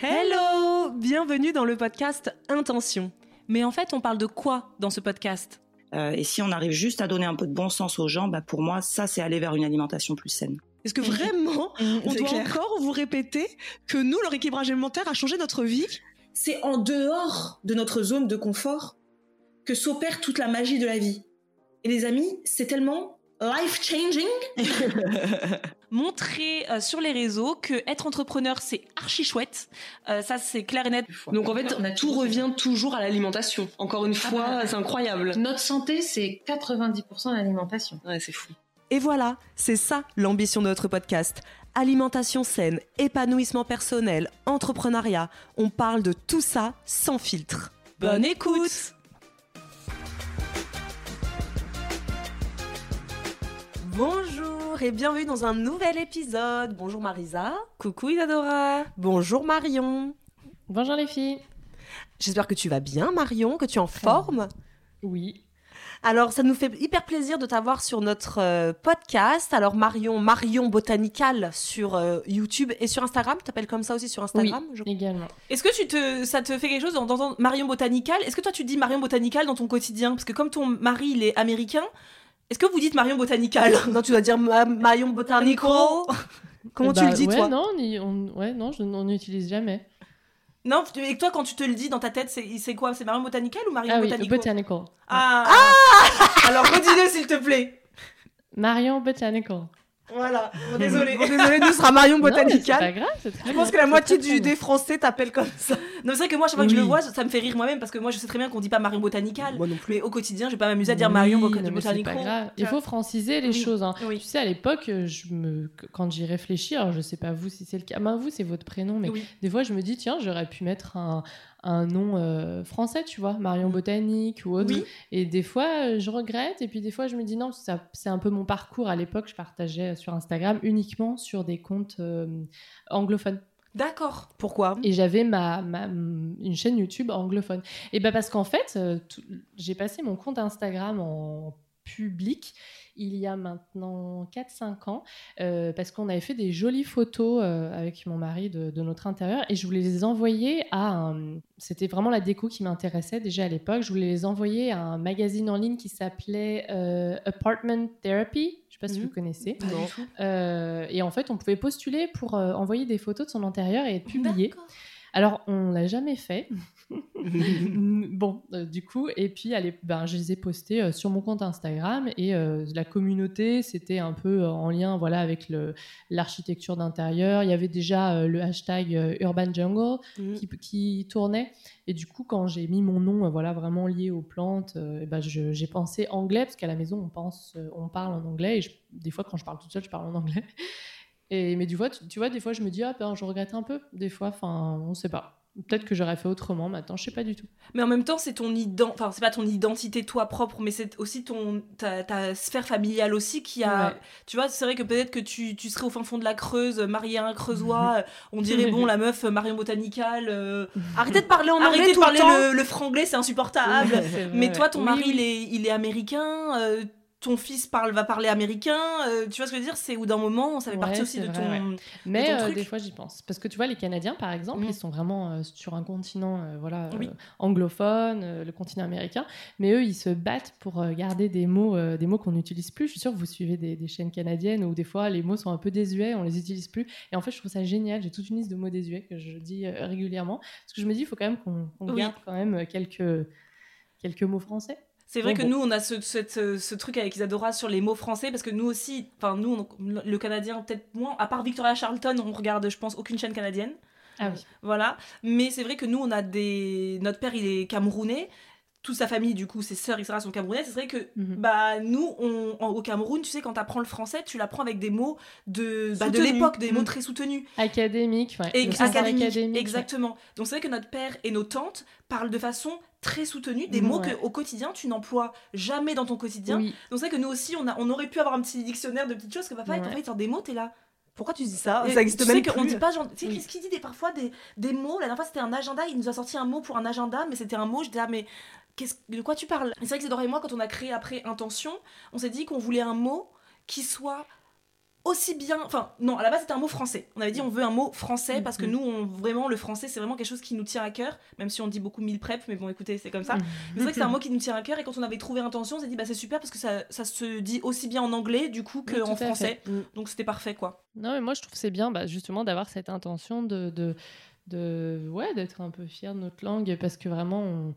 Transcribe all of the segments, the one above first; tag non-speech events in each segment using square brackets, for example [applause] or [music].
Hello Bienvenue dans le podcast Intention. Mais en fait, on parle de quoi dans ce podcast? Euh, et si on arrive juste à donner un peu de bon sens aux gens, bah pour moi, ça, c'est aller vers une alimentation plus saine. Est-ce que vraiment [laughs] on c'est doit clair. encore vous répéter que nous, le rééquilibrage alimentaire a changé notre vie? C'est en dehors de notre zone de confort que s'opère toute la magie de la vie. Et les amis, c'est tellement life changing. [laughs] Montrer euh, sur les réseaux que être entrepreneur, c'est archi chouette. Euh, ça, c'est clair et net. Donc en fait, tout revient toujours à l'alimentation. Encore une fois, c'est incroyable. Notre santé, c'est 90% d'alimentation. Ouais, c'est fou. Et voilà, c'est ça l'ambition de notre podcast. Alimentation saine, épanouissement personnel, entrepreneuriat. On parle de tout ça sans filtre. Bonne écoute Bonjour et bienvenue dans un nouvel épisode. Bonjour Marisa. Coucou Isadora. Bonjour Marion. Bonjour les filles. J'espère que tu vas bien Marion, que tu es en forme. Oui. Alors, ça nous fait hyper plaisir de t'avoir sur notre euh, podcast. Alors, Marion, Marion Botanical sur euh, YouTube et sur Instagram. Tu t'appelles comme ça aussi sur Instagram je- Également. Est-ce que tu te, ça te fait quelque chose d'entendre Marion Botanical Est-ce que toi, tu dis Marion Botanical dans ton quotidien? Parce que comme ton mari, il est américain, est-ce que vous dites Marion Botanical? Non, tu dois dire Ma- Marion Botanical. Comment tu Bah, le dis, ouais, toi non, on, y- on- ouais, non, je, on n'utilise jamais. Non, et toi, quand tu te le dis dans ta tête, c'est quoi? C'est Marion Botanical ou Marion ah oui, Botanical? Botanical. Ah, Alors, redis-le, s'il te plaît. Marion Botanical. Voilà. Bon, désolé. Bon, désolé, nous sera Marion Non, Botanical. pas grave, c'est très Je pense que la moitié du, des. Français t'appellent comme ça. Non, c'est vrai que moi, chaque fois que je le vois, ça me fait rire moi-même parce que moi, je sais très bien qu'on dit pas Marion Botanical. Moi non plus. Mais au quotidien, je vais pas m'amuser à dire Oui, Marion non, Botanical. pas grave. Tu Il faut franciser les Oui. choses. hein. Oui. Tu sais, à l'époque, je me... quand j'y réfléchis, alors je sais pas vous si c'est le cas, ben, vous c'est votre prénom, mais Oui. des fois je me dis, tiens, j'aurais pu mettre un, un nom euh, français, tu vois, Marion Botanique ou autre. Oui. Et des fois, euh, je regrette, et puis des fois, je me dis, non, ça- c'est un peu mon parcours. À l'époque, je partageais sur Instagram uniquement sur des comptes euh, anglophones. D'accord. Pourquoi? Et j'avais ma, ma- une chaîne YouTube anglophone. Et ben parce qu'en fait, tout- j'ai passé mon compte Instagram en public il y a maintenant 4-5 ans, euh, parce qu'on avait fait des jolies photos euh, avec mon mari de, de notre intérieur, et je voulais les envoyer à un... C'était vraiment la déco qui m'intéressait déjà à l'époque, je voulais les envoyer à un magazine en ligne qui s'appelait euh, Apartment Therapy, je sais pas si Mhm. vous connaissez. Non. Euh, et en fait, on pouvait postuler pour euh, envoyer des photos de son intérieur et être publié. Alors, on l'a jamais fait. [laughs] bon, euh, du coup, et puis allez, ben, je les ai postés euh, sur mon compte Instagram et euh, la communauté, c'était un peu en lien voilà, avec le- l'architecture d'intérieur. Il y avait déjà le hashtag Urban Jungle Mhm. qui, qui tournait. Et du coup, quand j'ai mis mon nom voilà, vraiment lié aux plantes, ben, j'ai pensé anglais, parce qu'à la maison, on, pense, on parle en anglais. Et je- des fois, quand je parle toute seule, je parle en anglais. [laughs] Et, mais du tu, tu vois, des fois, je me dis, ah, ben, je regrette un peu. Des fois, enfin, on sait pas. Peut-être que j'aurais fait autrement maintenant, je sais pas du tout. Mais en même temps, c'est ton ident... enfin, c'est pas ton identité toi propre, mais c'est aussi ton ta, ta sphère familiale aussi qui a. Ouais. Tu vois, c'est vrai que peut-être que tu, tu serais au fin fond de la Creuse, marié à un Creusois, euh, on dirait [laughs] bon la meuf euh, Marion Botanical. euh, [laughs] Arrêtez de parler en anglais Arrêtez de parler le franglais, c'est insupportable. Vrai, Mais toi, ton mari, Oui, il, est, il est américain. euh, ton fils parle, va parler américain. euh, tu vois ce que je veux dire? C'est au d'un moment, ça fait Ouais, partie aussi de vrai, ton. Mais ton euh, truc. des fois, j'y pense. Parce que tu vois, les Canadiens, par exemple, Mhm. ils sont vraiment euh, sur un continent voilà, Oui. anglophone, le continent américain. Mais eux, ils se battent pour garder des mots, des mots qu'on n'utilise plus. Je suis sûre que vous suivez des, des chaînes canadiennes où des fois, les mots sont un peu désuets, on les utilise plus. Et en fait, je trouve ça génial. J'ai toute une liste de mots désuets que je dis régulièrement. Parce que je me dis, il faut quand même qu'on Oui. garde quand même quelques, quelques mots français. C'est vrai Bon, que bon. nous, on a ce, cette- ce, ce truc avec Isadora sur les mots français, parce que nous aussi, enfin, nous, on- le Canadien, peut-être moins, à part Victoria Charlton, on regarde, je pense, aucune chaîne canadienne. Ah oui. Voilà. Mais c'est vrai que nous, on a des. Notre père, il est camerounais. toute sa famille, du coup, ses sœurs, etc., sont camerounaises, c'est vrai que Mhm. bah, nous, on, en- au Cameroun, tu sais, quand tu apprends le français, tu l'apprends avec des mots de, bah, de l'époque, des mots Mm. très soutenus. Académique, ouais. Et académique, ouais. exactement. Donc c'est vrai que notre père et nos tantes parlent de façon très soutenue, des mots ouais. que au quotidien tu n'emploies jamais dans ton quotidien. Oui. Donc c'est vrai que nous aussi on, a, on aurait pu avoir un petit dictionnaire de petites choses que papa Ouais. ils sortent des mots, t'es là. Pourquoi tu dis ça Et Ça existe tu même sais qu'on dit pas genre, tu sais Oui. qu'est-ce qu'il dit des parfois des, des mots? La dernière fois c'était un agenda, il nous a sorti un mot pour un agenda, mais c'était un mot. Je dis ah mais qu'est-ce de quoi tu parles? C'est vrai que c'est Dora et moi quand on a créé après Intention, on s'est dit qu'on voulait un mot qui soit aussi bien, enfin non, à la base c'était un mot français. On avait dit on veut un mot français parce que Mhm. nous on vraiment le français c'est vraiment quelque chose qui nous tient à cœur, même si on dit beaucoup mille prep, mais bon écoutez c'est comme ça. Mhm. Mais c'est vrai que c'est un mot qui nous tient à cœur et quand on avait trouvé Intention, on s'est dit bah c'est super parce que ça, ça se dit aussi bien en anglais du coup Oui, qu'en fait. français. Mm. Donc c'était parfait quoi. Non, mais moi, je trouve c'est bien bah, justement d'avoir cette intention de, de, de ouais, d'être un peu fier de notre langue parce que vraiment, on-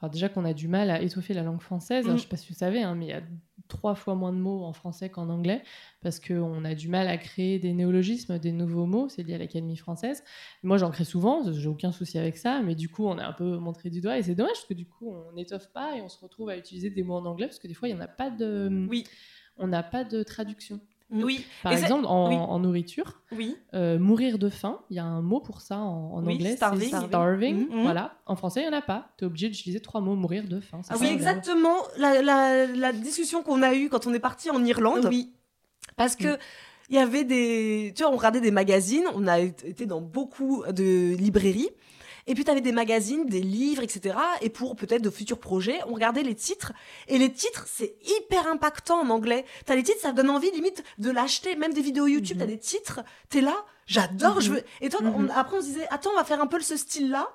alors déjà qu'on a du mal à étoffer la langue française. Mm. Alors, je sais pas si vous savez, hein, mais il y a trois fois moins de mots en français qu'en anglais parce qu'on a du mal à créer des néologismes, des nouveaux mots. C'est lié à l'Académie française. Moi, j'en crée souvent, j'ai aucun souci avec ça, mais du coup, on a un peu montré du doigt et c'est dommage parce que du coup, on n'étoffe pas et on se retrouve à utiliser des mots en anglais parce que des fois, il n'y en a pas de. Oui. On n'a pas de traduction. Oui. Par Et exemple, en, oui. en nourriture, Oui. euh, mourir de faim, il y a un mot pour ça en, en Oui, anglais, starving. Mhm. Voilà. En français, il n'y en a pas. Tu es obligé d'utiliser trois mots, mourir de faim. Ah oui, exactement la, la, la discussion qu'on a eue quand on est parti en Irlande. Oui. Parce que Mm. il y avait des. Tu vois, on regardait des magazines, on a été dans beaucoup de librairies. Et puis, tu avais des magazines, des livres, etc. Et pour peut-être de futurs projets, on regardait les titres. Et les titres, c'est hyper impactant en anglais. T'as les titres, ça donne envie limite de l'acheter. Même des vidéos YouTube, Mhm. t'as des titres. T'es là, j'adore, je veux. Et toi, on- Mhm. après, on se disait, attends, on va faire un peu ce style-là.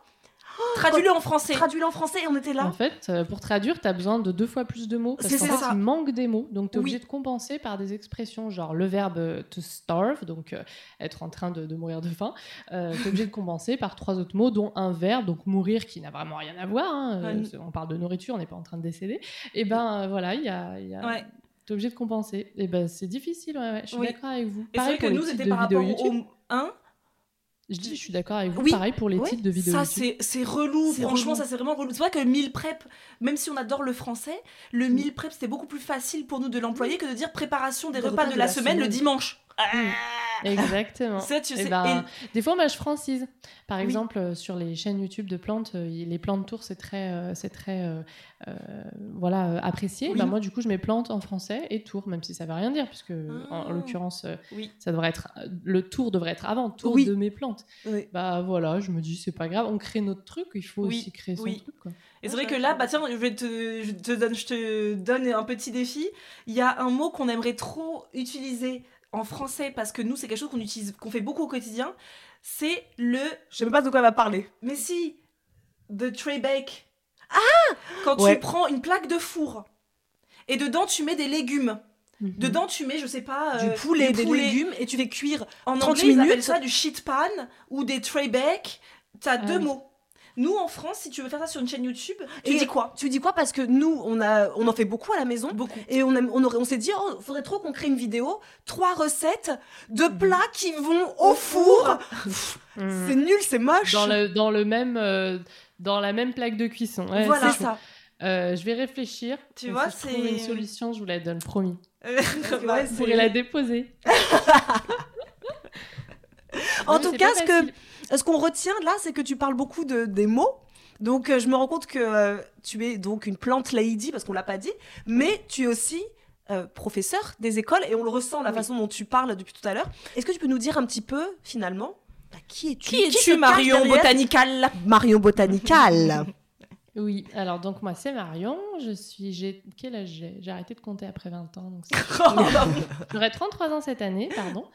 Traduis-le en français. Traduis-le en français. Et on était là. En fait, euh, pour traduire, tu as besoin de deux fois plus de mots. Parce C'est qu'en ça. fait, il manque des mots. Donc, tu es Oui. obligé de compenser par des expressions, genre le verbe euh, to starve, donc euh, être en train de, de mourir de faim. tu es obligé de compenser par trois autres mots, dont un verbe, donc mourir, qui n'a vraiment rien à voir. hein, euh, Ouais. on parle de nourriture, on n'est pas en train de décéder. Et ben euh, voilà, il y a. il y a- Ouais. T'es obligé de compenser. Et ben c'est difficile, ouais, ouais, je suis Oui. d'accord avec vous. Et Pareil vrai que nous c'était par rapport YouTube. au hein Je dis, je suis d'accord avec vous. Oui. Pareil pour les Ouais. titres de vidéos Ça, c'est relou. Franchement, relou. ça, c'est vraiment relou. C'est vrai que le meal prep, même si on adore le français, le Mm. meal prep, c'était beaucoup plus facile pour nous de l'employer que de dire préparation des Des repas, de, la, semaine, le dimanche. Exactement. [laughs] Ça, tu Eh sais. ben, Des fois, moi, je francise. Par Oui. exemple, euh, sur les chaînes YouTube de plantes, euh, les plantes tours, c'est très, euh, c'est très euh, euh, voilà, euh, apprécié. Oui. Ben, moi, du coup, je mets plantes en français et tour, même si ça veut rien dire, puisque en, en Ah. l'occurrence, euh, Oui. ça devrait être le tour devrait être avant tour Oui. de mes plantes. Oui. Bah voilà, je me dis c'est pas grave, on crée notre truc, il faut Oui, aussi créer son oui. truc. Quoi. Et c'est Ouais, vrai que là, bah tiens, je vais te, je te donne, je te donne un petit défi. Il y a un mot qu'on aimerait trop utiliser en français parce que nous, c'est quelque chose qu'on utilise, qu'on fait beaucoup au quotidien. C'est le. Je sais même pas de quoi elle va parler. Mais si, the tray bake. Ah Quand Ouais. tu prends une plaque de four et dedans tu mets des légumes. Mhm. Dedans tu mets, je sais pas, du euh, poulet, des poulet. légumes, et tu fais cuire En 30 anglais, ils appellent minutes. ça du shit pan ou des tray bake. T'as Ah deux oui. mots. Nous, en France, si tu veux faire ça sur une chaîne YouTube, tu Et- dis quoi? Tu dis quoi? Parce que nous, on, a, on en fait beaucoup à la maison. Beaucoup. Et on, aime- on, aurait- on s'est dit, oh, faudrait trop qu'on crée une vidéo, trois recettes de plats qui vont au four. Mhm. C'est nul, c'est moche. dans le dans le même euh, dans la même plaque de cuisson. Ouais, voilà ça. Euh, je vais réfléchir. Tu Et vois, si c'est- une solution, je vous la donne, promis. [laughs] Ouais, Vous pourrez la déposer. [laughs] En Oui, tout cas, ce que, facile. Ce qu'on retient là, c'est que tu parles beaucoup de, des mots. Donc, euh, je me rends compte que euh, tu es donc une plante lady, parce qu'on l'a pas dit, mais tu es aussi euh, professeur des écoles, et on le ressent, la Oui. façon dont tu parles depuis tout à l'heure. Est-ce que tu peux nous dire un petit peu, finalement, bah, qui es-tu? Qui es-tu, Marion Botanical Marion Botanical. [laughs] Oui, alors donc moi c'est Marion, je suis j'ai quel âge j'ai? J'ai arrêté de compter après 20 ans donc [laughs] j'aurai 33 ans cette année, pardon.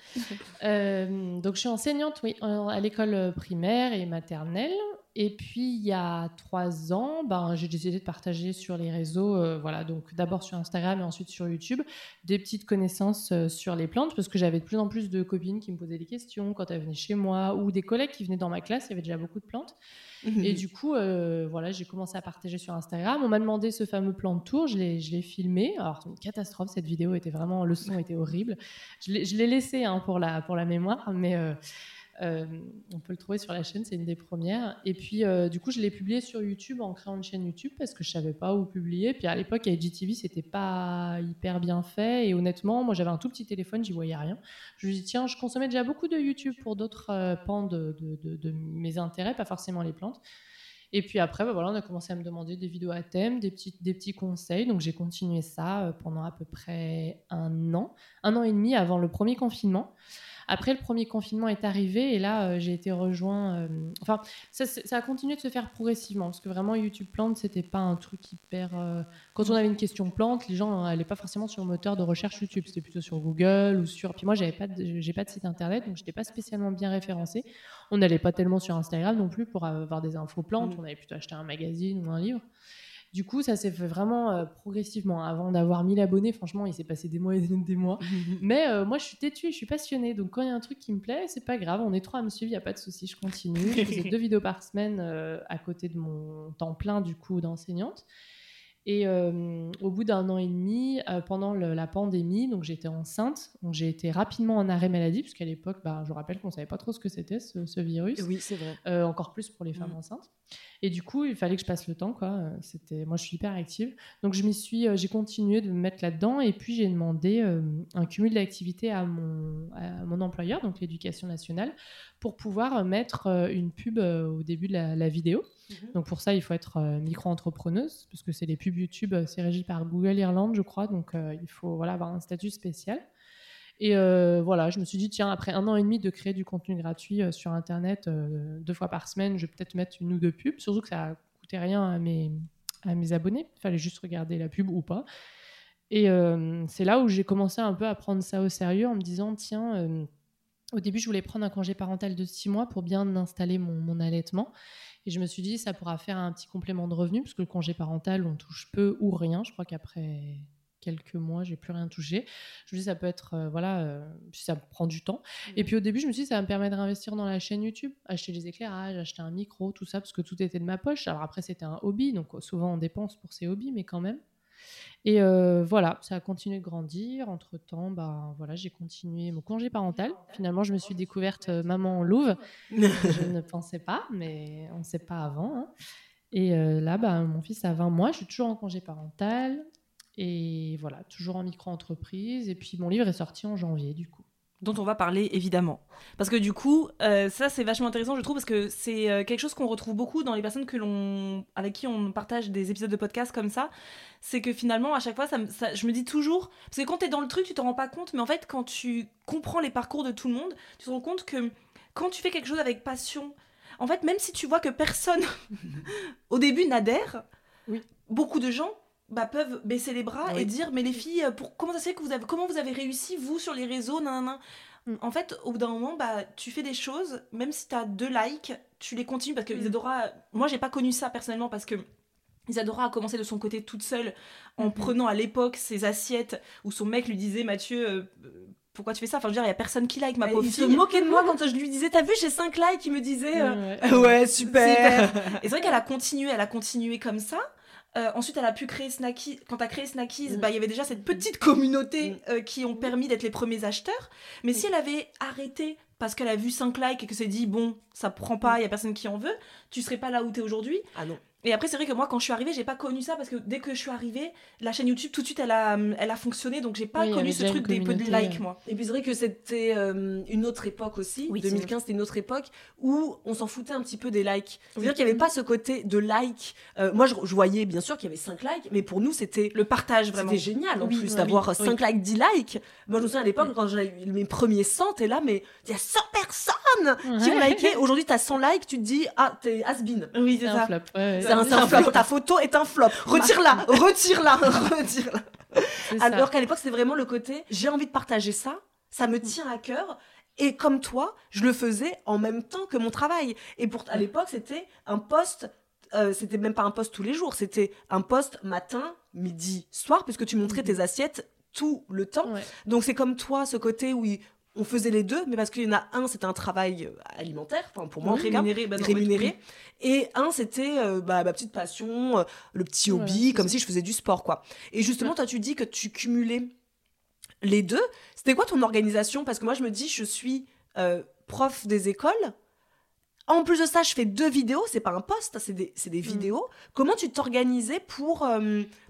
Euh, donc je suis enseignante oui à l'école primaire et maternelle et puis il y a trois ans, ben j'ai décidé de partager sur les réseaux euh, voilà, donc d'abord sur Instagram et ensuite sur YouTube des petites connaissances euh, sur les plantes parce que j'avais de plus en plus de copines qui me posaient des questions quand elles venaient chez moi ou des collègues qui venaient dans ma classe, il y avait déjà beaucoup de plantes. Et du coup, euh, voilà, j'ai commencé à partager sur Instagram. On m'a demandé ce fameux plan de tour, je l'ai, filmé. Alors, c'est une catastrophe, cette vidéo était vraiment, le son était horrible. Je l'ai, je l'ai laissé hein, pour, la, pour la mémoire, mais euh, on peut le trouver sur la chaîne, c'est une des premières. Et puis, euh, du coup, je l'ai publié sur YouTube en créant une chaîne YouTube parce que je savais pas où publier. Puis à l'époque, avec GTV, c'était pas hyper bien fait. Et honnêtement, moi, j'avais un tout petit téléphone, j'y voyais rien. Je me dis, tiens, je consommais déjà beaucoup de YouTube pour d'autres euh, pans de, de- mes intérêts, pas forcément les plantes. Et puis après, bah voilà, on a commencé à me demander des vidéos à thème, des petits, conseils. Donc j'ai continué ça pendant à peu près un an, un an et demi avant le premier confinement. Après, le premier confinement est arrivé et là, euh, j'ai été rejoint. euh, Enfin, ça, a continué de se faire progressivement parce que vraiment, YouTube Plante, c'était pas un truc hyper. euh, Quand on avait une question plante, les gens n'allaient pas forcément sur le moteur de recherche YouTube, c'était plutôt sur Google ou sur. Puis moi, j'avais pas, j'ai pas de site internet, donc j'étais pas spécialement bien référencée. On n'allait pas tellement sur Instagram non plus pour avoir des infos plantes. On avait plutôt acheté un magazine ou un livre. Du coup, ça s'est fait vraiment euh, progressivement. Avant d'avoir 1000 abonnés, franchement, il s'est passé des mois et des mois. [laughs] Mais euh, moi, je suis têtue, je suis passionnée. Donc, quand il y a un truc qui me plaît, c'est pas grave. On est trois à me suivre, il n'y a pas de souci, je continue. Je faisais [laughs] deux vidéos par semaine euh, à côté de mon temps plein, du coup, d'enseignante. Et euh, au bout d'un an et demi, euh, pendant le- la pandémie, donc j'étais enceinte, donc j'ai été rapidement en arrêt maladie, puisqu'à l'époque, bah, je rappelle qu'on savait pas trop ce que c'était ce, ce virus, Oui, c'est vrai. Euh, encore plus pour les femmes Mm. enceintes. Et du coup, il fallait que je passe le temps, quoi. C'était, moi, je suis hyper active, donc je m'y suis, j'ai continué de me mettre là-dedans, et puis j'ai demandé un cumul d'activités à mon, à mon employeur, donc l'Éducation nationale, pour pouvoir mettre une pub au début de la, la vidéo. Donc pour ça, il faut être micro-entrepreneuse, parce que c'est les pubs YouTube, euh, c'est régi par Google Irlande, je crois, donc euh, il faut voilà, avoir un statut spécial. Et euh, voilà, je me suis dit, tiens, après un an et demi de créer du contenu gratuit sur Internet, deux fois par semaine, je vais peut-être mettre une ou deux pubs, surtout que ça coûtait rien à mes, à mes abonnés, il fallait juste regarder la pub ou pas. Et c'est là où j'ai commencé un peu à prendre ça au sérieux en me disant, tiens, au début, je voulais prendre un congé parental de six mois pour bien installer mon allaitement. Et je me suis dit, ça pourra faire un petit complément de revenu, parce que le congé parental, on touche peu ou rien. Je crois qu'après quelques mois, j'ai plus rien touché. Je me dis, ça peut être, euh, voilà, euh, ça prend du temps. Et puis au début, je me suis dit, ça va me permettre d'investir dans la chaîne YouTube, acheter les éclairages, acheter un micro, tout ça, parce que tout était de ma poche. Alors après, c'était un hobby, donc euh, souvent on dépense pour ses hobbies, mais quand même. Et euh, voilà, ça a continué de grandir. Entre temps, bah, voilà, j'ai continué mon congé parental. Finalement, je me suis découverte euh, maman en louve. je ne pensais pas, mais on ne sait pas avant. hein. Et euh, là, bah, mon fils a 20 mois, je suis toujours en congé parental. Et voilà, toujours en micro-entreprise. Et puis mon livre est sorti en janvier, du coup. Dont on va parler évidemment. Parce que du coup, euh, ça c'est vachement intéressant, je trouve, parce que c'est euh, quelque chose qu'on retrouve beaucoup dans les personnes que l'on, avec qui on partage des épisodes de podcast comme ça. C'est que finalement, à chaque fois, ça, je me dis toujours, parce que quand t'es dans le truc, tu t'en rends pas compte, mais en fait, quand tu comprends les parcours de tout le monde, tu te rends compte que quand tu fais quelque chose avec passion, en fait, même si tu vois que personne [laughs] au début n'adhère, Oui. beaucoup de gens bah, peuvent baisser les bras Oui. et dire mais les filles euh, pour comment ça se fait que vous avez comment vous avez réussi vous sur les réseaux nanana. Mm. en fait au bout d'un moment bah tu fais des choses même si tu as deux likes tu les continues parce que Isadora moi j'ai pas connu ça personnellement parce que Isadora a commencé de son côté toute seule en Mhm. prenant à l'époque ses assiettes où son mec lui disait Mathieu euh, pourquoi tu fais ça? Enfin je veux dire il y a personne qui like ma pauvre il se moquait de moi quand [laughs] je lui disais T'as vu, j'ai 5 likes Il me disait euh, Ouais, [laughs] ouais. Ouais, super. et c'est vrai qu'elle a continué, elle a continué comme ça. Euh, ensuite, elle a pu créer Snacky. Quand tu as créé Snackies, Mm. bah, il y avait déjà cette petite communauté Mm. euh, qui ont permis d'être les premiers acheteurs. Mais si elle avait arrêté parce qu'elle a vu 5 likes et que s'est dit, bon, ça prend pas, il y a personne qui en veut, tu serais pas là où tu es aujourd'hui. Ah non. Et après, c'est vrai que moi, quand je suis arrivée, j'ai pas connu ça parce que dès que je suis arrivée, la chaîne YouTube, tout de suite, elle a, elle a fonctionné. Donc, j'ai pas Oui, connu ce truc des peu de likes, euh. moi. Et puis c'est vrai que c'était euh, une autre époque aussi. Oui, 2015, c'était une autre époque où on s'en foutait un petit peu des likes. C'est-à-dire qu'il n'y avait pas ce côté de like. Euh, moi, je, je voyais bien sûr qu'il y avait 5 likes, mais pour nous, c'était Le partage, vraiment. C'était génial en plus d'avoir oui, 5 likes, 10 likes. Moi, je me souviens à l'époque, quand j'ai eu mes premiers 100, t'es là, mais il y a 100 personnes qui ont liké. Aujourd'hui, t'as 100 likes, tu te dis, ah, t'es has-been. Oui, c'est C'est ça. un flop. ouais, C'est un, c'est flop. Ta photo est un flop. [laughs] Retire-la, retire-la, [laughs] retire-la. C'est. Alors qu'à l'époque, c'était vraiment le côté, j'ai envie de partager ça, ça me tient à cœur. Et comme toi, je le faisais en même temps que mon travail. Et pour à l'époque, c'était un poste. euh, c'était même pas un poste tous les jours, c'était un poste matin, midi, soir, puisque tu montrais tes assiettes tout le temps. Ouais. Donc c'est comme toi, ce côté où on faisait les deux, mais parce qu'il y en a un, c'était un travail euh, alimentaire, enfin pour moi rémunéré, bah non, rémunéré. Et un, c'était euh, bah, ma petite passion, euh, le petit hobby, comme ça. si je faisais du sport, quoi. Et justement, toi, tu dis que tu cumulais les deux. C'était quoi ton organisation? Parce que moi, je me dis, je suis euh, prof des écoles. En plus de ça, je fais deux vidéos, c'est pas un post, c'est des, des vidéos. Comment tu t'organisais pour,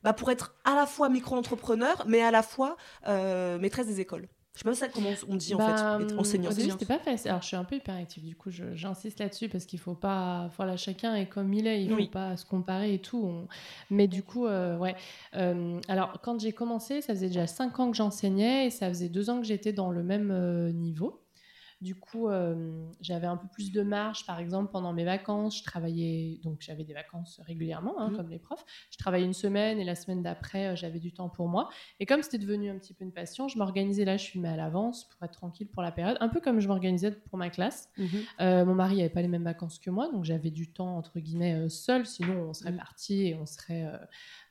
bah, pour être à la fois micro-entrepreneur, mais à la fois maîtresse des écoles? Je sais pas ça comment on dit en Bah, fait, être hum, enseignant. Au début, c'était pas facile. Alors, je suis un peu hyperactive, du coup, j'insiste là-dessus parce qu'il faut pas. Voilà, chacun est comme il est, il faut Oui. pas se comparer et tout. On- Mais du coup, euh, ouais. Euh, alors, quand j'ai commencé, ça faisait déjà 5 ans que j'enseignais et ça faisait 2 ans que j'étais dans le même euh, niveau. Du coup, euh, j'avais un peu plus de marge. Par exemple, pendant mes vacances, je travaillais. Donc, j'avais des vacances régulièrement, hein, Mhm. comme les profs. Je travaillais une semaine et la semaine d'après, euh, j'avais du temps pour moi. Et comme c'était devenu un petit peu une passion, je m'organisais là, je filmais à l'avance pour être tranquille pour la période, un peu comme je m'organisais pour ma classe. Mhm. Euh, mon mari n'avait pas les mêmes vacances que moi, donc j'avais du temps entre guillemets seul, sinon on serait Mhm. parti et on serait,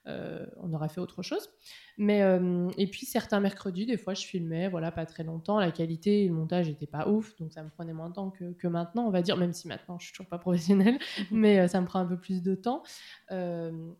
euh, on aurait fait autre chose. Mais euh, et puis certains mercredis, des fois je filmais, voilà, pas très longtemps. La qualité, et le montage n'était pas ouf, donc ça me prenait moins de temps que, que maintenant, on va dire, même si maintenant je suis toujours pas professionnelle, [laughs] [laughs] mais euh, ça me prend un peu plus de temps.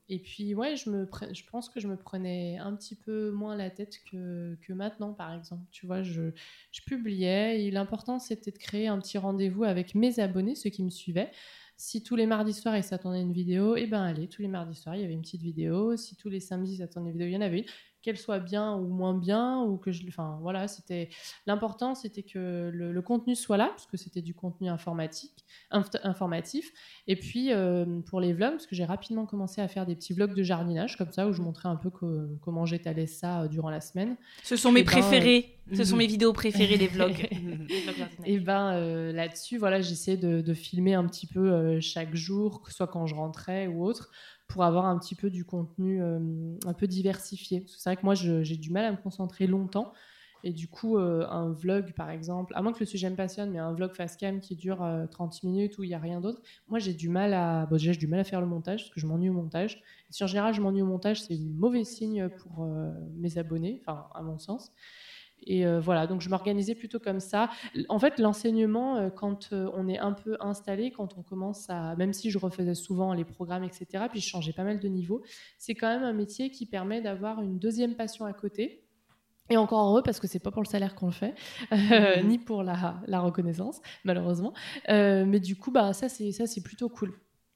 Et puis, ouais, je, me pre- je pense que je me prenais un petit peu moins la tête que, que maintenant, par exemple. Tu vois, je, je publiais et l'important, c'était de créer un petit rendez-vous avec mes abonnés, ceux qui me suivaient. Si tous les mardis soirs, ils s'attendaient à une vidéo, et ben allez, tous les mardis soirs, il y avait une petite vidéo. Si tous les samedis, ils s'attendaient à une vidéo, il y en avait une. Qu'elle soit bien ou moins bien, ou que je. Enfin, voilà, c'était. L'important, c'était que le, le contenu soit là, parce que c'était du contenu informatique, inf- informatif. Et puis, euh, pour les vlogs, parce que j'ai rapidement commencé à faire des petits vlogs de jardinage, comme ça, où je montrais un peu co- comment j'étalais ça euh, durant la semaine. Ce sont mes Eh ben, préférés. euh, Ce sont mhm. mes vidéos préférées, les vlogs. Jardinage. [laughs] Et ben euh, là-dessus, voilà, j'essayais de, de filmer un petit peu chaque jour, que ce soit quand je rentrais ou autre, pour avoir un petit peu du contenu euh, un peu diversifié. C'est vrai que moi, j'ai du mal à me concentrer longtemps. Et du coup, euh, un vlog, par exemple, à moins que le sujet me passionne, mais un vlog face cam qui dure euh, 30 minutes où il n'y a rien d'autre, moi, j'ai du mal à... Bon, du mal à faire le montage, parce que je m'ennuie au montage. Et si en général, je m'ennuie au montage, c'est mauvais signe pour euh, mes abonnés, enfin, à mon sens. Et euh, voilà, donc je m'organisais plutôt comme ça. En fait, l'enseignement, euh, quand euh, on est un peu installé, quand on commence à, même si je refaisais souvent les programmes, etc., puis je changeais pas mal de niveau, c'est quand même un métier qui permet d'avoir une deuxième passion à côté. Et encore heureux parce que c'est pas pour le salaire qu'on le fait, euh, ni pour la, la reconnaissance, malheureusement. Mais du coup, bah ça c'est ça c'est plutôt cool.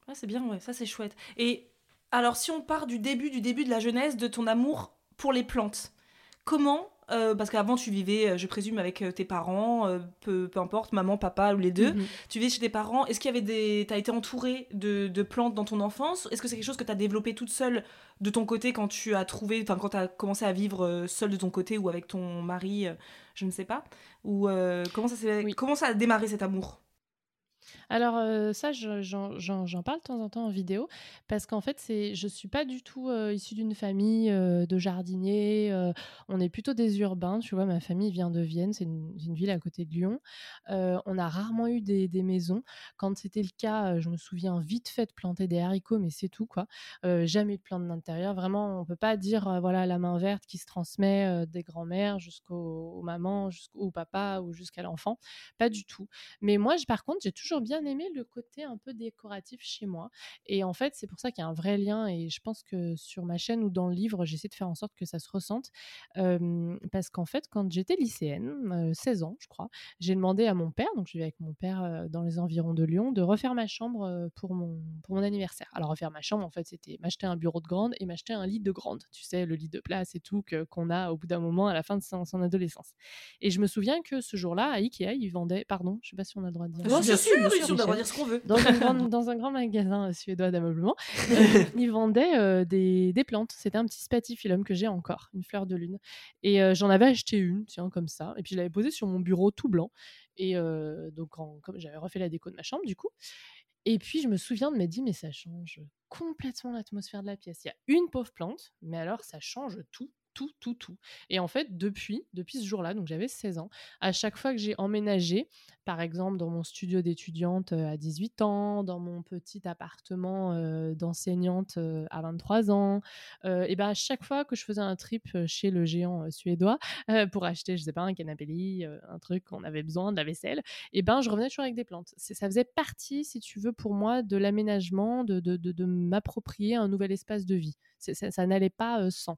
Ouais, c'est bien, ouais, ça c'est chouette. Et alors, si on part du début, du début de la jeunesse, de ton amour pour les plantes, comment euh, parce qu'avant tu vivais, euh, je présume, avec euh, tes parents, euh, peu, peu importe, maman, papa ou les deux. Mhm. Tu vivais chez tes parents. Est-ce qu'il y avait des, t'as été entourée de, de plantes dans ton enfance? Est-ce que c'est quelque chose que t'as développé toute seule de ton côté quand tu as trouvé, enfin quand t'as commencé à vivre seule de ton côté ou avec ton mari, je ne sais pas. Ou euh, comment ça Oui. comment ça a démarré cet amour? Alors euh, ça, je- j'en parle de temps en temps en vidéo parce qu'en fait, c'est, je suis pas du tout euh, issue d'une famille euh, de jardiniers. on est plutôt des urbains, tu vois. Ma famille vient de Vienne, c'est une, ville à côté de Lyon. On a rarement eu des, maisons. Quand c'était le cas, je me souviens vite fait de planter des haricots, mais c'est tout quoi. Jamais de plantes d'intérieur. Vraiment, on peut pas dire voilà la main verte qui se transmet des grands-mères jusqu'aux aux mamans, jusqu'au papa ou jusqu'à l'enfant. Pas du tout. Mais moi, j- par contre, j'ai toujours bien aimé le côté un peu décoratif chez moi. Et en fait, c'est pour ça qu'il y a un vrai lien. Et je pense que sur ma chaîne ou dans le livre, j'essaie de faire en sorte que ça se ressente. Euh, parce qu'en fait, quand j'étais lycéenne, euh, 16 ans, je crois, j'ai demandé à mon père, donc je vivais avec mon père euh, dans les environs de Lyon, de refaire ma chambre pour mon, pour mon anniversaire. Alors, refaire ma chambre, en fait, c'était m'acheter un bureau de grande et m'acheter un lit de grande. Tu sais, le lit de place et tout que- qu'on a au bout d'un moment à la fin de son, son adolescence. Et je me souviens que ce jour-là, à Ikea, ils vendaient, pardon, je sais pas si on a le droit de dire. Bien sûr, bien sûr, on Michel. doit dire ce qu'on veut. Dans un, [laughs] grand, dans un grand magasin suédois d'ameublement, euh, ils vendaient euh, des, des plantes. C'était un petit spatifilum que j'ai encore, une fleur de lune. Et euh, j'en avais acheté une, tiens, comme ça. Et puis je l'avais posée sur mon bureau tout blanc. Et euh, donc, en- comme j'avais refait la déco de ma chambre, du coup. Et puis, je me souviens de me dire, mais ça change complètement l'atmosphère de la pièce. Il y a une pauvre plante, mais alors ça change tout, tout, tout, tout. Et en fait, depuis, depuis ce jour-là, donc j'avais 16 ans, à chaque fois que j'ai emménagé, par exemple dans mon studio d'étudiante euh, à 18 ans, dans mon petit appartement euh, d'enseignante euh, à 23 ans, et ben à chaque fois que je faisais un trip chez le géant suédois [laughs] pour acheter, je sais pas, un canapé lit, un truc qu'on avait besoin, de la vaisselle, et ben je revenais toujours avec des plantes. Ça faisait partie, si tu veux, pour moi, de l'aménagement, de, m'approprier un nouvel espace de vie. Ça, n'allait pas sans.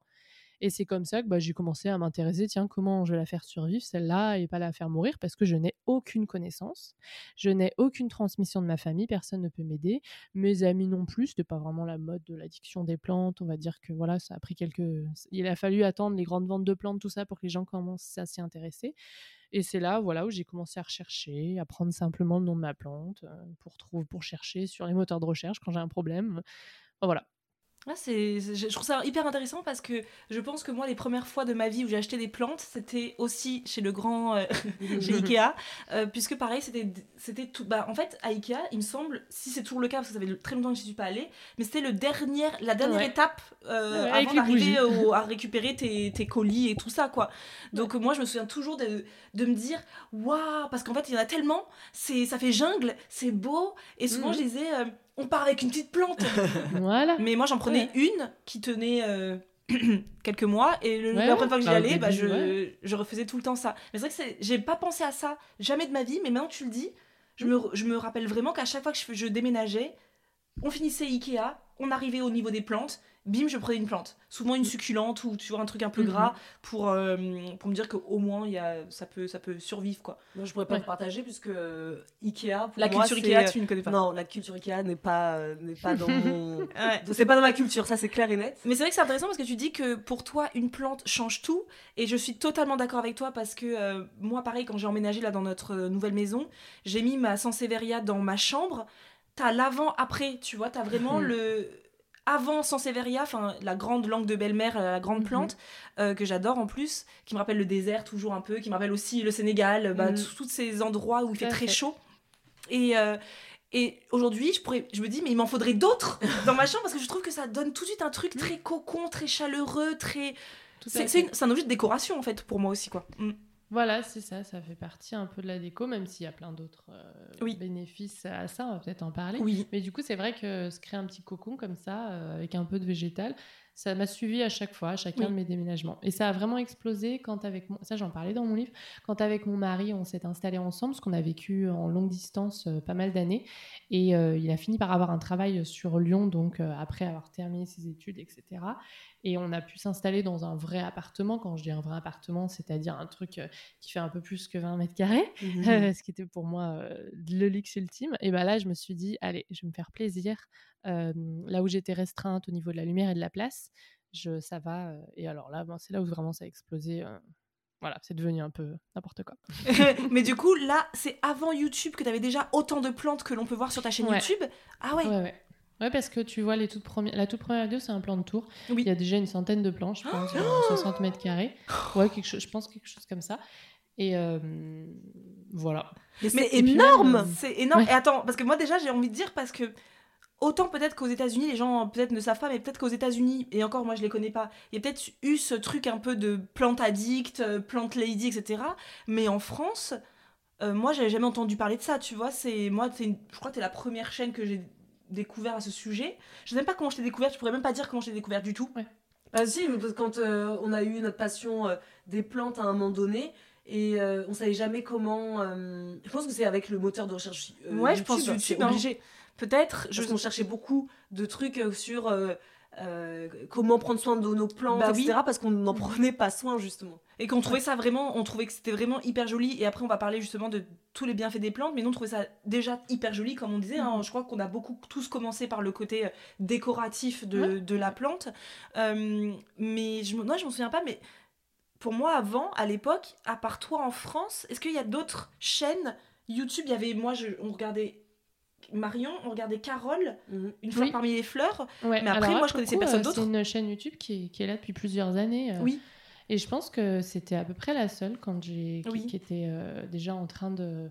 Et c'est comme ça que bah, j'ai commencé à m'intéresser, tiens, comment je vais la faire survivre, celle-là, et pas la faire mourir, parce que je n'ai aucune connaissance, je n'ai aucune transmission de ma famille, personne ne peut m'aider, mes amis non plus, c'était pas vraiment la mode de l'addiction des plantes, on va dire que voilà, ça a pris quelques... Il a fallu attendre les grandes ventes de plantes, tout ça, pour que les gens commencent à s'y intéresser. Et c'est là, voilà, où j'ai commencé à rechercher, à prendre simplement le nom de ma plante euh, pour trouver, pour chercher sur les moteurs de recherche quand j'ai un problème. Voilà. Ah, c'est, je trouve ça hyper intéressant parce que je pense que moi, les premières fois de ma vie où j'ai acheté des plantes, c'était aussi chez le grand, euh, [laughs] chez Ikea, euh, puisque pareil, c'était, c'était tout. Bah, en fait, à Ikea, il me semble, si c'est toujours le cas, parce que ça fait très longtemps que je suis pas allée, mais c'était le dernier, la dernière Ouais. étape euh, Ouais, avant d'arriver [laughs] à récupérer tes, tes colis et tout ça, quoi. Donc moi, je me souviens toujours de, de me dire, waouh, parce qu'en fait, il y en a tellement, c'est, ça fait jungle, c'est beau, et souvent, Mhm. je disais, on part avec une petite plante. [laughs] Voilà. Mais moi, j'en prenais une qui tenait euh, [clears throat] quelques mois. Et le, Ouais, la première fois que j'y bah, au allais, bah, je, début, ouais. je refaisais tout le temps ça. Mais c'est vrai que j'ai pas pensé à ça jamais de ma vie. Mais maintenant que tu le dis, je me, je me rappelle vraiment qu'à chaque fois que je, je déménageais, on finissait Ikea, on arrivait au niveau des plantes. Bim, je prenais une plante. Souvent une succulente ou tu vois un truc un peu Mhm. gras pour, euh, pour me dire qu'au moins y a, ça, peut, ça peut survivre. quoi. Moi, je pourrais pas Ouais. vous partager puisque euh, Ikea. Pour La moi, culture Ikea, tu ne connais pas. Non, la culture Ikea n'est pas, euh, n'est pas dans [laughs] mon. Ouais. [laughs] C'est pas dans ma culture, ça c'est clair et net. Mais c'est vrai que c'est intéressant parce que tu dis que pour toi, une plante change tout. Et je suis totalement d'accord avec toi parce que moi, pareil, quand j'ai emménagé là dans notre nouvelle maison, j'ai mis ma Sansevieria dans ma chambre. T'as l'avant-après, tu vois, t'as vraiment Mhm. le avant Sansevieria, enfin la grande langue de belle-mère, la grande Mhm. plante euh, que j'adore en plus, qui me rappelle le désert toujours un peu, qui me rappelle aussi le Sénégal, bah, Mhm. tous tous ces endroits où il fait très chaud. Et euh, et aujourd'hui, je, pourrais, je me dis, mais il m'en faudrait d'autres [laughs] dans ma chambre parce que je trouve que ça donne tout de suite un truc très cocon, très chaleureux, très. C'est un objet de décoration en fait pour moi aussi quoi. Mm. Voilà, c'est ça, ça fait partie un peu de la déco, même s'il y a plein d'autres euh, Oui. bénéfices à ça, on va peut-être en parler. Oui. Mais du coup, c'est vrai que se créer un petit cocon comme ça, euh, avec un peu de végétal, ça m'a suivi à chaque fois, à chacun Oui. de mes déménagements. Et ça a vraiment explosé quand avec mon... ça j'en parlais dans mon livre, quand avec mon mari on s'est installé ensemble, parce qu'on a vécu en longue distance euh, pas mal d'années, et euh, il a fini par avoir un travail sur Lyon, donc euh, après avoir terminé ses études, etc. Et on a pu s'installer dans un vrai appartement. Quand je dis un vrai appartement, c'est-à-dire un truc euh, qui fait un peu plus que 20 mètres carrés, euh, ce qui était pour moi euh, le luxe ultime. Et ben là, je me suis dit, allez, je vais me faire plaisir. Euh, là où j'étais restreinte au niveau de la lumière et de la place, je, ça va. et alors là, ben, c'est là où vraiment ça a explosé. voilà, c'est devenu un peu n'importe quoi. [laughs] Mais du coup, là, c'est avant YouTube que t'avais déjà autant de plantes que l'on peut voir sur ta chaîne Ouais. YouTube? Ah ouais. Ouais, ouais. Ouais, parce que tu vois, les toutes premières, la toute première vidéo, c'est un plan de tour. Oui. Il y a déjà une centaine de plans, je pense, euh, 60 mètres carrés. [gasps] Ouais, quelque chose, je pense quelque chose comme ça. Et euh, voilà. Mais Mais c'est énorme même, C'est énorme. Ouais. Et attends, parce que moi déjà, j'ai envie de dire parce que autant peut-être qu'aux États-Unis, les gens peut-être ne savent pas, mais peut-être qu'aux États-Unis, et encore moi je les connais pas, il y a peut-être eu ce truc un peu de plante addict, euh, plante lady, etc. Mais en France, euh, moi j'avais jamais entendu parler de ça, tu vois. C'est moi, c'est une- je crois que t'es la première chaîne que j'ai découvert à ce sujet. Je sais même pas comment je t'ai découvert, je pourrais même pas dire comment je t'ai découvert du tout. Ah si, parce que quand euh, on a eu notre passion euh, des plantes à un moment donné, et euh, on savait jamais comment. euh, je pense que c'est avec le moteur de recherche. ouais, je pense c'est YouTube, hein. Peut-être. Je Je qu'on cherchait beaucoup de trucs sur euh, comment prendre soin de nos plantes, Bah oui. etc. Parce qu'on n'en prenait pas soin justement. Et qu'on trouvait ça vraiment, on trouvait que c'était vraiment hyper joli. Et après, on va parler justement de tous les bienfaits des plantes, mais nous, on trouvait ça déjà hyper joli, comme on disait. hein. Je crois qu'on a beaucoup tous commencé par le côté euh, décoratif de, de la plante. Euh, mais je, me- moi, je m'en souviens pas, mais pour moi, avant, à l'époque, à part toi en France, est-ce qu'il y a d'autres chaînes YouTube? Il y avait, moi, je, on regardait Marion, on regardait Carole, une fleur Oui. parmi les fleurs. Ouais, Mais après, alors moi, je connaissais coup, personne euh, d'autre. C'est une chaîne YouTube qui est, qui est là depuis plusieurs années. euh, Oui. Et je pense que c'était à peu près la seule quand j'ai, qui, Oui. qui était euh, déjà en train de,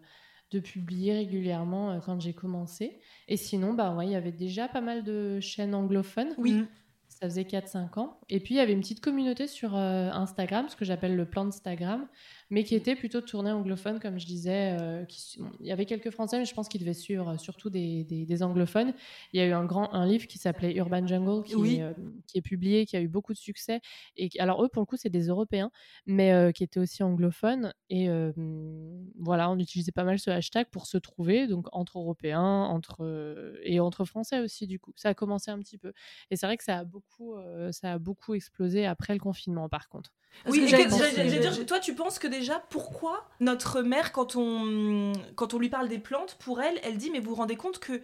de publier régulièrement euh, quand j'ai commencé. Et sinon, bah, ouais, il y avait déjà pas mal de chaînes anglophones. Oui. Ça faisait 4-5 ans. Et puis, il y avait une petite communauté sur euh, Instagram, ce que j'appelle le plan Instagram, mais qui était plutôt tournée anglophone, comme je disais. euh, qui- bon, il y avait quelques Français, mais je pense qu'ils devaient suivre euh, surtout des, des- des anglophones. Il y a eu un, grand, un livre qui s'appelait Urban Jungle, qui, Oui. euh, qui est publié, qui a eu beaucoup de succès. Et alors, eux, pour le coup, c'est des Européens, mais euh, qui étaient aussi anglophones. Et voilà, on utilisait pas mal ce hashtag pour se trouver, donc entre Européens entre, et entre Français aussi, du coup. Ça a commencé un petit peu. Et c'est vrai que ça a beaucoup ça a beaucoup explosé après le confinement, par contre. Parce Oui, j'allais dire, toi, tu penses que déjà, pourquoi notre mère, quand on, quand on lui parle des plantes, pour elle, elle dit, mais vous vous rendez compte que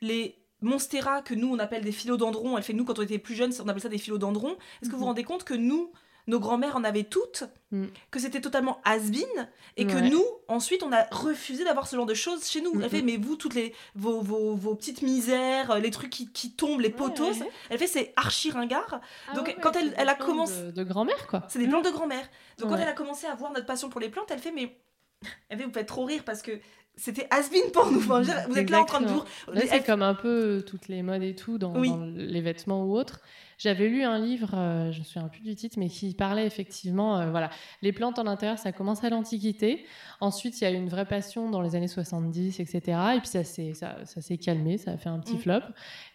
les monstera, que nous, on appelle des philodendrons, elle fait, nous, quand on était plus jeunes, on appelait ça des philodendrons, est-ce que vous vous Mhm. rendez compte que nous, nos grands-mères en avaient toutes, Mm. que c'était totalement has-been, et que Ouais. nous, ensuite, on a refusé d'avoir ce genre de choses chez nous. Mm, Elle fait, mm. mais vous, toutes les, vos, vos, vos petites misères, les trucs qui, qui tombent, les poteaux, ouais. elle fait, c'est archi ringard. Ah Donc, quand elle- elle a plans commencé- De, de grand-mère, quoi. C'est des plantes de grand-mère. Donc quand elle a commencé à avoir notre passion pour les plantes, elle fait mais [laughs] elle fait vous faites trop rire parce que c'était has-been pour nous. Enfin, je dire, vous êtes là en train de vous Là, c'est comme un peu euh, toutes les modes et tout dans, Oui. dans les vêtements ou autres. J'avais lu un livre, euh, je me souviens plus du titre, mais qui parlait effectivement, euh, voilà, les plantes en intérieur, ça commence à l'Antiquité. Ensuite, il y a eu une vraie passion dans les années 70, etc. Et puis ça s'est ça, ça s'est calmé, ça a fait un petit Mm. flop.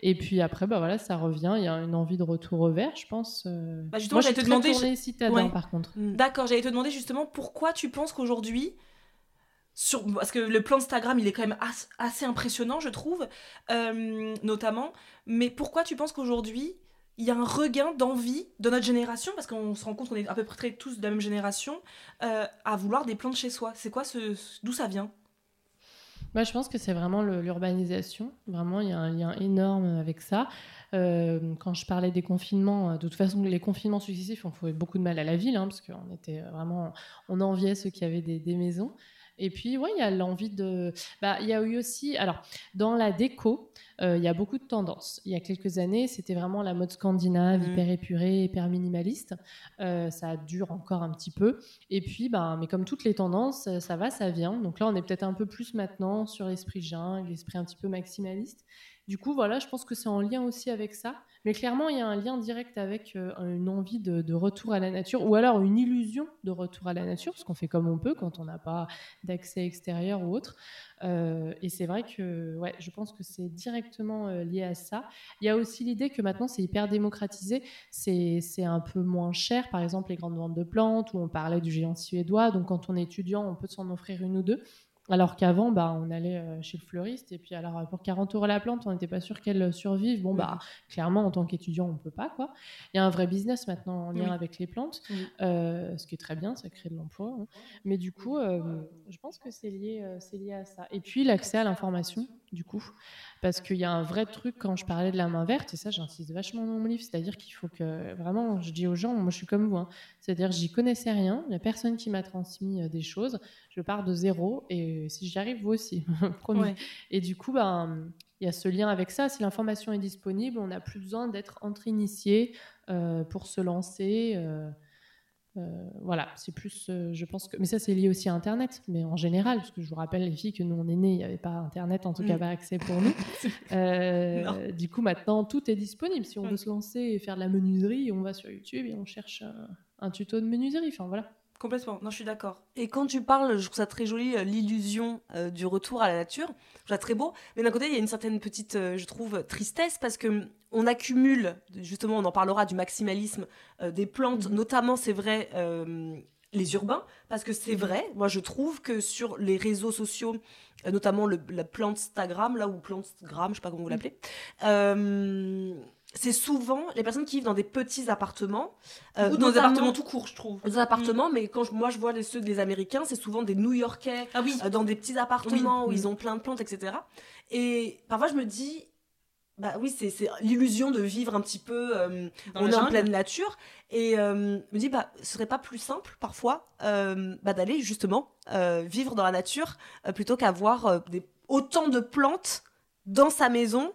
Et puis après, bah voilà, ça revient. Il y a une envie de retour au vert, je pense. euh. Bah, justement, Moi, je j'allais suis te demander- tournée citadin, Ouais. par contre. D'accord, j'allais te demander justement pourquoi tu penses qu'aujourd'hui parce que le plan Instagram il est quand même as- assez impressionnant je trouve euh, notamment mais pourquoi tu penses qu'aujourd'hui il y a un regain d'envie de notre génération? Parce qu'on se rend compte qu'on est à peu près tous de la même génération euh, à vouloir des plantes chez soi c'est quoi ce d'où ça vient? Moi, je pense que c'est vraiment l'urbanisation. Vraiment, il y a un lien énorme avec ça. Euh, quand je parlais des confinements, de toute façon, les confinements successifs ont fait beaucoup de mal à la ville, hein, parce qu'on était vraiment, on enviait ceux qui avaient des maisons. Et puis, ouais, il y a l'envie de. Bah, il y a eu aussi. Alors, dans la déco, euh, il y a beaucoup de tendances. Il y a quelques années, c'était vraiment la mode scandinave, Mhm. hyper épurée, hyper minimaliste. Euh, ça dure encore un petit peu. Et puis, bah, mais comme toutes les tendances, euh, ça va, ça vient. Donc là, on est peut-être un peu plus maintenant sur l'esprit jungle, l'esprit un petit peu maximaliste. Du coup, voilà, je pense que c'est en lien aussi avec ça. Mais clairement, il y a un lien direct avec euh, une envie de, retour à la nature, ou alors une illusion de retour à la nature, parce qu'on fait comme on peut quand on n'a pas d'accès extérieur ou autre. Euh, et c'est vrai que ouais, je pense que c'est directement euh, lié à ça. Il y a aussi l'idée que maintenant, c'est hyper démocratisé, c'est un peu moins cher. Par exemple, les grandes ventes de plantes, où on parlait du géant suédois. Donc, quand on est étudiant, on peut s'en offrir une ou deux. Alors qu'avant, bah, on allait euh, chez le fleuriste et puis alors euh, pour 40 euros la plante, on n'était pas sûr qu'elle euh, survive. Bon, bah, clairement, en tant qu'étudiant, on peut pas. quoi. Il y a un vrai business maintenant en lien Oui. avec les plantes, Oui. euh, ce qui est très bien, ça crée de l'emploi. hein. Mais du coup, euh, je pense que c'est lié, euh, c'est lié à ça. Et puis l'accès à l'information, du coup, parce qu'il y a un vrai truc quand je parlais de la main verte, et ça, j'insiste vachement dans mon livre, c'est-à-dire qu'il faut que vraiment, je dis aux gens, moi, je suis comme vous, hein, c'est-à-dire j'y connaissais rien, il n'y a personne qui m'a transmis des choses, je pars de zéro, et si j'y arrive, vous aussi, [laughs] promis. Ouais. Et du coup, ben, il y a ce lien avec ça. Si l'information est disponible, on n'a plus besoin d'être entre initiés euh, pour se lancer. euh, euh, voilà, c'est plus, je pense que. Mais ça, c'est lié aussi à Internet, mais en général, parce que je vous rappelle, les filles, que nous, on est nés, il n'y avait pas Internet, en tout cas, Mm. pas accès pour nous. [laughs] Du coup, maintenant, tout est disponible. Si on Mm. veut se lancer et faire de la menuiserie, on va sur YouTube et on cherche un, un tuto de menuiserie. Enfin, voilà. Complètement non je suis d'accord Et quand tu parles, je trouve ça très joli, euh, l'illusion euh, du retour à la nature. Je trouve ça très beau. Mais d'un côté, il y a une certaine petite, euh, je trouve, tristesse parce que on accumule, justement, on en parlera du maximalisme euh, des plantes, Mhm. notamment, c'est vrai, les urbains. Parce que c'est vrai, moi, je trouve que sur les réseaux sociaux, notamment le, la plante Instagram, là, ou Plantagram, je sais pas comment vous l'appelez, euh, c'est souvent les personnes qui vivent dans des petits appartements. euh, ou dans des appartements tout court je trouve des appartements, mais quand je- moi je vois les, ceux des Américains, c'est souvent des New-Yorkais ah oui euh, dans des petits appartements Oui. où Mm. ils ont plein de plantes, etc. Et parfois je me dis, bah oui, c'est l'illusion de vivre un petit peu, euh, Dans on est en pleine nature. Et euh, je me dis, bah, ce serait pas plus simple parfois euh, bah, d'aller justement vivre dans la nature plutôt qu'avoir autant de plantes dans sa maison.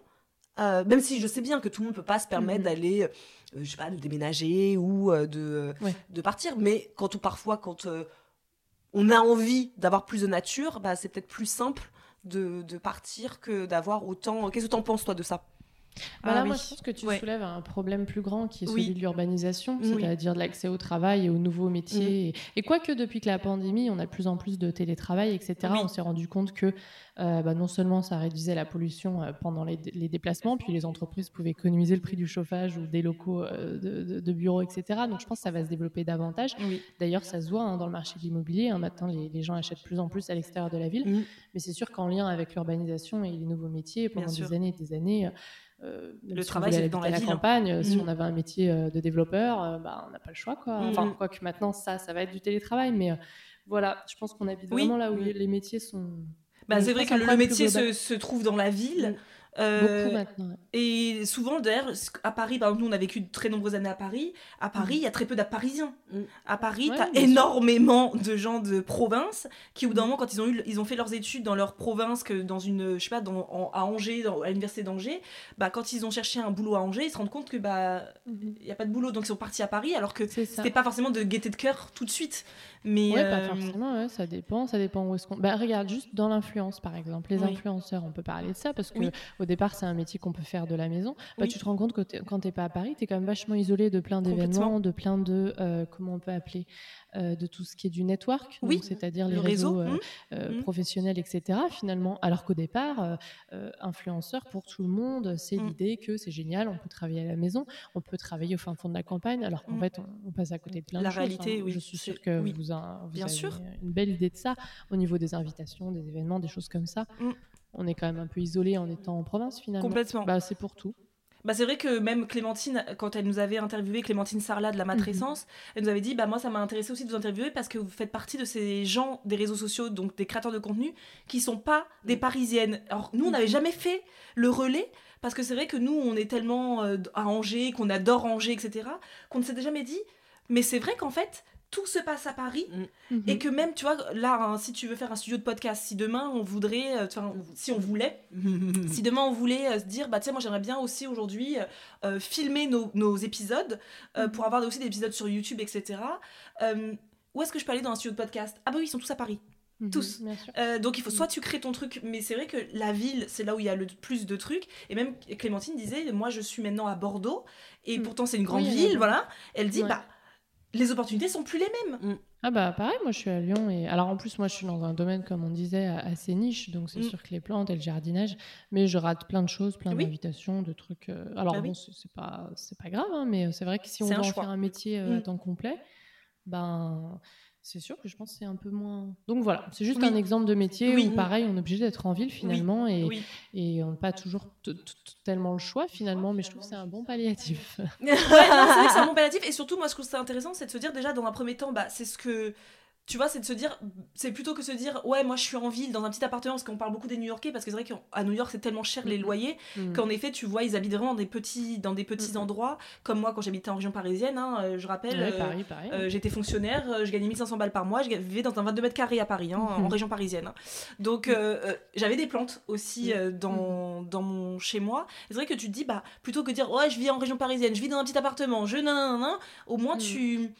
Euh, même si je sais bien que tout le monde peut pas se permettre Mhm. d'aller, euh, je sais pas, de déménager ou euh, de, Ouais. de partir, mais quand on, parfois quand on a envie d'avoir plus de nature, bah, c'est peut-être plus simple de, de partir que d'avoir autant. Qu'est-ce que tu en penses toi de ça? Ah moi, oui. je pense que tu Ouais. soulèves un problème plus grand qui est Oui. celui de l'urbanisation, Oui. c'est-à-dire de l'accès au travail et aux nouveaux métiers. Et, et quoique depuis que la pandémie, on a de plus en plus de télétravail, etc., on s'est rendu compte que euh, bah, non seulement ça réduisait la pollution euh, pendant les, les déplacements, puis les entreprises pouvaient économiser le prix du chauffage ou des locaux euh, de, de- bureaux, etc. Donc je pense que ça va se développer davantage. D'ailleurs, ça se voit hein, dans le marché de l'immobilier. hein. Maintenant, les, les gens achètent de plus en plus à l'extérieur de la ville. Mhm. Mais c'est sûr qu'en lien avec l'urbanisation et les nouveaux métiers, pendant des années et des années, euh, Le si travail, c'est dans la ville. la campagne. euh, Si Mm. on avait un métier euh, de développeur, bah, on n'a pas le choix. Quoi. Mm. Enfin, quoique maintenant, ça, ça va être du télétravail. Mais euh, voilà, je pense qu'on habite Oui. vraiment là où Mm. les métiers sont. Bah, c'est vrai que le, métier se, se trouve dans la ville. Euh, Beaucoup maintenant. ouais. et souvent, d'ailleurs, à Paris, par exemple, nous, on a vécu de très nombreuses années à Paris. À Paris, il y a très peu d'Parisiens. Mm. À Paris, Ouais, t'as énormément de gens de province qui, au bout d'un moment, quand ils ont, eu, ils ont fait leurs études dans leur province, que dans une, je sais pas, dans, en- à Angers, dans- à l'université d'Angers, bah, quand ils ont cherché un boulot à Angers, ils se rendent compte que bah, il n'y a pas de boulot, donc ils sont partis à Paris, alors que c'était pas forcément de gaieté de cœur tout de suite. Mais Ouais, euh, pas forcément, ouais, ça dépend, ça dépend où est-ce qu'on. Bah, regarde, juste dans l'influence, par exemple, les Oui. influenceurs, on peut parler de ça parce que Oui. au départ, c'est un métier qu'on peut faire de la maison. Bah, Oui. tu te rends compte que quand t'es pas à Paris, t'es quand même vachement isolé de plein d'événements, de plein de euh, comment on peut appeler, euh, de tout ce qui est du network, Oui, c'est-à-dire les le réseau, réseaux euh, mm, euh, mm. professionnels, etc. Finalement, alors qu'au départ, influenceur pour tout le monde, c'est Mm. l'idée que c'est génial, on peut travailler à la maison, on peut travailler au fin fond de la campagne, alors qu'en fait, on, on passe à côté de plein La de choses. réalité, hein. oui, Je suis sûre que oui. vous, en- vous Bien avez sûr. une belle idée de ça au niveau des invitations, des événements, des choses comme ça. On est quand même un peu isolé en étant en province finalement. Complètement. Bah, c'est pour tout. Bah, c'est vrai que même Clémentine, quand elle nous avait interviewé, Clémentine Sarlat de la matrescence, elle nous avait dit bah moi ça m'a intéressé aussi de vous interviewer parce que vous faites partie de ces gens des réseaux sociaux, donc des créateurs de contenu, qui sont pas des parisiennes. Alors nous on n'avait jamais fait le relais parce que c'est vrai que nous on est tellement euh, à Angers, qu'on adore Angers, etc., qu'on ne s'était jamais dit. Mais c'est vrai qu'en fait tout se passe à Paris Mhm. et que même tu vois là hein, si tu veux faire un studio de podcast, si demain on voudrait, euh, enfin, si on voulait [laughs] si demain on voulait euh, se dire, bah sais, moi j'aimerais bien aussi aujourd'hui euh, filmer nos, nos épisodes euh, pour avoir aussi des épisodes sur YouTube, etc. Euh, où est-ce que je peux aller dans un studio de podcast? Ah bah oui, ils sont tous à Paris. Mhm, tous. Euh, donc il faut soit tu crées ton truc, mais c'est vrai que la ville, c'est là où il y a le plus de trucs. Et même Clémentine disait, moi je suis maintenant à Bordeaux, et Mm. pourtant c'est une grande Oui, ville, voilà. Elle dit, Ouais. bah les opportunités sont plus les mêmes. Ah bah pareil, moi je suis à Lyon et alors en plus moi je suis dans un domaine comme on disait assez niche, donc c'est Mm. sûr que les plantes et le jardinage, mais je rate plein de choses, plein Oui. d'invitations, de trucs. euh, Alors Bah bon, oui. c'est pas c'est pas grave, hein, mais c'est vrai que si on veut un en choix. faire un métier euh, à Mm. temps complet, ben c'est sûr que je pense que c'est un peu moins. Donc voilà, c'est juste Oui. un exemple de métier Oui. où pareil, on est obligé d'être en ville finalement et, Oui. et on n'a pas toujours tellement le choix finalement, mais je trouve que c'est un bon palliatif. Ouais, c'est vrai que c'est un bon palliatif. Et surtout, moi, ce que je trouve ça intéressant, c'est de se dire déjà, dans un premier temps, bah, c'est ce que. Tu vois, c'est de se dire, c'est plutôt que se dire, ouais, moi je suis en ville, dans un petit appartement, parce qu'on parle beaucoup des New Yorkais, parce que c'est vrai qu'à New York c'est tellement cher les loyers, Mm. qu'en effet, tu vois, ils habitent vraiment dans des petits, dans des petits endroits, comme moi quand j'habitais en région parisienne, hein, euh, je rappelle, Ouais, euh, euh, j'étais fonctionnaire, je gagnais 1500 balles par mois, je vivais dans un 22 mètres carrés à Paris, hein, en région parisienne. hein. Donc euh, j'avais des plantes aussi euh, dans, dans mon chez moi. C'est vrai que tu te dis, bah, plutôt que de dire, ouais, je vis en région parisienne, je vis dans un petit appartement, je nan, au moins Mhm. tu.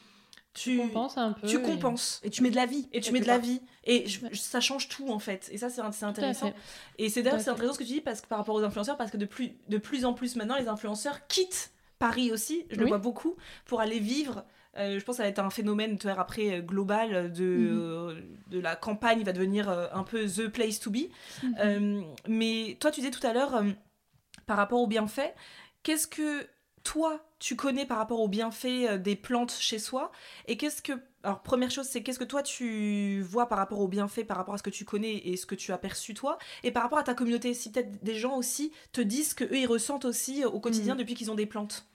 Tu, tu compenses un peu. tu et- compenses. Et tu mets de la vie. Et tu mets de la part. vie. Et je- ça change tout en fait. Et ça, c'est intéressant. Et c'est d'ailleurs c'est intéressant ce que tu dis parce que par rapport aux influenceurs, parce que de plus, de plus en plus maintenant, les influenceurs quittent Paris aussi. Je le vois beaucoup pour aller vivre. euh, je pense que ça va être un phénomène tu vois, après euh, global de, Mhm. euh, de la campagne il va devenir euh, un peu the place to be. Mhm. Euh, mais toi, tu disais tout à l'heure, euh, par rapport aux bienfaits, qu'est-ce que toi, tu connais par rapport aux bienfaits euh, des plantes chez soi Et qu'est-ce que... Alors, première chose, c'est qu'est-ce que toi, tu vois par rapport aux bienfaits, par rapport à ce que tu connais et ce que tu as perçu toi Et par rapport à ta communauté, si peut-être des gens aussi te disent que eux ils ressentent aussi euh, au quotidien Mhm. depuis qu'ils ont des plantes.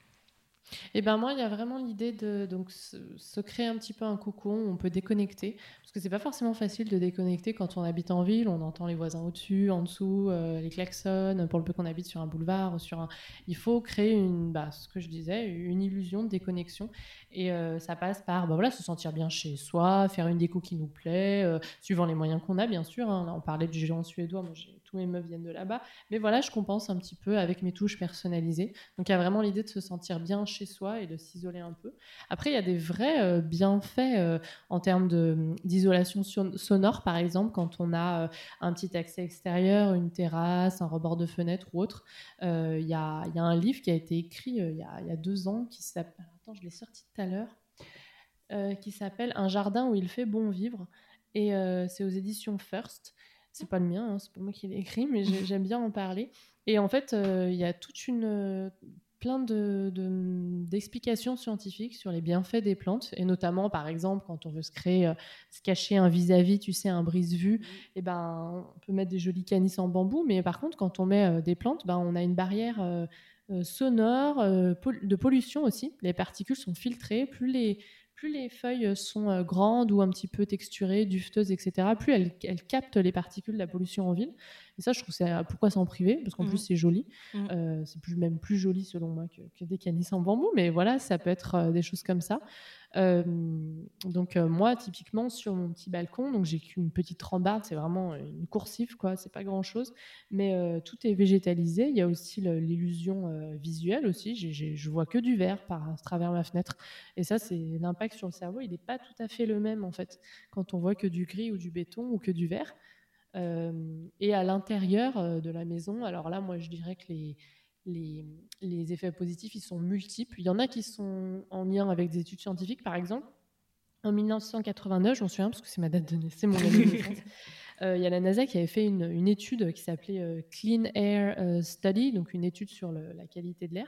Et ben moi, il y a vraiment l'idée de donc se, créer un petit peu un cocon où on peut déconnecter, parce que c'est pas forcément facile de déconnecter quand on habite en ville. On entend les voisins au-dessus, en dessous, euh, les klaxons. Pour le peu qu'on habite sur un boulevard ou sur un, il faut créer une, bah, ce que je disais, une illusion de déconnexion. Et euh, ça passe par, bah voilà, se sentir bien chez soi, faire une déco qui nous plaît, euh, suivant les moyens qu'on a, bien sûr. hein. On parlait du géant suédois. Tous mes meufs viennent de là-bas. Mais voilà, je compense un petit peu avec mes touches personnalisées. Donc il y a vraiment l'idée de se sentir bien chez soi et de s'isoler un peu. Après, il y a des vrais euh, bienfaits euh, en termes de- d'isolation son- sonore, par exemple, quand on a euh, un petit accès extérieur, une terrasse, un rebord de fenêtre ou autre. Il y, a, un livre qui a été écrit il y, a, deux ans qui s'appelle... Attends, je l'ai sorti tout à l'heure. qui s'appelle Un jardin où il fait bon vivre. Et c'est aux éditions First. C'est pas le mien, hein, c'est pas moi qui l'ai écrit, mais j'ai- j'aime bien en parler. Et en fait, euh, il y a toute une, plein de, de- d'explications scientifiques sur les bienfaits des plantes, et notamment, par exemple, quand on veut se créer, euh, se cacher un vis-à-vis, tu sais, un brise-vue, et ben, on peut mettre des jolis canisses en bambou, mais par contre, quand on met euh, des plantes, ben, on a une barrière euh, euh, sonore, euh, de pollution aussi. Les particules sont filtrées, plus les, plus les feuilles sont euh, grandes ou un petit peu texturées, dufteuses, etc., plus elles, elles captent les particules de la pollution en ville. Et ça, je trouve, c'est pourquoi s'en priver? Parce qu'en plus, c'est joli. Euh, c'est plus, même plus joli, selon moi, que, que des canisses en bambou. Mais voilà, ça peut être euh, des choses comme ça. Euh, donc, euh, moi, typiquement, sur mon petit balcon, donc j'ai qu'une petite rambarde, c'est vraiment une coursive, quoi. C'est pas grand-chose. Mais euh, tout est végétalisé. Il y a aussi l'illusion visuelle aussi. J'ai- j'ai- je vois que du vert par à travers ma fenêtre. Et ça, c'est l'impact sur le cerveau. Il n'est pas tout à fait le même, en fait, quand on voit que du gris ou du béton ou que du vert. Et à l'intérieur de la maison, alors là, moi, je dirais que les, les, les effets positifs, ils sont multiples. Il y en a qui sont en lien avec des études scientifiques, par exemple. En 1989, j'en souviens parce que c'est ma date de naissance, c'est mon année de [laughs] naissance. Euh, Il y a la NASA qui avait fait une, une étude qui s'appelait euh, Clean Air euh, Study, donc une étude sur le- la qualité de l'air,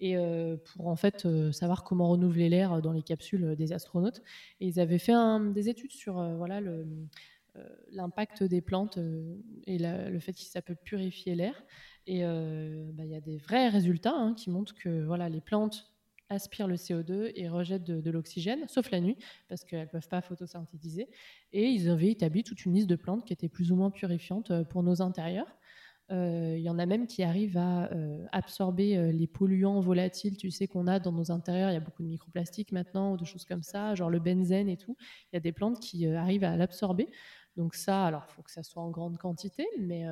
et euh, pour en fait savoir comment renouveler l'air dans les capsules des astronautes. Et ils avaient fait un- des études sur voilà le l'impact des plantes et la- le fait que ça peut purifier l'air. Et euh, bah, il y a des vrais résultats hein, qui montrent que voilà, les plantes aspirent le CO2 et rejettent de, l'oxygène, sauf la nuit, parce qu'elles ne peuvent pas photosynthétiser. Et ils avaient établi toute une liste de plantes qui étaient plus ou moins purifiantes euh, pour nos intérieurs. Euh, Il y en a même qui arrivent à absorber les polluants volatiles, tu sais, qu'on a dans nos intérieurs. Il y a beaucoup de microplastiques maintenant, ou de choses comme ça, genre le benzène et tout. Il y a des plantes qui arrivent à l'absorber. Donc ça, alors, il faut que ça soit en grande quantité, mais...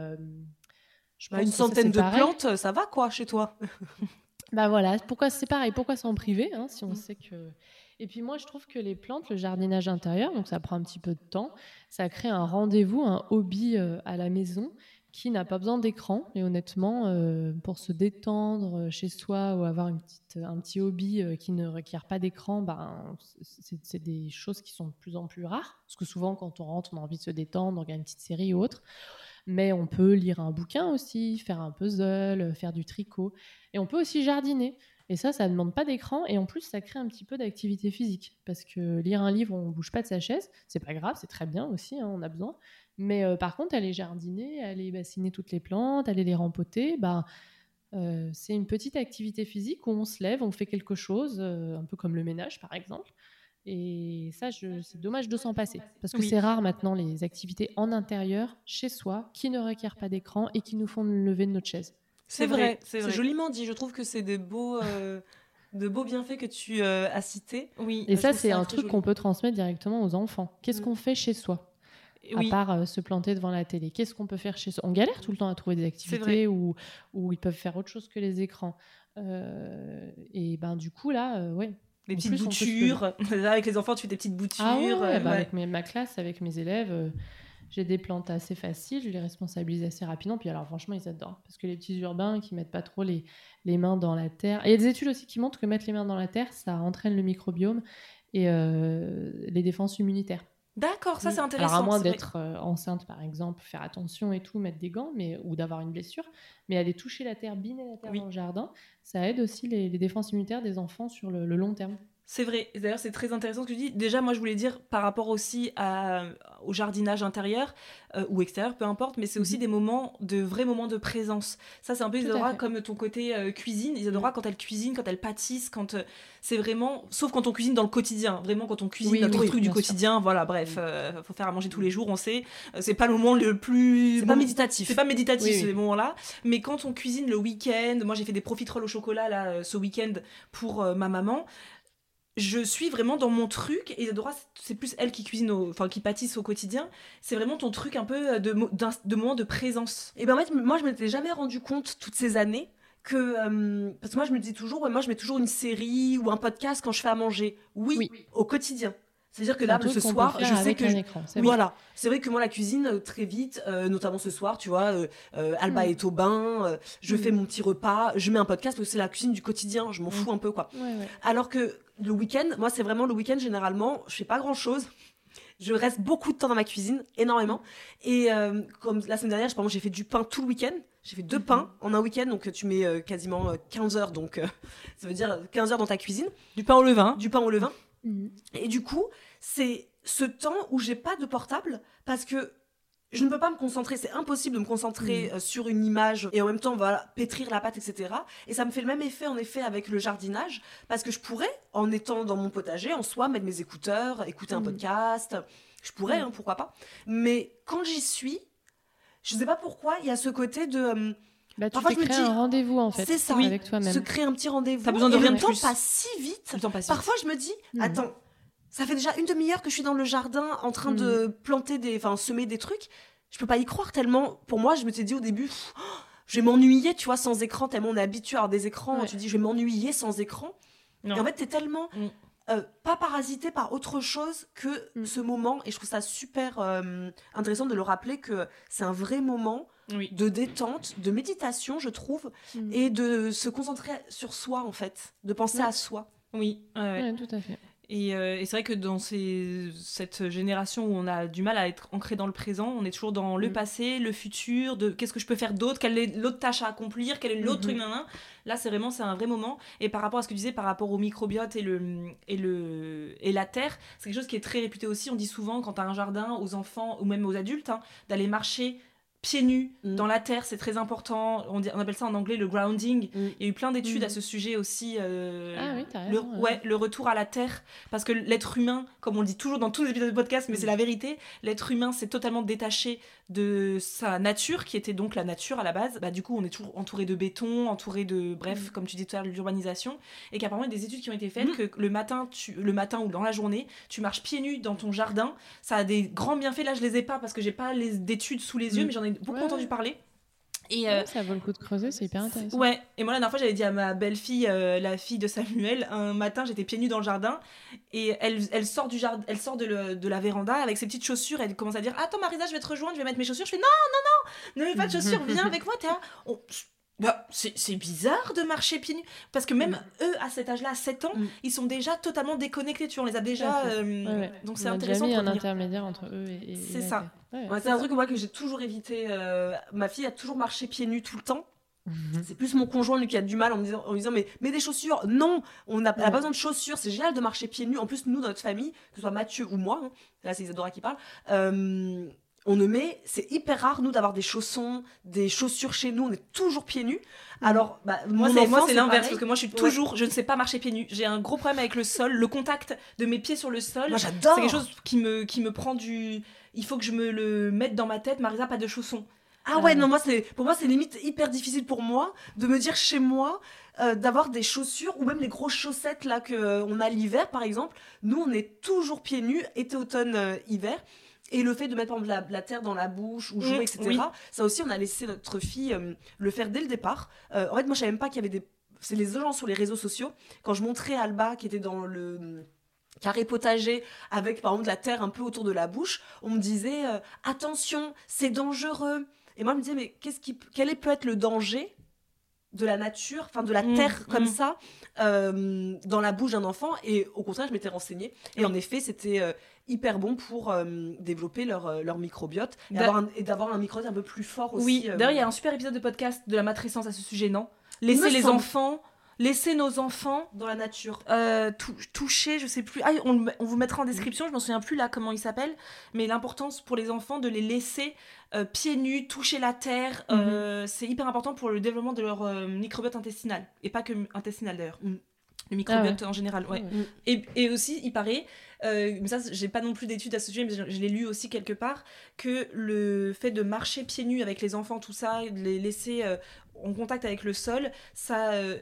euh, je Bah, une ça, centaine de pareil. plantes, ça va quoi chez toi [laughs] Bah voilà, pourquoi c'est pareil, pourquoi s'en priver hein, Mm. si on sait que. Et puis moi, je trouve que les plantes, le jardinage intérieur, donc ça prend un petit peu de temps, ça crée un rendez-vous, un hobby euh, à la maison qui n'a pas besoin d'écran. Et honnêtement, euh, pour se détendre euh, chez soi ou avoir une petite, un petit hobby euh, qui ne requiert pas d'écran, ben, c'est des choses qui sont de plus en plus rares. Parce que souvent, quand on rentre, on a envie de se détendre, on regarde une petite série ou autre. Mais on peut lire un bouquin aussi, faire un puzzle, euh, faire du tricot. Et on peut aussi jardiner. Et ça, ça ne demande pas d'écran. Et en plus, ça crée un petit peu d'activité physique. Parce que lire un livre, on ne bouge pas de sa chaise. C'est pas grave, c'est très bien aussi, hein, on a besoin. Mais euh, par contre, aller jardiner, aller bassiner toutes les plantes, aller les rempoter, bah, euh, c'est une petite activité physique où on se lève, on fait quelque chose, un peu comme le ménage par exemple. Et ça, c'est dommage de s'en passer. Parce que Oui. c'est rare maintenant les activités en intérieur, chez soi, qui ne requièrent pas d'écran et qui nous font nous lever de notre chaise. C'est vrai, c'est joliment dit. Je trouve que c'est des beaux, euh, de beaux bienfaits que tu euh, as cités. Oui. Et je ça, c'est un truc qu'on peut transmettre directement aux enfants. Qu'est-ce Mm. qu'on fait chez soi? Oui. à part euh, se planter devant la télé. Qu'est-ce qu'on peut faire chez soi? On galère tout le temps à trouver des activités où, où ils peuvent faire autre chose que les écrans. Euh, et ben du coup là, euh, ouais. Des petites plus, boutures. avec les enfants, tu fais des petites boutures. Ah ouais, euh, bah, avec mes- ma classe, avec mes élèves, euh, j'ai des plantes assez faciles, je les responsabilise assez rapidement. Puis alors franchement, ils adorent parce que les petits urbains qui mettent pas trop les, les mains dans la terre. Et il y a des études aussi qui montrent que mettre les mains dans la terre, ça entraîne le microbiome et euh, les défenses immunitaires. D'accord, ça c'est intéressant. Alors à moins d'être euh, enceinte par exemple, faire attention et tout, mettre des gants, mais ou d'avoir une blessure, mais aller toucher la terre, biner la terre Oui. dans le jardin, ça aide aussi les, les défenses immunitaires des enfants sur le, le long terme. C'est vrai. D'ailleurs, c'est très intéressant ce que tu dis. Déjà, moi, je voulais dire par rapport aussi à- au jardinage intérieur euh, ou extérieur, peu importe, mais c'est aussi Mhm. des moments de vrais moments de présence. Ça, c'est un peu Isadora comme ton côté euh, cuisine. Isadora, quand elle cuisine, quand elle pâtisse, quand euh, c'est vraiment, sauf quand on cuisine dans le quotidien, vraiment quand on cuisine Oui, notre oui, truc du sûr. quotidien. Voilà, bref, euh, faut faire à manger tous les jours, on sait. Euh, c'est pas le moment le plus. C'est pas bon- méditatif. c'est pas méditatif Oui, ces moments-là, mais quand on cuisine le week-end, moi j'ai fait des profiteroles au chocolat là euh, ce week-end pour euh, ma maman. Je suis vraiment dans mon truc et Isadora c'est plus elle qui cuisine, au- enfin qui pâtisse au quotidien. C'est vraiment ton truc un peu euh, de, de moment de présence. Et ben en fait, moi je m'étais jamais rendu compte toutes ces années que euh, parce que moi je me dis toujours, ouais, moi je mets toujours une série ou un podcast quand je fais à manger. Oui, Oui. au quotidien. C'est-à-dire que là, ce soir, je sais que je- écran. Voilà, c'est vrai que moi la cuisine euh, très vite, euh, notamment ce soir, tu vois, euh, Alba Mm. est au bain, euh, je Mm. fais mon petit repas, je mets un podcast parce que c'est la cuisine du quotidien, je m'en Mm. fous un peu quoi. Ouais, ouais. Alors que le week-end, moi c'est vraiment le week-end généralement, je fais pas grand chose Je reste beaucoup de temps dans ma cuisine, énormément. Et comme la semaine dernière, j'ai fait du pain tout le week-end. J'ai fait deux pains en un week-end, donc tu mets quasiment euh, 15 heures, donc [laughs] ça veut dire 15 heures dans ta cuisine. Du pain au levain. Du pain au levain. Mhm. Et du coup, c'est ce temps où j'ai pas de portable parce que je ne peux pas me concentrer, c'est impossible de me concentrer euh, sur une image et en même temps voilà, pétrir la pâte, etc. Et ça me fait le même effet en effet avec le jardinage parce que je pourrais, en étant dans mon potager, en soi, mettre mes écouteurs, écouter un Mhm. podcast, je pourrais, hein, pourquoi pas. Mais quand j'y suis, je sais pas pourquoi, il y a ce côté de... euh, Bah, tu Parfois, je me dis, un rendez-vous en fait c'est ça. avec toi-même. se créer un petit rendez-vous. T'as besoin de et rien le de temps passe si vite. Le temps passe. Parfois, je me dis, Mhm. attends, ça fait déjà une demi-heure que je suis dans le jardin en train de planter des, enfin, semer des trucs. Je peux pas y croire tellement. Pour moi, je me suis dit au début, pff, oh, je vais m'ennuyer, tu vois, sans écran. Tellement on est habitué à avoir des écrans. Ouais. Tu dis, je vais m'ennuyer sans écran. Non. Et en fait, t'es tellement Mm. euh, pas parasité par autre chose que ce moment. Et je trouve ça super euh, intéressant de le rappeler que c'est un vrai moment Oui. de détente, de méditation, je trouve, Mhm. et de se concentrer sur soi, en fait, de penser Ouais. à soi. Oui. ouais, ouais. Ouais, tout à fait. Et, euh, et c'est vrai que dans ces, cette génération où on a du mal à être ancré dans le présent, on est toujours dans le Mm. passé, le futur, de qu'est-ce que je peux faire d'autre, quelle est l'autre tâche à accomplir, quel est l'autre Mhm. truc, nan, nan. Là, c'est vraiment c'est un vrai moment. Et par rapport à ce que tu disais, par rapport au microbiote et, le, et, le, et la terre, c'est quelque chose qui est très réputé aussi. On dit souvent, quand tu as un jardin, aux enfants ou même aux adultes, hein, d'aller marcher pieds nus Mm. dans la terre, c'est très important. On, dit- on appelle ça en anglais le grounding. Mm. Il y a eu plein d'études Mm. à ce sujet aussi. euh, Ah oui, t'as le, raison, ouais. ouais, le retour à la terre. Parce que l'être humain, comme on le dit toujours dans tous les épisodes de podcast, mais c'est la vérité, l'être humain s'est totalement détaché de sa nature, qui était donc la nature à la base. Bah, du coup, on est toujours entouré de béton, entouré de, bref, comme tu dis tout à l'heure, de l'urbanisation. Et qu'apparemment, il y a des études qui ont été faites que le matin, tu, le matin ou dans la journée, tu marches pieds nus dans ton jardin. Ça a des grands bienfaits. Là, je les ai pas parce que j'ai pas les d'études sous les yeux, mais j'en ai beaucoup Ouais, entendu parler. Et, euh, Ouais, ça vaut le coup de creuser, c'est hyper intéressant. Ouais, et moi la dernière fois j'avais dit à ma belle-fille, euh, la fille de Samuel, un matin j'étais pieds nus dans le jardin et elle, elle sort du jardin, elle sort de, le- de la véranda avec ses petites chaussures, elle commence à dire attends Marisa je vais te rejoindre, je vais mettre mes chaussures, je fais non non non, ne mets pas de chaussures, viens avec moi, t'es là. On- Bah, c'est bizarre de marcher pieds nus parce que même eux à cet âge-là, à 7 ans, Mm. ils sont déjà totalement déconnectés, tu vois, on les a déjà, euh, Ouais, ouais. donc On c'est a intéressant déjà mis de un intermédiaire entre eux et. et- C'est ça. Terre. Ouais, Ouais, c'est un truc moi que j'ai toujours évité. euh, ma fille a toujours marché pieds nus tout le temps. C'est plus mon conjoint lui qui a du mal en me disant, en me disant mais mets des chaussures. Non, on n'a pas besoin de chaussures. C'est génial de marcher pieds nus. En plus nous dans notre famille, que ce soit Mathieu ou moi, hein, là c'est Isadora qui parle. euh, on ne met, c'est hyper rare nous d'avoir des chaussons, des chaussures chez nous. On est toujours pieds nus. Alors bah, Moi, c'est, moi, enfant, c'est l'inverse, parce que moi, je suis Ouais. toujours, je ne sais pas marcher pieds nus. J'ai un gros problème avec le sol, le contact de mes pieds sur le sol. Moi j'adore. c'est quelque chose qui me, qui me prend du. Il faut que je me le mette dans ma tête. Marisa, pas de chaussons. Ah ouais, Euh. non, moi, c'est, pour moi, c'est limite hyper difficile pour moi de me dire chez moi euh, d'avoir des chaussures ou même les grosses chaussettes là que euh, on a l'hiver, par exemple. Nous, on est toujours pieds nus, été, automne, hiver. Et le fait de mettre par exemple, la, la terre dans la bouche ou jouer, Mmh, etc. oui. Ça aussi, on a laissé notre fille le faire dès le départ. En fait, moi, je savais même pas qu'il y avait des. C'est les gens sur les réseaux sociaux. Quand je montrais Alba qui était dans le carré potager avec par exemple de la terre un peu autour de la bouche, on me disait euh, attention, c'est dangereux. Et moi, je me disais, mais qu'est-ce qui, quel est- peut être le danger de la nature, enfin de la Mm, terre comme mm. ça, euh, dans la bouche d'un enfant? Et au contraire, je m'étais renseignée. Et en effet, c'était euh, hyper bon pour développer leur, leur microbiote et D'a- avoir un- d'avoir un, microbiote un peu plus fort aussi. oui, d'ailleurs, il y a un super épisode de podcast de la matrescence à ce sujet, non? Laisser les semble. enfants, laisser nos enfants dans la nature. euh, tou- toucher, je sais plus. Ah, on, vous mettra en description, je m'en souviens plus là comment il s'appelle, mais l'importance pour les enfants de les laisser euh, pieds nus, toucher la terre, euh, c'est hyper important pour le développement de leur microbiote intestinal. Et pas que intestinal d'ailleurs. Mm. Le microbiote en général, ouais. Ouais. Et, et aussi, il paraît, euh, mais ça, j'ai pas non plus d'études à ce sujet, mais je, je l'ai lu aussi quelque part, que le fait de marcher pieds nus avec les enfants, tout ça, de les laisser euh, en contact avec le sol, ça euh,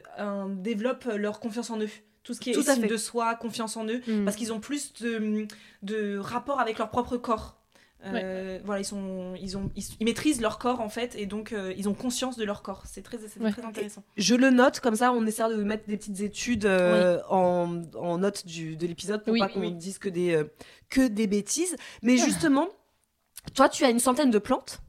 développe leur confiance en eux. Tout ce qui est Tout estime de soi, confiance en eux, Mm. parce qu'ils ont plus de, de rapport avec leur propre corps. Euh, Voilà, ils, sont, ils, ont, ils, ils maîtrisent leur corps en fait, et donc euh, ils ont conscience de leur corps. C'est très, c'est Ouais. très intéressant. Je le note, comme ça on essaie de mettre des petites études euh, en, en note du, de l'épisode pour Oui, pas qu'on oui. dise que des, euh, que des bêtises. Mais justement, toi tu as une centaine de plantes.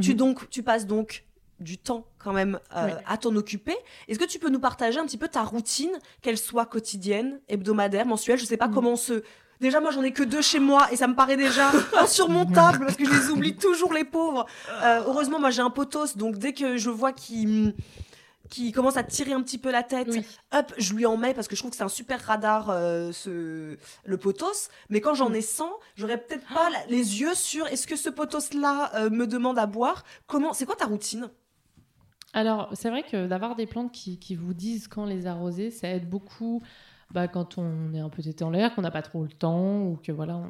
Tu, Mhm. donc, tu passes donc du temps quand même euh, Oui. à t'en occuper. Est-ce que tu peux nous partager un petit peu ta routine, qu'elle soit quotidienne, hebdomadaire, mensuelle Je sais pas Mhm. comment on se Déjà, moi, j'en ai que deux chez moi et ça me paraît déjà [laughs] insurmontable parce que je les oublie toujours, les pauvres. Euh, heureusement, moi, j'ai un potos, donc dès que je vois qu'il qui commence à tirer un petit peu la tête, Oui. hop, je lui en mets parce que je trouve que c'est un super radar, euh, ce, le potos. Mais quand j'en ai 100, j'aurais peut-être pas la- les yeux sur est-ce que ce potos-là euh, me demande à boire? Comment C'est quoi ta routine? Alors, c'est vrai que d'avoir des plantes qui, qui vous disent quand les arroser, ça aide beaucoup bah, quand on est un peu tété en l'air, qu'on n'a pas trop le temps, ou que voilà,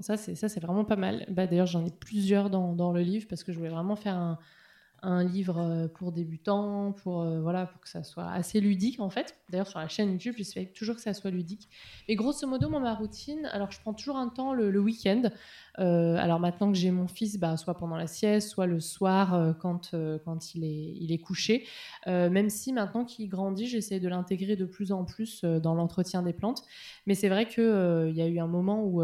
ça c'est ça c'est vraiment pas mal. Bah, D'ailleurs, j'en ai plusieurs dans, dans le livre parce que je voulais vraiment faire un, un livre euh, pour débutants, pour euh, voilà, pour que ça soit assez ludique en fait. D'ailleurs, sur la chaîne YouTube, j'essaie toujours que ça soit ludique. Et grosso modo, moi, ma routine, alors je prends toujours un temps le week-end. Euh, alors maintenant que j'ai mon fils, bah, soit pendant la sieste, soit le soir euh, quand, euh, quand il, est, il est couché. Même si maintenant qu'il grandit, j'essaie de l'intégrer de plus en plus dans l'entretien des plantes. Mais c'est vrai qu'il y a eu un moment où,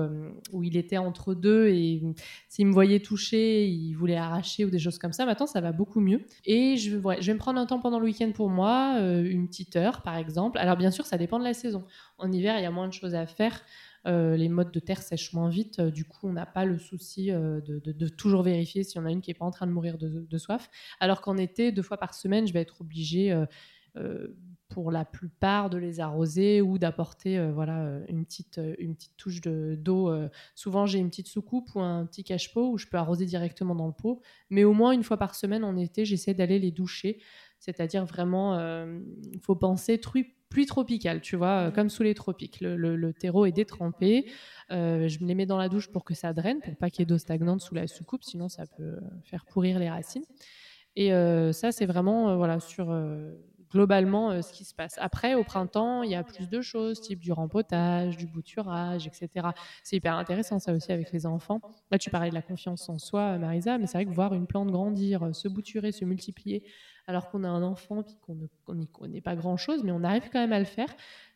où il était entre deux et euh, s'il me voyait toucher, il voulait arracher ou des choses comme ça. Maintenant, ça va beaucoup mieux. Et je, je vais me prendre un temps pendant le week-end pour moi, une petite heure par exemple. Alors bien sûr, ça dépend de la saison. En hiver, il y a moins de choses à faire. Euh, les modes de terre sèchent moins vite, euh, du coup on n'a pas le souci euh, de, toujours vérifier si on a une qui n'est pas en train de mourir de, soif. Alors qu'en été, deux fois par semaine, je vais être obligée, pour la plupart, de les arroser ou d'apporter voilà, une, petite, une petite touche de- d'eau. Souvent j'ai une petite soucoupe ou un petit cache-pot où je peux arroser directement dans le pot, mais au moins une fois par semaine en été, j'essaie d'aller les doucher. C'est-à-dire vraiment, il faut penser tru- pluie tropicale, tu vois, euh, comme sous les tropiques. Le, terreau est détrempé. euh, je me les mets dans la douche pour que ça draine, pour pas qu'il y ait d'eau stagnante sous la soucoupe, sinon ça peut euh, faire pourrir les racines. Et ça, c'est vraiment voilà, sur globalement ce qui se passe. Après, au printemps, il y a plus de choses, type du rempotage, du bouturage, etc. C'est hyper intéressant ça aussi avec les enfants. Là, tu parlais de la confiance en soi, Marisa, mais c'est vrai que voir une plante grandir, se bouturer, se multiplier, alors qu'on a un enfant puis qu'on n'y connaît pas grand-chose, mais on arrive quand même à le faire,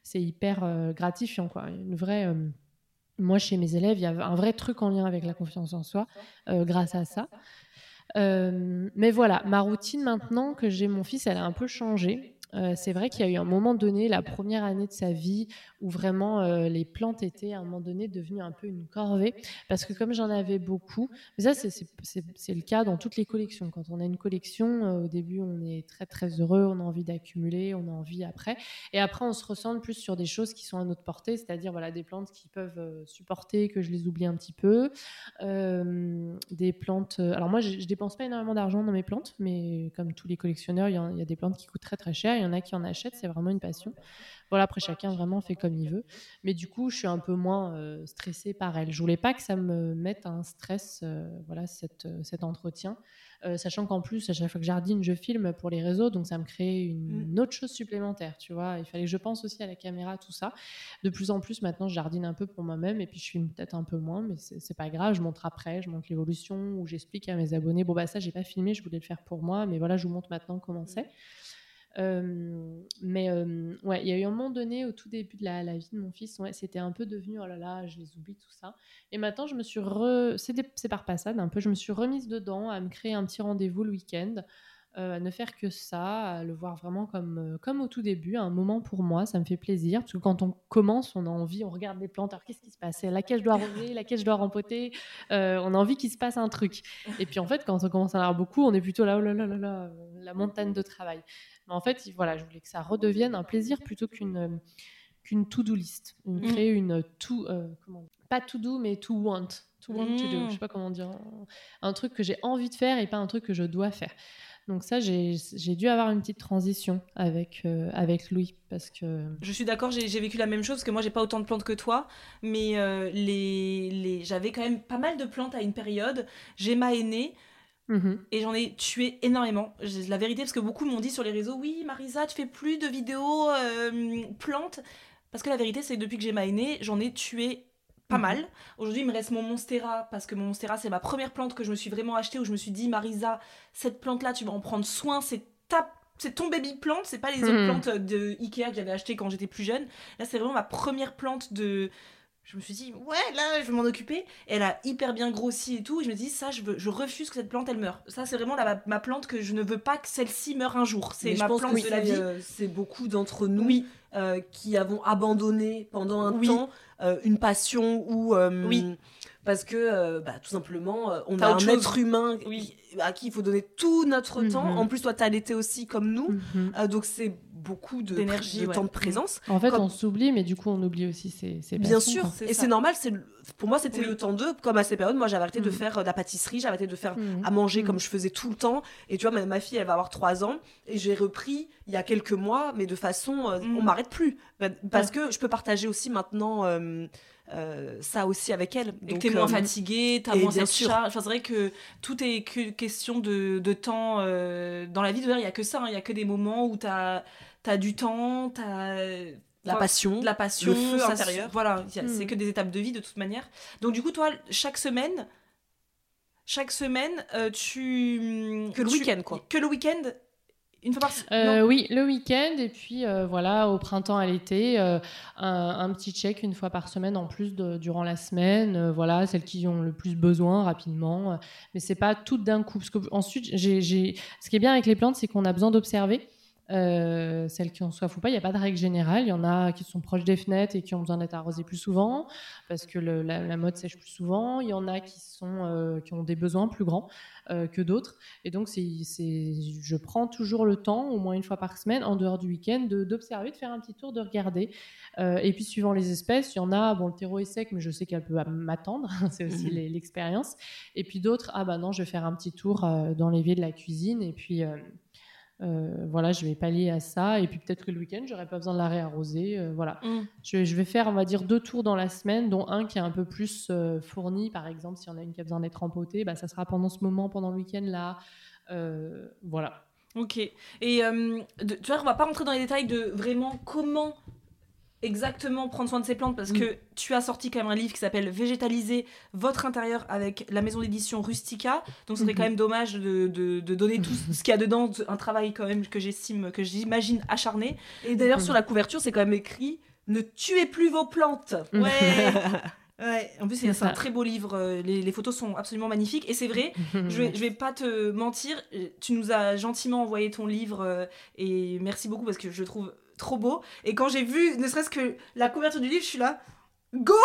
c'est hyper euh, gratifiant. Quoi. Une vraie, euh, moi, chez mes élèves, il y a un vrai truc en lien avec la confiance en soi euh, grâce à ça. Mais voilà, ma routine maintenant que j'ai mon fils, elle a un peu changé. Euh, c'est vrai qu'il y a eu un moment donné, la première année de sa vie, où vraiment euh, les plantes étaient à un moment donné devenues un peu une corvée. Parce que comme j'en avais beaucoup, mais ça c'est- le cas dans toutes les collections. Quand on a une collection, euh, au début on est très très heureux, on a envie d'accumuler, on a envie après. Et après on se ressent plus sur des choses qui sont à notre portée, c'est-à-dire voilà, des plantes qui peuvent supporter que je les oublie un petit peu. Des plantes. Alors moi, je, je dépense pas énormément d'argent dans mes plantes, mais comme tous les collectionneurs, il y, y a des plantes qui coûtent très très cher. Il y en a qui en achètent, c'est vraiment une passion. Voilà, après chacun vraiment fait comme il veut. Mais du coup, je suis un peu moins euh, stressée par elle. Je voulais pas que ça me mette un stress, euh, voilà, cette, euh, cet entretien. Euh, sachant qu'en plus, à chaque fois que jardine, je filme pour les réseaux, donc ça me crée une, une autre chose supplémentaire, tu vois. Il fallait que je pense aussi à la caméra, tout ça. De plus en plus, maintenant, je jardine un peu pour moi-même, et puis je filme peut-être un peu moins, mais c'est c'est pas grave. Je montre après, je montre l'évolution, ou j'explique à mes abonnés, bon bah ça, j'ai pas filmé, je voulais le faire pour moi, mais voilà, je vous montre maintenant comment c'est. Euh, mais euh, ouais, il y a eu un moment donné au tout début de la, vie de mon fils, ouais, c'était un peu devenu oh là là, je les oublie tout ça. Et maintenant, je me suis re... c'est par passade un peu, je me suis remise dedans à me créer un petit rendez-vous le week-end, euh, à ne faire que ça, à le voir vraiment comme, euh, comme au tout début, un moment pour moi, ça me fait plaisir. Parce que quand on commence, on a envie, on regarde les plantes, alors qu'est-ce qui se passe? Laquelle je dois arroser, laquelle je dois rempoter? Euh, On a envie qu'il se passe un truc. Et puis en fait, quand on commence à en avoir beaucoup, on est plutôt là, oh là là là là, la montagne de travail. Mais en fait, voilà, je voulais que ça redevienne un plaisir plutôt qu'une qu'une to-do list. Une- Mm. Créer une to, euh, comment pas to do, mais to want. To want to do. Mm. Je sais pas comment dire. Un truc que j'ai envie de faire et pas un truc que je dois faire. Donc ça, j'ai dû avoir une petite transition avec, euh, avec Louis parce que... Je suis d'accord, j'ai vécu la même chose parce que moi j'ai pas autant de plantes que toi, mais euh, les, les... j'avais quand même pas mal de plantes à une période. J'ai ma aînée Mhm. et j'en ai tué énormément. La vérité, parce que beaucoup m'ont dit sur les réseaux, oui Marisa, tu fais plus de vidéos euh, plantes. Parce que la vérité, c'est que depuis que j'ai ma aînée, j'en ai tué pas Mhm. mal. Aujourd'hui, il me reste mon Monstera parce que mon Monstera, c'est ma première plante que je me suis vraiment achetée où je me suis dit, Marisa, cette plante-là, tu vas en prendre soin, c'est ta c'est ton baby plante, c'est pas les autres Mhm. plantes de Ikea que j'avais achetées quand j'étais plus jeune. Là, c'est vraiment ma première plante de. je me suis dit, ouais, là, je vais m'en occuper. Elle a hyper bien grossi et tout. Et je me dis, ça, je, veux, je refuse que cette plante, elle meure. Ça, c'est vraiment la, ma plante que je ne veux pas que celle-ci meure un jour. C'est ma plante que de la vie. euh, c'est beaucoup d'entre nous Oui. Euh, qui avons abandonné pendant un Oui. temps euh, une passion ou euh, Oui. Parce que euh, bah, tout simplement euh, on a un chose. être humain Oui. à qui il faut donner tout notre Mhm. temps. En plus, toi, t'as l'été aussi comme nous, Mhm. Euh, donc c'est beaucoup de, D'énergie, de ouais. temps de présence. En fait, Comme- on s'oublie, mais du coup, on oublie aussi ses, ses Bien sûr, quoi. et c'est normal. C'est le- pour moi, c'était Oui. le temps d'eux. Comme à ces périodes, moi, j'avais arrêté de Mhm. faire euh, de la pâtisserie, j'avais arrêté de faire Mhm. à manger comme Mhm. je faisais tout le temps. Et tu vois, ma, ma fille, elle va avoir 3 ans. Et j'ai repris il y a quelques mois, mais de façon. euh, Mhm. On m'arrête plus. Parce que je peux partager aussi maintenant euh, ça aussi avec elle. Et que Donc, t'es moins euh, fatigué, t'as moins cette sûr. charge. Enfin, c'est vrai que tout est que question de, de temps euh, dans la vie. D'ailleurs, il y a que ça. hein. Il y a que des moments où t'as as du temps, t'as la passion. de la passion, le feu ça intérieur. Voilà, c'est que des étapes de vie de toute manière. Donc du coup, toi, chaque semaine, chaque semaine, euh, tu Que le week-end, quoi. Que le week-end, une fois par Euh, oui, le week-end et puis euh, voilà, au printemps, à l'été, euh, un, un petit check une fois par semaine en plus de, durant la semaine. euh, voilà, celles qui ont le plus besoin rapidement. mais c'est pas tout d'un coup. Parce que ensuite, j'ai- ce qui est bien avec les plantes, c'est qu'on a besoin d'observer. Euh, celles qui ont soif ou pas, il n'y a pas de règle générale. Il y en a qui sont proches des fenêtres et qui ont besoin d'être arrosées plus souvent parce que le- la, la mode sèche plus souvent. Il y en a qui, sont, euh, qui ont des besoins plus grands euh, que d'autres. Et donc, c'est, je prends toujours le temps, au moins une fois par semaine, en dehors du week-end, d'observer, de faire un petit tour, de regarder. Et puis, suivant les espèces, il y en a, bon, le terreau est sec, mais je sais qu'elle peut m'attendre, [laughs] c'est aussi les- l'expérience. Et puis d'autres, ah bah non, je vais faire un petit tour dans l'évier de la cuisine, et puis euh, voilà, je vais pallier à ça. Et puis peut-être que le week-end, j'aurai pas besoin de la réarroser. euh, voilà. Mm. Je, je vais faire, on va dire, deux tours dans la semaine, dont un qui est un peu plus euh, fourni. Par exemple, si on a une qui a besoin d'être empotée, bah, ça sera pendant ce moment, pendant le week-end là. Voilà. Ok. Et de- tu vois, on va pas rentrer dans les détails de vraiment comment exactement prendre soin de ces plantes parce que tu as sorti quand même un livre qui s'appelle Végétaliser votre intérieur avec la maison d'édition Rustica. Donc ce serait Mhm. quand même dommage de, de- de donner tout ce qu'il y a dedans, un travail quand même que j'estime, que j'imagine acharné. Et d'ailleurs, sur la couverture, c'est quand même écrit Ne tuez plus vos plantes. [laughs] Ouais. ouais. En plus, c'est un très beau livre. euh, Les, les photos sont absolument magnifiques. Et c'est vrai, je vais, je vais pas te mentir, euh, tu nous as gentiment envoyé ton livre euh, et merci beaucoup parce que je trouve trop beau. Et quand j'ai vu, ne serait-ce que la couverture du livre, je suis là, goal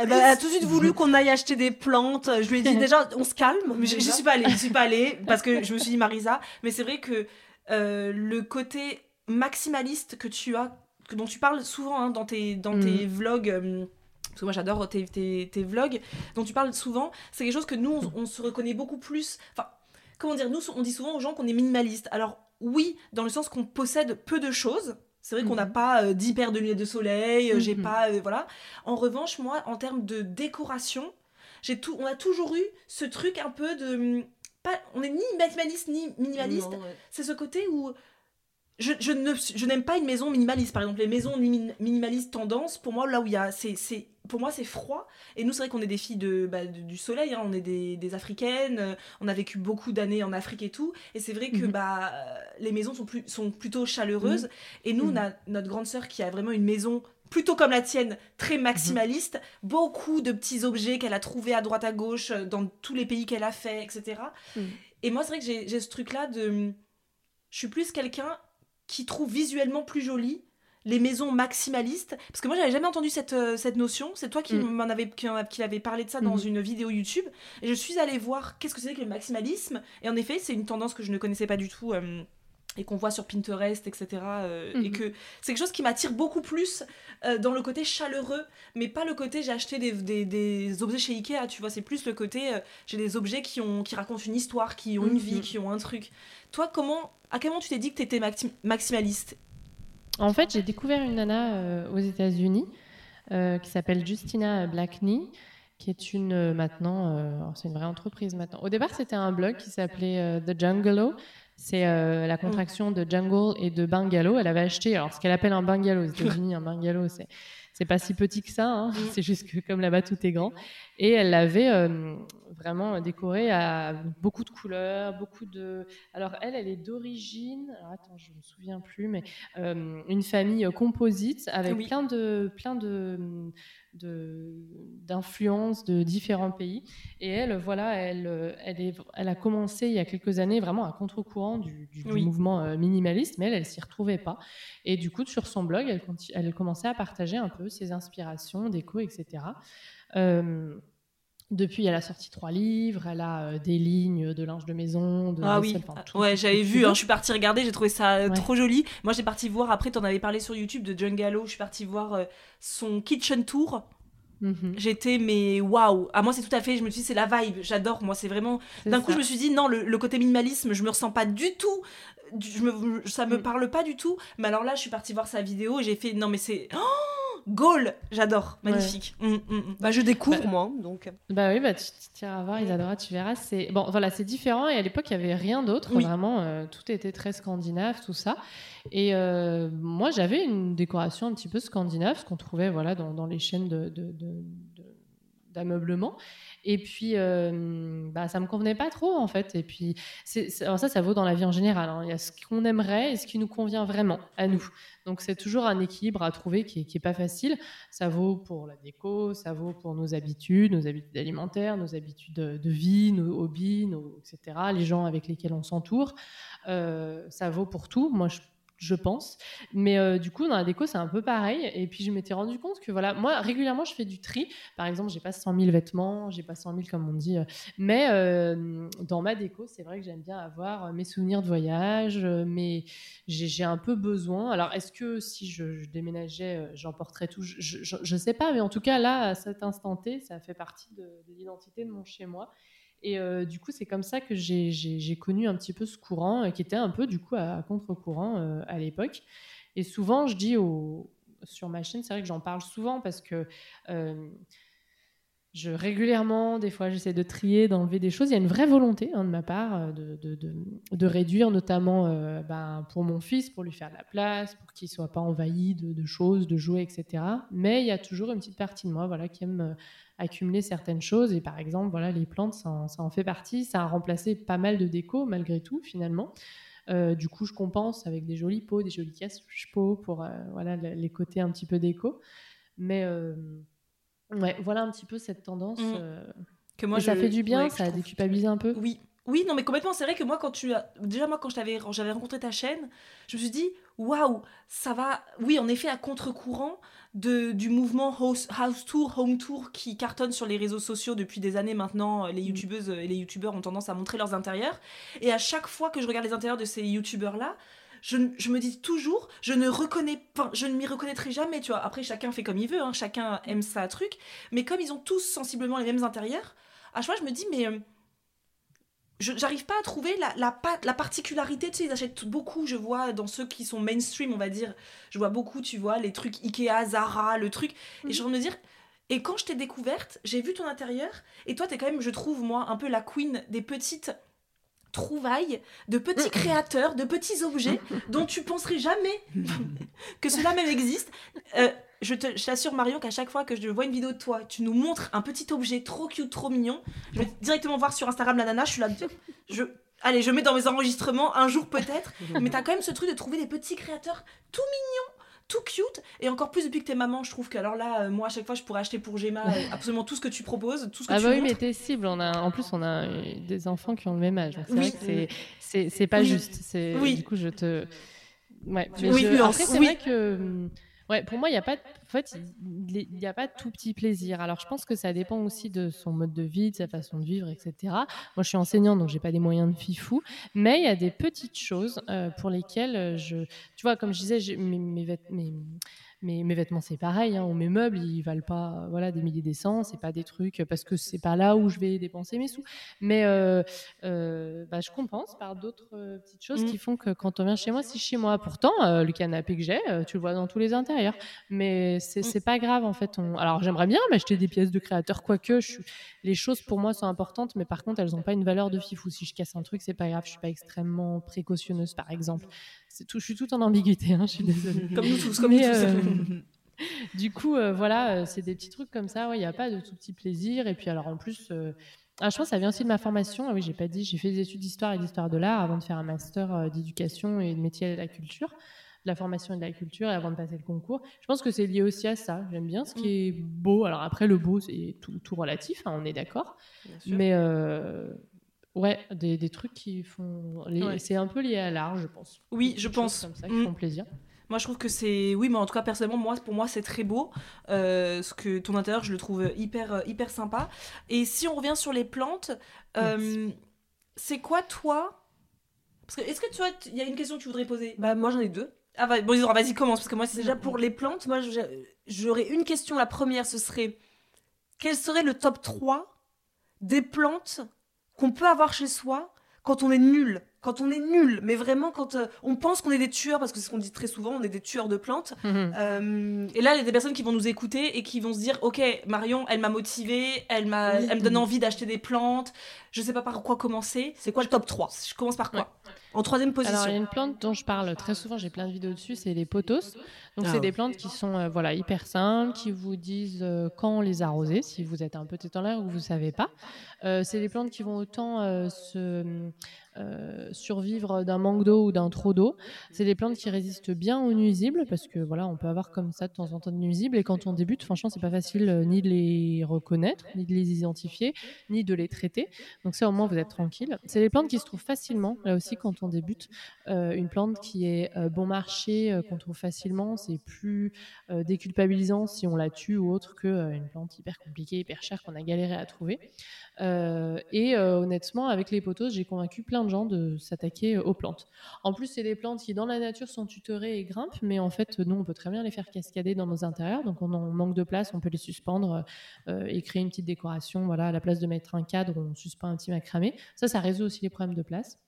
Eh ben, elle a tout de suite voulu qu'on aille acheter des plantes. Je lui ai dit [laughs] déjà, on se calme. Mais je, suis pas allée, je suis pas allée [laughs] parce que je me suis dit Marisa, mais c'est vrai que euh, le côté maximaliste que tu as, que, dont tu parles souvent hein, dans tes, dans tes vlogs. euh, parce que moi j'adore tes, tes, tes vlogs, dont tu parles souvent, c'est quelque chose que nous on, on se reconnaît beaucoup plus. Enfin, comment dire, nous on dit souvent aux gens qu'on est minimaliste. Alors oui, dans le sens qu'on possède peu de choses. C'est vrai qu'on n'a Mhm. pas euh, 10 paires de lunettes de soleil, euh, j'ai Mhm. pas. euh, voilà. En revanche, moi, en termes de décoration, j'ai tout, on a toujours eu ce truc un peu de. hum, Pas, on est ni maximaliste ni minimaliste. Ouais. C'est ce côté où. Je, je ne, je n'aime pas une maison minimaliste. Par exemple, les maisons min- minimalistes tendance, pour moi, là où il y a. C'est, c'est, pour moi, c'est froid. Et nous, c'est vrai qu'on est des filles de, bah, de- du soleil. hein. On est des, des africaines. euh, On a vécu beaucoup d'années en Afrique et tout. Et c'est vrai que Mhm. bah, euh, les maisons sont, plus, sont plutôt chaleureuses. Et nous, on a notre grande sœur qui a vraiment une maison plutôt comme la tienne, très maximaliste, beaucoup de petits objets qu'elle a trouvés à droite à gauche euh, dans tous les pays qu'elle a fait, etc. Mhm. Et moi, c'est vrai que j'ai j'ai ce truc-là de... Je suis plus quelqu'un qui trouve visuellement plus joli les maisons maximalistes parce que moi j'avais jamais entendu cette, euh, cette notion c'est toi qui Mm. m'en avait qui, avait parlé de ça dans Mhm. une vidéo YouTube et je suis allée voir qu'est-ce que c'est que le maximalisme et en effet c'est une tendance que je ne connaissais pas du tout euh, et qu'on voit sur Pinterest etc euh, et Mhm. que c'est quelque chose qui m'attire beaucoup plus euh, dans le côté chaleureux mais pas le côté j'ai acheté des, des, des objets chez Ikea tu vois c'est plus le côté euh, j'ai des objets qui ont qui racontent une histoire qui ont une vie Mhm. qui ont un truc toi comment à quel moment tu t'es dit que tu étais maximaliste? En fait, j'ai découvert une nana euh, aux États-Unis euh, qui s'appelle Justina Blackney, qui est une euh, maintenant, euh, c'est une vraie entreprise maintenant. Au départ, c'était un blog qui s'appelait euh, The Jungalo. C'est euh, la contraction de jungle et de bungalow. Elle avait acheté, alors ce qu'elle appelle un bungalow aux États-Unis, un bungalow, c'est c'est pas si petit que ça. hein. [laughs] C'est juste que comme là-bas tout est grand. Et elle l'avait euh, vraiment décoré à beaucoup de couleurs, beaucoup de. Alors elle, elle est d'origine. Alors attends, je me souviens plus, mais euh, une famille composite avec Oui. plein de plein de de d'influences de différents pays. Et elle, voilà, elle, elle, est, elle a commencé il y a quelques années vraiment à contre-courant du, du- du Oui. mouvement euh, minimaliste, mais elle, elle s'y retrouvait pas. Et du coup, sur son blog, elle commençait à partager un peu ses inspirations, déco, etc. Euh, depuis, elle a sorti trois livres, elle a euh, des lignes de linge de maison, de Ah oui, enfin, tout- ouais, j'avais vu, hein, je suis partie regarder, j'ai trouvé ça euh, Ouais. trop joli. Moi, j'ai parti voir, après, t'en avais parlé sur YouTube de John Gallo, je suis partie voir euh, son kitchen tour. Mhm. J'étais, mais waouh! À moi, c'est tout à fait, je me suis dit, c'est la vibe, j'adore. Moi, c'est vraiment. D'un coup, je me suis dit, non, le, le côté minimalisme, je me ressens pas du tout. Je me, ça me Mm. parle pas du tout. Mais alors là, je suis partie voir sa vidéo et j'ai fait, non, mais c'est. Oh Goal! J'adore, Ouais. magnifique. Mm, mm, mm. Bah, je découvre, Bah, moi, donc. Bah oui, bah tu, tu iras voir, Isadora, tu verras. C'est bon, voilà, c'est différent. Et à l'époque, il y avait rien d'autre. Oui. Vraiment, euh, tout était très scandinave, tout ça. Et euh, moi, j'avais une décoration un petit peu scandinave, ce qu'on trouvait voilà dans, dans les chaînes de, de- de- de- d'ameublement. Et puis, euh, bah, ça me convenait pas trop en fait. Et puis, c'est, alors ça, ça vaut dans la vie en général. hein. Il y a ce qu'on aimerait et ce qui nous convient vraiment à nous. Donc, c'est toujours un équilibre à trouver qui est, qui est pas facile. Ça vaut pour la déco, ça vaut pour nos habitudes, nos habitudes alimentaires, nos habitudes de, de vie, nos hobbies, nos, etc. Les gens avec lesquels on s'entoure. Euh, ça vaut pour tout. Moi, je, je pense. Mais euh, du coup, dans la déco, c'est un peu pareil. Et puis, je m'étais rendu compte que, voilà, moi, régulièrement, je fais du tri. Par exemple, j'ai pas 100 000 vêtements, j'ai pas 100 000 comme on dit. Mais euh, dans ma déco, c'est vrai que j'aime bien avoir euh, mes souvenirs de voyage, mais j'ai un peu besoin. Alors, est-ce que si je, déménageais, j'emporterais tout? Je, je, je sais pas, mais en tout cas, là, à cet instant T, ça fait partie de, de l'identité de mon chez-moi. Et euh, du coup, c'est comme ça que j'ai- connu un petit peu ce courant, euh, qui était un peu, du coup, à, contre-courant euh, à l'époque. Et souvent, je dis sur ma chaîne, c'est vrai que j'en parle souvent parce que je régulièrement, des fois, j'essaie de trier, d'enlever des choses. Il y a une vraie volonté hein, de ma part euh, de, réduire, notamment euh, ben, pour mon fils, pour lui faire de la place, pour qu'il soit pas envahi de, choses, de jouets, etc. Mais il y a toujours une petite partie de moi, qui aime euh, accumuler certaines choses. Et par exemple, les plantes, ça en, fait partie. Ça a remplacé pas mal de déco malgré tout, finalement. Du coup, je compense avec des jolis pots, des jolis cache-pots pour euh, voilà, le- les côtés un petit peu déco. Mais ouais, voilà un petit peu cette tendance. Mm. euh, Que moi, et ça fait du bien, ouais, ça trouve- déculpabilise un peu. Oui. Oui, non, mais complètement. C'est vrai que moi, quand tu as. Déjà, moi, quand je t'avais- j'avais rencontré ta chaîne, je me suis dit, waouh, ça va. Oui, en effet, à contre-courant de, du mouvement house, house Tour, Home Tour qui cartonne sur les réseaux sociaux depuis des années maintenant. Les youtubeuses et les youtubeurs ont tendance à montrer leurs intérieurs. Et à chaque fois que je regarde les intérieurs de ces youtubeurs-là, je, me dis toujours, je ne reconnais pas, je ne m'y reconnaîtrai jamais, tu vois. Après, chacun fait comme il veut, hein, chacun aime sa truc. Mais comme ils ont tous sensiblement les mêmes intérieurs, à chaque fois, je me dis, mais. euh, j'arrive pas à trouver la, la, pa- la particularité, tu sais, ils achètent beaucoup, je vois, dans ceux qui sont mainstream, on va dire, je vois beaucoup, tu vois, les trucs Ikea, Zara, le truc, et je de me dire, et quand je t'ai découverte, j'ai vu ton intérieur, et toi, t'es quand même, je trouve, moi, un peu la queen des petites trouvailles, de petits créateurs, de petits objets dont tu penserais jamais [laughs] que cela même existe. Euh, je t'assure, Marion, qu'à chaque fois que je vois une vidéo de toi, tu nous montres un petit objet trop cute, trop mignon, je vais directement voir sur Instagram la nana, je suis là, je... Allez, je mets dans mes enregistrements, un jour peut-être, [laughs] mais t'as quand même ce truc de trouver des petits créateurs tout mignons, tout cute, et encore plus depuis que t'es maman, je trouve que alors là, euh, moi à chaque fois, je pourrais acheter pour Gemma euh, absolument tout ce que tu proposes, tout ce que Ah tu bah oui, montres. mais t'es cible. On a, en plus, on a euh, des enfants qui ont le même âge. Donc c'est Oui. vrai que c'est- c'est pas Oui. juste. C'est Oui. Du coup, je te. Ouais. Mais oui, je-. Après, c'est vrai que. Ouais, pour moi, il n'y a pas. de- En fait, il a pas tout petit plaisir. Alors, je pense que ça dépend aussi de son mode de vie, de sa façon de vivre, etc. Moi, je suis enseignante, donc j'ai pas des moyens de fifou. Mais il y a des petites choses euh, pour lesquelles euh, je. Tu vois, comme je disais, mes, mes, mes- mes- mes vêtements, c'est pareil. Hein, ou mes meubles, ils valent pas voilà, des milliers des cents. C'est pas des trucs parce que c'est pas là où je vais dépenser mes sous. Mais euh, euh, bah, je compense par d'autres euh, petites choses Mm. qui font que quand on vient chez moi, c'est chez moi. Pourtant, euh, le canapé que j'ai, tu le vois dans tous les intérieurs. Mais c'est c'est pas grave en fait. On- Alors j'aimerais bien m'acheter des pièces de créateur, quoique je suis- les choses pour moi sont importantes, mais par contre elles n'ont pas une valeur de fifou. Si je casse un truc, c'est pas grave. Je suis pas extrêmement précautionneuse, par exemple. Tout, je suis tout en ambiguïté. hein, je suis désolée. Comme nous tous, comme Mais, nous tous. euh, [laughs] du coup, euh, voilà, euh, c'est des petits trucs comme ça. Il n'y a pas de tout petit plaisir. Et puis, alors en plus, euh, ah, je pense que ça vient aussi de ma formation. Ah oui, j'ai pas dit, j'ai fait des études d'histoire et d'histoire de l'art avant de faire un master d'éducation et de métier de la culture, de la formation et de la culture et avant de passer le concours. Je pense que c'est lié aussi à ça. J'aime bien ce qui est beau. Alors après, le beau, c'est tout, tout relatif, hein, on est d'accord. Mais ouais, des, des trucs qui font. Ouais. C'est un peu lié à l'art, je pense. Oui, Des je pense. Comme ça qui Mm. font plaisir. Moi, je trouve que c'est. Oui, mais en tout cas, personnellement, moi, pour moi, c'est très beau. Euh, ce que ton intérieur, je le trouve hyper, euh, hyper sympa. Et si on revient sur les plantes, euh, c'est quoi, toi? Parce que, est-ce que tu vois, il y a une question que tu voudrais poser? Bah, moi, j'en ai deux. Ah, va- bon, vas-y, commence, parce que moi, c'est Déjà, pour les plantes, moi, j'aurais une question. La première, ce serait quel serait le top 3 des plantes qu'on peut avoir chez soi quand on est nul Quand on est nul, mais vraiment quand euh, on pense qu'on est des tueurs, parce que c'est ce qu'on dit très souvent, on est des tueurs de plantes. Euh, Et là, il y a des personnes qui vont nous écouter et qui vont se dire Ok, Marion, elle m'a motivée, elle, m'a, Oui. elle me donne envie d'acheter des plantes, je sais pas par quoi commencer. c'est quoi le top 3 Je commence par quoi? En troisième position. Alors, il y a une plante dont je parle très souvent, j'ai plein de vidéos dessus, c'est les pothos. Donc, Ah c'est ouais. des plantes qui sont euh, voilà, hyper simples, qui vous disent euh, quand les arroser, si vous êtes un peu tête en l'air ou que vous ne savez pas. Euh, c'est des plantes qui vont autant euh, se, euh, survivre d'un manque d'eau ou d'un trop d'eau. C'est des plantes qui résistent bien aux nuisibles, parce que voilà, on peut avoir comme ça de temps en temps de nuisibles. Et quand on débute, franchement, c'est pas facile euh, ni de les reconnaître, ni de les identifier, ni de les traiter. Donc ça, au moins, vous êtes tranquille. C'est des plantes qui se trouvent facilement, là aussi, quand on débute. Euh, une plante qui est bon marché, qu'on trouve facilement, c'est plus déculpabilisant si on la tue ou autre que une plante hyper compliquée, hyper chère qu'on a galéré à trouver. Et honnêtement, avec les potos, j'ai convaincu plein de de s'attaquer euh, aux plantes. En plus, c'est des plantes qui, dans la nature, sont tutorées et grimpent, mais en fait, nous, on peut très bien les faire cascader dans nos intérieurs. Donc, on manque de place, on peut les suspendre euh, et créer une petite décoration. Voilà, à la place de mettre un cadre, on suspend un petit macramé. Ça, ça résout aussi les problèmes de place.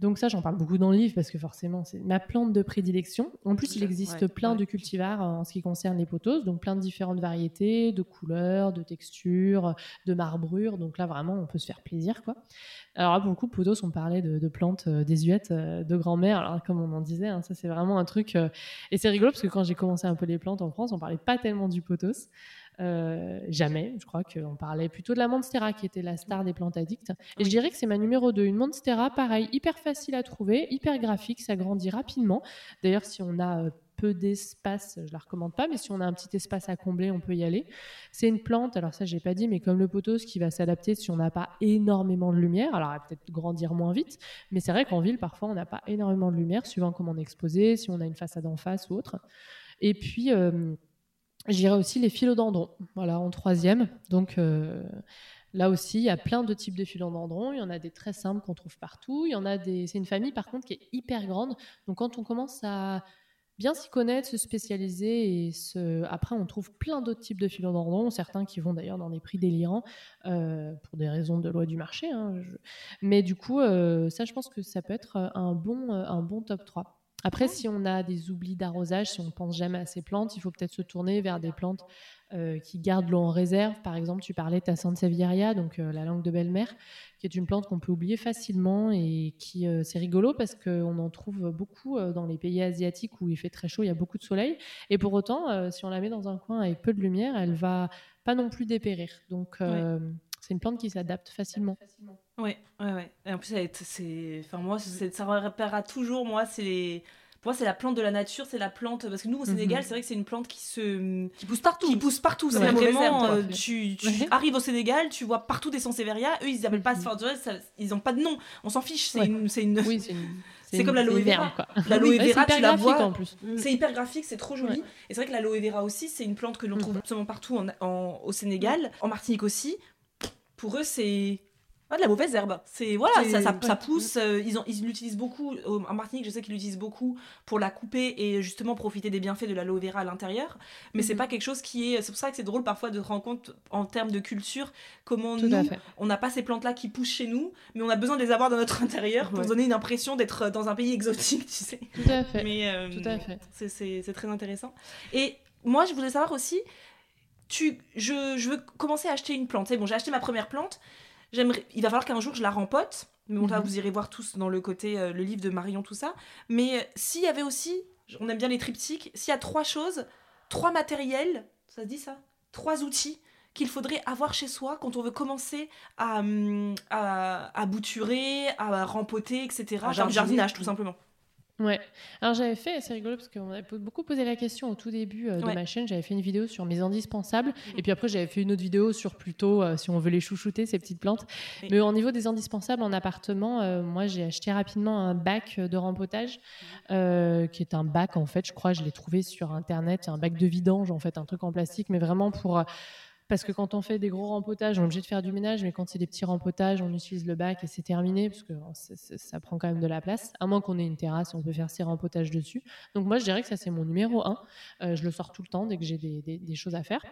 Donc ça, j'en parle beaucoup dans le livre parce que forcément, c'est ma plante de prédilection. En plus, il existe Ouais, plein ouais. de cultivars en ce qui concerne les potos, donc plein de différentes variétés, de couleurs, de textures, de marbrures. Donc là, vraiment, on peut se faire plaisir, quoi. Alors là, pour le coup, potos, on parlait de, de plantes euh, désuètes euh, de grand-mère. Alors comme on en disait, hein, ça c'est vraiment un truc. euh, Et c'est rigolo parce que quand j'ai commencé un peu les plantes en France, on parlait pas tellement du potos. Euh, jamais, je crois qu'on parlait plutôt de la monstera qui était la star des plantes addictes. Et je dirais que c'est ma numéro 2. Une monstera, pareil, hyper facile à trouver, hyper graphique, ça grandit rapidement. D'ailleurs, si on a euh, peu d'espace, je la recommande pas, mais si on a un petit espace à combler, on peut y aller. C'est une plante, alors ça j'ai pas dit, mais comme le pothos qui va s'adapter si on n'a pas énormément de lumière. Alors elle va peut-être grandir moins vite, mais c'est vrai qu'en ville parfois on n'a pas énormément de lumière, suivant comment on est exposé, si on a une façade en face ou autre. Et puis euh, j'irai aussi les philodendrons, voilà en troisième. Donc euh, Là aussi, il y a plein de types de philodendrons. Il y en a des très simples qu'on trouve partout. Il y en a des. C'est une famille par contre qui est hyper grande. Donc quand on commence à bien s'y connaître, se spécialiser et après on trouve plein d'autres types de philodendrons, certains qui vont d'ailleurs dans des prix délirants euh, pour des raisons de loi du marché. hein, Mais du coup, euh, ça je pense que ça peut être un bon, un bon top 3. Après, si on a des oublis d'arrosage, si on pense jamais à ces plantes, il faut peut-être se tourner vers des plantes euh, qui gardent l'eau en réserve. Par exemple, tu parlais de ta Sansevieria, donc euh, la langue de belle-mère, qui est une plante qu'on peut oublier facilement et qui, euh, c'est rigolo parce qu'on en trouve beaucoup dans les pays asiatiques où il fait très chaud, il y a beaucoup de soleil. Et pour autant, si on la met dans un coin avec peu de lumière, elle va pas non plus dépérir. Donc, c'est une plante qui s'adapte facilement. Ouais, ouais, ouais. Et en plus, c'est, enfin moi, c'est- ça repérera toujours. Moi, c'est les, pour moi, c'est la plante de la nature, c'est la plante parce que nous au Sénégal, Mhm. c'est vrai que c'est une plante qui se, Qui pousse partout. qui pousse partout. C'est Ouais. vraiment, euh, tu, tu Ouais. arrives au Sénégal, tu vois partout des sansevieria. Eux, ils appellent pas, Mhm. enfin, tu vois, ça- ils ont pas de nom. On s'en fiche. C'est Ouais. une, c'est une, Oui, c'est une- [laughs] C'est comme l'aloe vera. l'aloe Ouais, c'est vera, hyper tu la graphique, vois. en plus. C'est hyper graphique, c'est trop joli. Ouais. Et c'est vrai que l'aloe vera aussi, c'est une plante que l'on trouve Mhm. absolument partout en, en- au Sénégal, en Martinique aussi. Pour eux, c'est Ah, de la mauvaise herbe. c'est voilà, ça, ça, ouais. ça pousse. euh, ils ont- ils l'utilisent beaucoup au- en Martinique. Je sais qu'ils l'utilisent beaucoup pour la couper et justement profiter des bienfaits de l'aloe vera à l'intérieur. Mais c'est Mhm. pas quelque chose qui est. C'est pour ça que c'est drôle parfois de se rendre compte en termes de culture comment Tout nous on n'a pas ces plantes-là qui poussent chez nous, mais on a besoin de les avoir dans notre [laughs] intérieur pour Ouais. donner une impression d'être dans un pays exotique, [laughs] tu sais. Tout à fait. Mais euh, Tout à fait. c'est- c'est c'est très intéressant. Et moi, je voulais savoir aussi, tu, je, je veux commencer à acheter une plante. C'est bon, j'ai acheté ma première plante. J'aimerais, il va falloir qu'un jour je la rempote. Mais bon, là, Mhm. vous irez voir tous dans le côté, euh, le livre de Marion, tout ça. Mais euh, s'il y avait aussi, on aime bien les triptyques, s'il y a trois choses, trois matériels, ça se dit ça? Trois outils qu'il faudrait avoir chez soi quand on veut commencer à, hum, à, à bouturer, à rempoter, etc. À jardinage, tout simplement. Ouais. Alors j'avais fait, c'est rigolo parce qu'on avait beaucoup posé la question au tout début euh, de Ouais. ma chaîne. J'avais fait une vidéo sur mes indispensables et puis après j'avais fait une autre vidéo sur plutôt euh, si on veut les chouchouter ces petites plantes. Oui. Mais au niveau des indispensables en appartement, euh, moi j'ai acheté rapidement un bac de rempotage euh, qui est un bac en fait. Je crois je l'ai trouvé sur internet, un bac de vidange en fait, un truc en plastique, mais vraiment pour parce que quand on fait des gros rempotages, on est obligé de faire du ménage, mais quand c'est des petits rempotages, on utilise le bac et c'est terminé, parce que ça prend quand même de la place. À moins qu'on ait une terrasse, on peut faire ses rempotages dessus. Donc moi, je dirais que ça, c'est mon numéro un. Euh, je le sors tout le temps dès que j'ai des, choses à faire.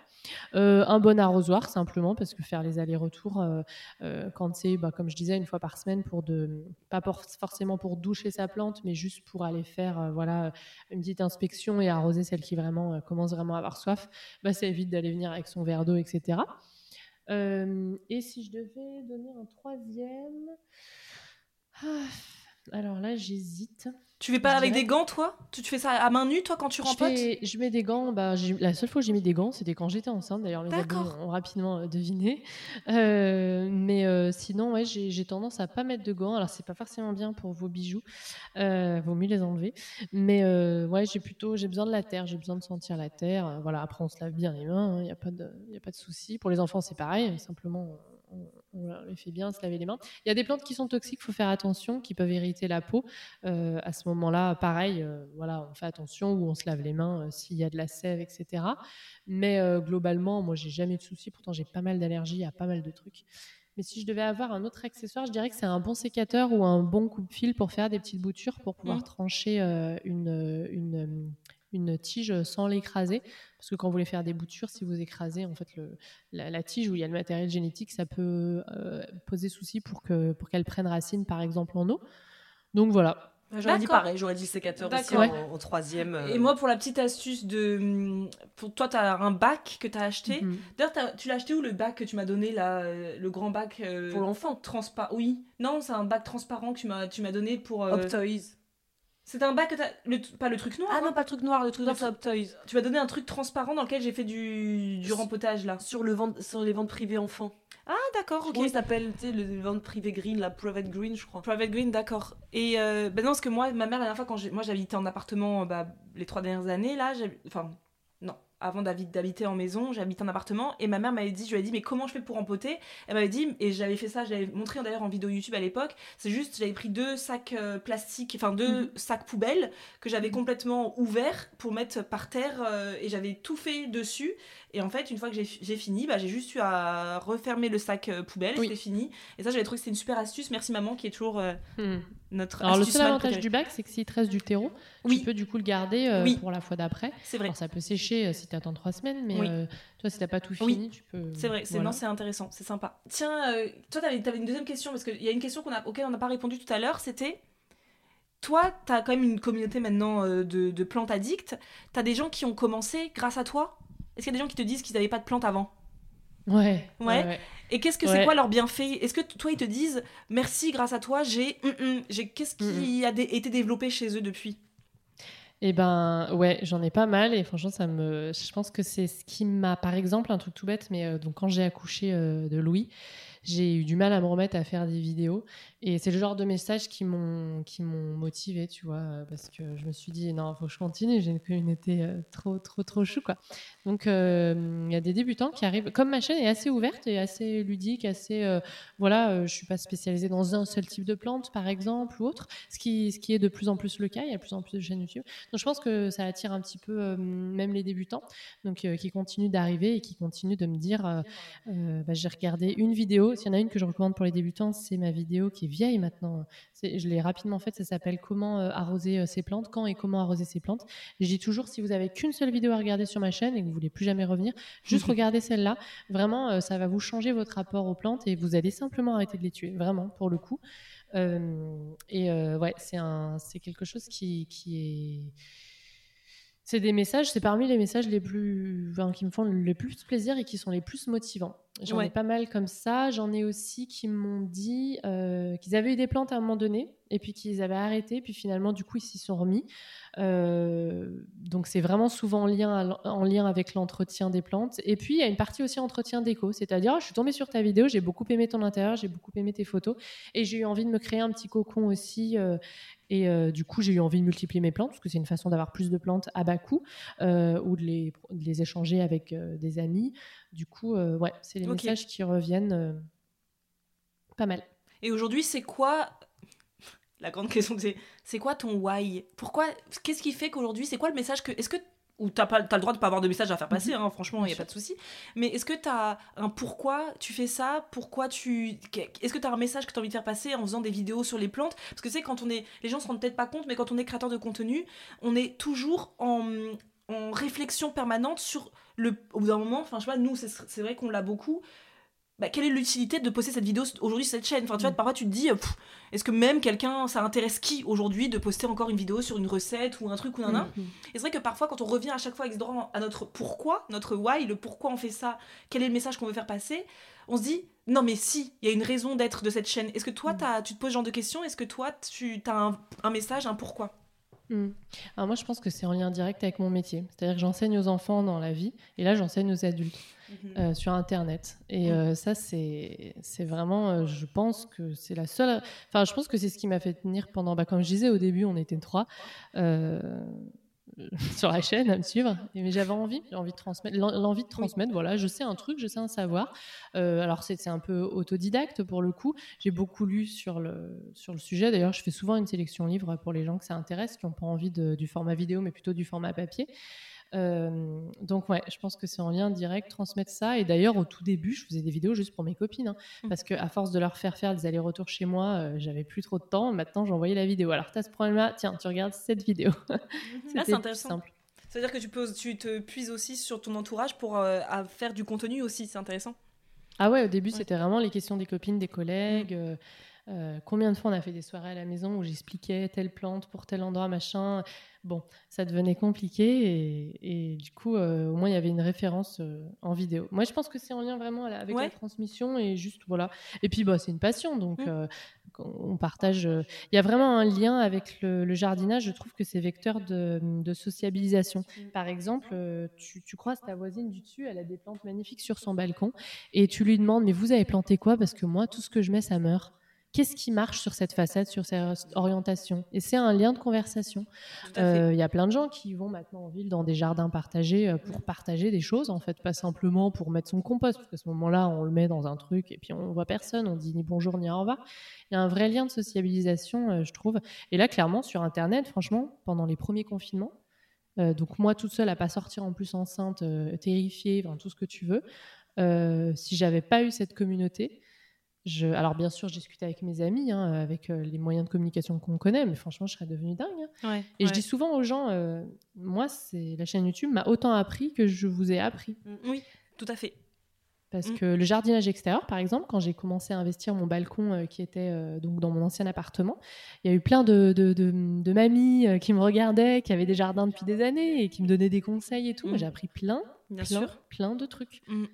Euh, un bon arrosoir, simplement, parce que faire les allers-retours, euh, euh, quand c'est, bah, comme je disais, une fois par semaine, pour de, pas forcément pour doucher sa plante, mais juste pour aller faire voilà, une petite inspection et arroser celle qui vraiment commence vraiment à avoir soif, bah, ça évite d'aller venir avec son verre d'eau, etc. Euh, et si je devais donner un troisième... Ah, alors là, j'hésite. Tu fais pas Je avec des gants, toi? Tu, tu fais ça à main nue, toi, quand tu Je, rempotes? fais- je mets des gants. Bah, la seule fois où j'ai mis des gants, c'était quand j'étais enceinte. D'ailleurs, mes amis ont rapidement euh, deviné. Euh, mais euh, sinon, ouais, j'ai tendance à pas mettre de gants. Alors, c'est pas forcément bien pour vos bijoux. Euh, vaut mieux les enlever. Mais ouais, j'ai plutôt j'ai besoin de la terre. J'ai besoin de sentir la terre. Voilà. Après, on se lave bien les mains. Il n'y a pas de y a pas de souci. Pour les enfants, c'est pareil. Simplement. On, on les fait bien se laver les mains. Il y a des plantes qui sont toxiques, il faut faire attention, qui peuvent irriter la peau. Euh, à ce moment-là, pareil, euh, voilà, on fait attention où on se lave les mains euh, s'il y a de la sève, etc. Mais globalement, moi, j'ai jamais de soucis. Pourtant, j'ai pas mal d'allergies à pas mal de trucs. Mais si je devais avoir un autre accessoire, je dirais que c'est un bon sécateur ou un bon coupe-fil pour faire des petites boutures pour pouvoir Mhm. trancher une, une, une tige sans l'écraser. Parce que quand vous voulez faire des boutures, si vous écrasez en fait le, la, la tige où il y a le matériel génétique, ça peut euh, poser souci pour que pour qu'elle prenne racine, par exemple, en eau. Donc voilà. J'aurais dit D'accord. pareil, j'aurais dit sécateur aussi en, en troisième. euh, Et moi, pour la petite astuce de. hum, Pour toi, t'as un bac que t'as acheté. Mhm. D'ailleurs, tu l'as acheté où le bac que tu m'as donné là euh, Le grand bac. euh, Pour l'enfant. Transparent. Oui. Non, c'est un bac transparent que tu m'as, tu m'as donné pour. euh, Optoys. C'est un bac que t'as. Le... Pas le truc noir. Ah hein non, pas le truc noir, le truc noir, c'est Optoys. Tu m'as donné un truc transparent dans lequel j'ai fait du, du rempotage là. Sur, le vente, sur les ventes privées enfants. Ah, d'accord, ok. Comment il s'appelle tu sais, le vente privée green, la private green, je crois. Private Green, d'accord. Et euh, ben non, parce que moi, ma mère, la dernière fois, quand j'ai, moi j'habitais en appartement bah, les trois dernières années, là, j'ai- enfin, avant d'habi- d'habiter en maison, j'habitais en appartement, et ma mère m'avait dit, je lui ai dit, mais comment je fais pour empoter? Elle m'avait dit, et j'avais fait ça, j'avais montré d'ailleurs en vidéo YouTube à l'époque, c'est juste, j'avais pris deux sacs euh, plastiques, enfin deux sacs poubelles, que j'avais complètement ouverts pour mettre par terre, euh, et j'avais tout fait dessus, et en fait, une fois que j'ai, fini, bah, j'ai juste eu à refermer le sac euh, poubelle, Oui. c'était fini, et ça, j'avais trouvé que c'était une super astuce, merci maman, qui est toujours... Hmm. Notre Alors le seul avantage du bac, c'est que s'il te reste du terreau, Oui. tu peux du coup le garder euh, Oui. pour la fois d'après. C'est vrai, Alors ça peut sécher euh, si tu attends trois semaines, mais Oui. euh, toi si t'as pas tout fini, tu peux. c'est vrai, c'est voilà. non, c'est intéressant, c'est sympa. Tiens, toi, t'avais avais une deuxième question parce qu'il y a une question qu'on a, auquel on n'a pas répondu tout à l'heure, c'était. Toi, t'as quand même une communauté maintenant de, de plantes addictes. T'as des gens qui ont commencé grâce à toi? Est-ce qu'il y a des gens qui te disent qu'ils n'avaient pas de plantes avant? Ouais. Ouais. Et qu'est-ce que c'est quoi leur bienfait? Est-ce que toi, ils te disent merci, grâce à toi, j'ai. hum, hum, j'ai Qu'est-ce qui a dé- été développé chez eux depuis? Et ben ouais, j'en ai pas mal et franchement ça me, je pense que c'est ce qui m'a, par exemple, un truc tout bête, mais euh, donc quand j'ai accouché euh, de Louis, j'ai eu du mal à me remettre à faire des vidéos et c'est le genre de messages qui m'ont qui m'ont motivé, tu vois, euh, parce que je me suis dit non, faut que je continue, j'ai une communauté euh, trop trop trop chou quoi. Donc euh, il y a des débutants qui arrivent, comme ma chaîne est assez ouverte et assez ludique, assez voilà, je suis pas spécialisée dans un seul type de plante par exemple ou autre, ce qui ce qui est de plus en plus le cas, il y a de plus en plus de chaînes YouTube. Donc je pense que ça attire un petit peu même les débutants, donc qui continuent d'arriver et qui continuent de me dire, bah, j'ai regardé une vidéo. S'il y en a une que je recommande pour les débutants, c'est ma vidéo qui est vieille maintenant. Je l'ai rapidement faite. Ça s'appelle Comment euh, arroser euh, ses plantes, quand et comment arroser ses plantes. Je dis toujours si vous avez qu'une seule vidéo à regarder sur ma chaîne et que vous voulez plus jamais revenir, juste [laughs] regardez celle-là. Vraiment, euh, ça va vous changer votre rapport aux plantes et vous allez simplement arrêter de les tuer. Vraiment, pour le coup. Euh, et euh, ouais, c'est quelque chose qui, qui est. C'est des messages, c'est parmi les messages les plus, enfin, qui me font le plus plaisir et qui sont les plus motivants. J'en Ouais. ai pas mal comme ça. J'en ai aussi qui m'ont dit euh, qu'ils avaient eu des plantes à un moment donné et puis qu'ils avaient arrêté. Puis finalement, du coup, ils s'y sont remis. Euh, donc, c'est vraiment souvent en lien, à en lien avec l'entretien des plantes. Et puis, il y a une partie aussi entretien déco. C'est-à-dire, je suis tombée sur ta vidéo, j'ai beaucoup aimé ton intérieur, j'ai beaucoup aimé tes photos. Et j'ai eu envie de me créer un petit cocon aussi. euh, et du coup, j'ai eu envie de multiplier mes plantes parce que c'est une façon d'avoir plus de plantes à bas coût ou de les, de les échanger avec des amis. Du coup, euh, ouais, c'est les Ok. messages qui reviennent euh, pas mal. Et aujourd'hui, c'est quoi la grande question c'est c'est quoi ton why? Pourquoi Qu'est-ce qui fait qu'aujourd'hui, c'est quoi le message que est-ce que ou t'as pas t'as le droit de pas avoir de message à faire passer, hein, franchement, il y a pas de souci. Mais est-ce que t'as un pourquoi tu fais ça? Pourquoi tu est-ce que t'as un message que t'as envie de faire passer en faisant des vidéos sur les plantes? Parce que c'est quand on est les gens se rendent peut-être pas compte, mais quand on est créateur de contenu, on est toujours en en réflexion permanente sur le au bout d'un moment. Enfin, je sais pas, nous c'est vrai qu'on l'a beaucoup. Bah, quelle est l'utilité de poster cette vidéo aujourd'hui sur cette chaîne? Enfin, tu vois, parfois tu te dis, euh, est-ce que même quelqu'un, ça intéresse qui aujourd'hui de poster encore une vidéo sur une recette ou un truc ou nan nan Mhm. Et c'est vrai que parfois, quand on revient à chaque fois à notre pourquoi, notre why, le pourquoi on fait ça, quel est le message qu'on veut faire passer, on se dit, non mais si, il y a une raison d'être de cette chaîne. Est-ce que toi, t'as- tu te poses ce genre de questions? Est-ce que toi, tu as un, un message, un pourquoi? Mm. Alors moi, je pense que c'est en lien direct avec mon métier. C'est-à-dire que j'enseigne aux enfants dans la vie, et là, j'enseigne aux adultes euh, sur Internet. Et euh, ça, c'est c'est vraiment, euh, je pense que c'est la seule... Enfin, je pense que c'est ce qui m'a fait tenir pendant... Bah, comme je disais au début, on était trois. [laughs] sur la chaîne à me suivre. Mais j'avais envie envie de transmettre l'en- l'envie de transmettre voilà je sais un truc je sais un savoir. Euh, alors c'est c'est un peu autodidacte pour le coup. J'ai beaucoup lu sur le sur le sujet. D'ailleurs je fais souvent une sélection livre pour les gens que ça intéresse qui n'ont pas envie de- du format vidéo mais plutôt du format papier Euh, donc ouais, je pense que c'est en lien direct transmettre ça. Et d'ailleurs, au tout début, je faisais des vidéos juste pour mes copines, hein, Mm. parce que à force de leur faire faire des allers-retours chez moi, euh, j'avais plus trop de temps. Maintenant, j'envoyais la vidéo. Alors, t'as ce problème-là, tiens, tu regardes cette vidéo. [laughs] Ah, C'était c'est intéressant. simple. C'est-à-dire que tu, te puises aussi sur ton entourage pour euh, à faire du contenu aussi, c'est intéressant. Ah ouais, au début, Ouais. c'était vraiment les questions des copines, des collègues. euh, euh, combien de fois on a fait des soirées à la maison où j'expliquais telle plante pour tel endroit, machin. Bon, ça devenait compliqué et, et du coup, euh, au moins, il y avait une référence euh, en vidéo. Moi, je pense que c'est en lien vraiment la- avec Ouais. la transmission et juste, voilà. Et puis, bah, c'est une passion, donc Mm. on partage. Il y a vraiment un lien avec le, le jardinage. Je trouve que c'est vecteur de, de sociabilisation. Par exemple, tu, tu croises ta voisine du dessus, elle a des plantes magnifiques sur son balcon, et tu lui demandes, mais vous avez planté quoi? Parce que moi, tout ce que je mets, ça meurt. Qu'est-ce qui marche sur cette façade, sur cette orientation? Et c'est un lien de conversation. Euh, Il y a plein de gens qui vont maintenant en ville dans des jardins partagés euh, pour partager des choses, en fait, pas simplement pour mettre son compost, parce qu'à ce moment-là, on le met dans un truc et puis on voit personne, on dit ni bonjour ni au revoir. Il y a un vrai lien de sociabilisation, euh, je trouve. Et là, clairement, sur Internet, franchement, pendant les premiers confinements, euh, donc moi toute seule à pas sortir en plus enceinte, euh, terrifiée, enfin, tout ce que tu veux, euh, si j'avais pas eu cette communauté, je... alors bien sûr, je discutais avec mes amis, hein, avec euh, les moyens de communication qu'on connaît, mais franchement, je serais devenue dingue. hein. Ouais, Et je dis souvent aux gens, euh, moi, c'est la chaîne YouTube m'a autant appris que je vous ai appris. Mm, Oui, tout à fait. Parce Mm. que le jardinage extérieur, par exemple, quand j'ai commencé à investir mon balcon euh, qui était euh, donc dans mon ancien appartement, il y a eu plein de, de, de- de mamies euh, qui me regardaient, qui avaient des jardins depuis des années et qui me donnaient des conseils et tout. Mm. J'ai appris plein, Bien plein, sûr. plein de trucs. Mm.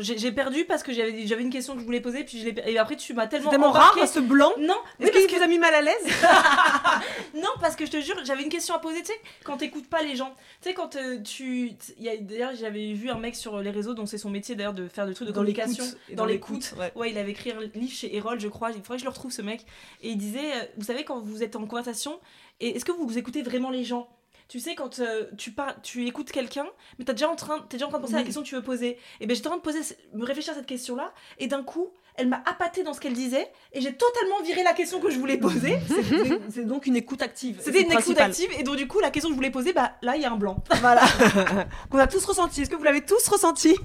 J'ai perdu parce que j'avais j'avais une question que je voulais poser, puis je et après tu m'as tellement tellement rare, embarqué. ce blanc. Non, mais Est-ce parce qu'il vous a mis mal à l'aise [laughs] Non, parce que je te jure, j'avais une question à poser, tu sais, quand t'écoutes pas les gens. Tu sais, quand euh, tu. D'ailleurs, j'avais vu un mec sur les réseaux, dont c'est son métier d'ailleurs de faire des trucs de communication. et Dans l'écoute. Ouais. Ouais, il avait écrit un livre chez Erol, je crois. Il faudrait que je le retrouve, ce mec. Et il disait euh, Vous savez, quand vous êtes en conversation, et est-ce que vous, vous écoutez vraiment les gens? Tu sais, quand euh, tu, par... tu écoutes quelqu'un, mais t'es déjà, en train... es déjà en train de penser à la question que tu veux poser. Et ben j'étais en train de poser... me réfléchir à cette question-là, et d'un coup, elle m'a appâté dans ce qu'elle disait, et j'ai totalement viré la question que je voulais poser. [laughs] C'est- donc une écoute active. C'était une écoute active, et donc du coup, la question que je voulais poser, bah là, il y a un blanc. [laughs] Voilà. [laughs] Qu'on a tous ressenti. Est-ce que vous l'avez tous ressenti?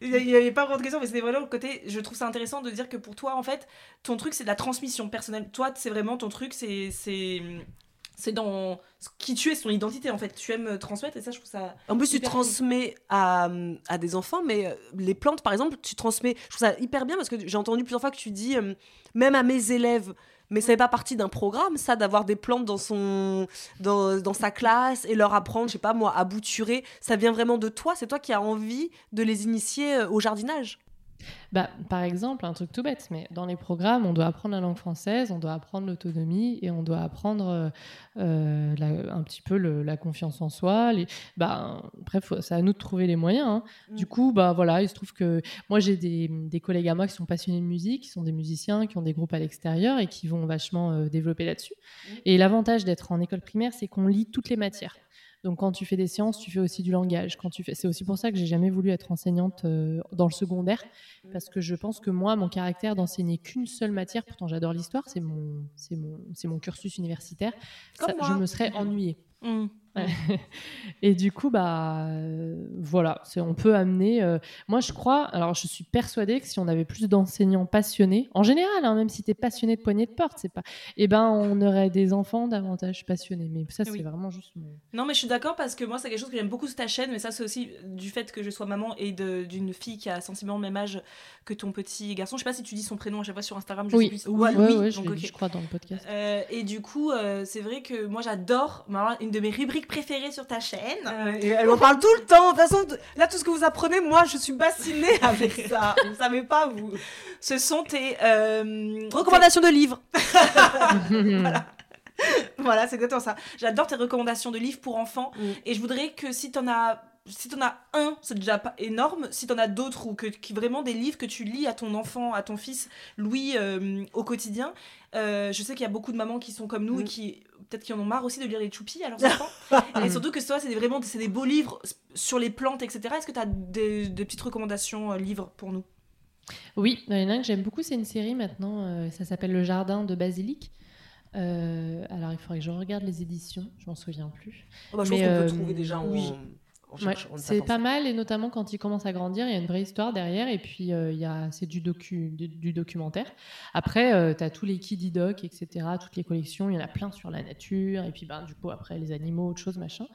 Il n'y avait pas vraiment de question, mais c'était vraiment le côté. Je trouve ça intéressant de dire que pour toi, en fait, ton truc, c'est de la transmission personnelle. Toi, c'est vraiment ton truc, c'est. C'est dans qui tu es, ton identité en fait. Tu aimes transmettre et ça, je trouve ça. En plus, tu transmets à, à des enfants, mais euh, les plantes, par exemple, tu transmets. Je trouve ça hyper bien parce que j'ai entendu plusieurs fois que tu dis, euh, même à mes élèves, Mais ça fait pas partie d'un programme, ça, d'avoir des plantes dans son, dans, dans sa classe et leur apprendre, je sais pas moi, à bouturer. Ça vient vraiment de toi. C'est toi qui as envie de les initier euh, au jardinage. Bah, par exemple, un truc tout bête, mais dans les programmes, on doit apprendre la langue française, on doit apprendre l'autonomie et on doit apprendre euh, euh, la- un petit peu le- la confiance en soi. Les... Bah, bref, c'est à nous de trouver les moyens. hein. Mm. Du coup, bah, voilà, il se trouve que moi, j'ai des, des collègues à moi qui sont passionnés de musique, qui sont des musiciens, qui ont des groupes à l'extérieur et qui vont vachement euh, développer là-dessus. Et l'avantage d'être en école primaire, c'est qu'on lit toutes les matières. Donc quand tu fais des sciences, tu fais aussi du langage. Quand tu fais, c'est aussi pour ça que j'ai jamais voulu être enseignante euh, dans le secondaire, parce que je pense que moi, mon caractère d'enseigner qu'une seule matière, pourtant j'adore l'histoire, c'est mon, c'est mon, c'est mon cursus universitaire, Comme ça- moi. je me serais ennuyée. Mm. [laughs] Et du coup, bah euh, voilà, c'est, on peut amener. euh, moi, je crois, alors je suis persuadée que si on avait plus d'enseignants passionnés, en général, hein, même si tu es passionné de poignée de porte, c'est pas, eh ben, on aurait des enfants davantage passionnés. Mais ça, c'est Oui. vraiment juste. Non, mais je suis d'accord parce que moi, c'est quelque chose que j'aime beaucoup sur ta chaîne, mais ça, c'est aussi du fait que je sois maman et de- d'une fille qui a sensiblement le même âge que ton petit garçon. Je sais pas si tu dis son prénom à chaque fois sur Instagram, je Oui, sais plus. ouais, Ouais, ouais, oui, je donc, l'ai ok. dit, je crois, dans le podcast. Euh, et du coup, c'est vrai que moi j'adore, une de mes rubriques préférées sur ta chaîne. Euh, et elle en parle tout le temps. De toute façon, là, tout ce que vous apprenez, moi, je suis bassinée [laughs] avec ça. Vous savez pas, vous. Ce sont tes euh, Recommandations de livres. [laughs] [laughs] Voilà, c'est exactement ça. J'adore tes recommandations de livres pour enfants. Mm. Et je voudrais que si t'en as. Si t'en as un, c'est déjà pas énorme. Si t'en as d'autres ou que qui vraiment des livres que tu lis à ton enfant, à ton fils Louis euh, au quotidien. Euh, je sais qu'il y a beaucoup de mamans qui sont comme nous et Mm. qui peut-être qui en ont marre aussi de lire les choupis à leurs enfants. [laughs] et surtout que toi, c'est des- vraiment c'est des beaux livres sur les plantes, etc. Est-ce que tu as des, des petites recommandations euh, livres pour nous? Oui, il y en a un que j'aime beaucoup, c'est une série maintenant, euh, ça s'appelle Le Jardin de Basilic. Euh, alors il faudrait que je regarde les éditions, je m'en souviens plus. Oh, bah, je Mais, pense qu'on peut trouver déjà en, oui. Ouais, c'est pas mal et notamment quand il commence à grandir, il y a une vraie histoire derrière et puis euh, il y a c'est du docu du, du documentaire. Après tu as tous les Kiddy Doc etc, toutes les collections, il y en a plein sur la nature et puis ben du coup après les animaux, autre chose machin.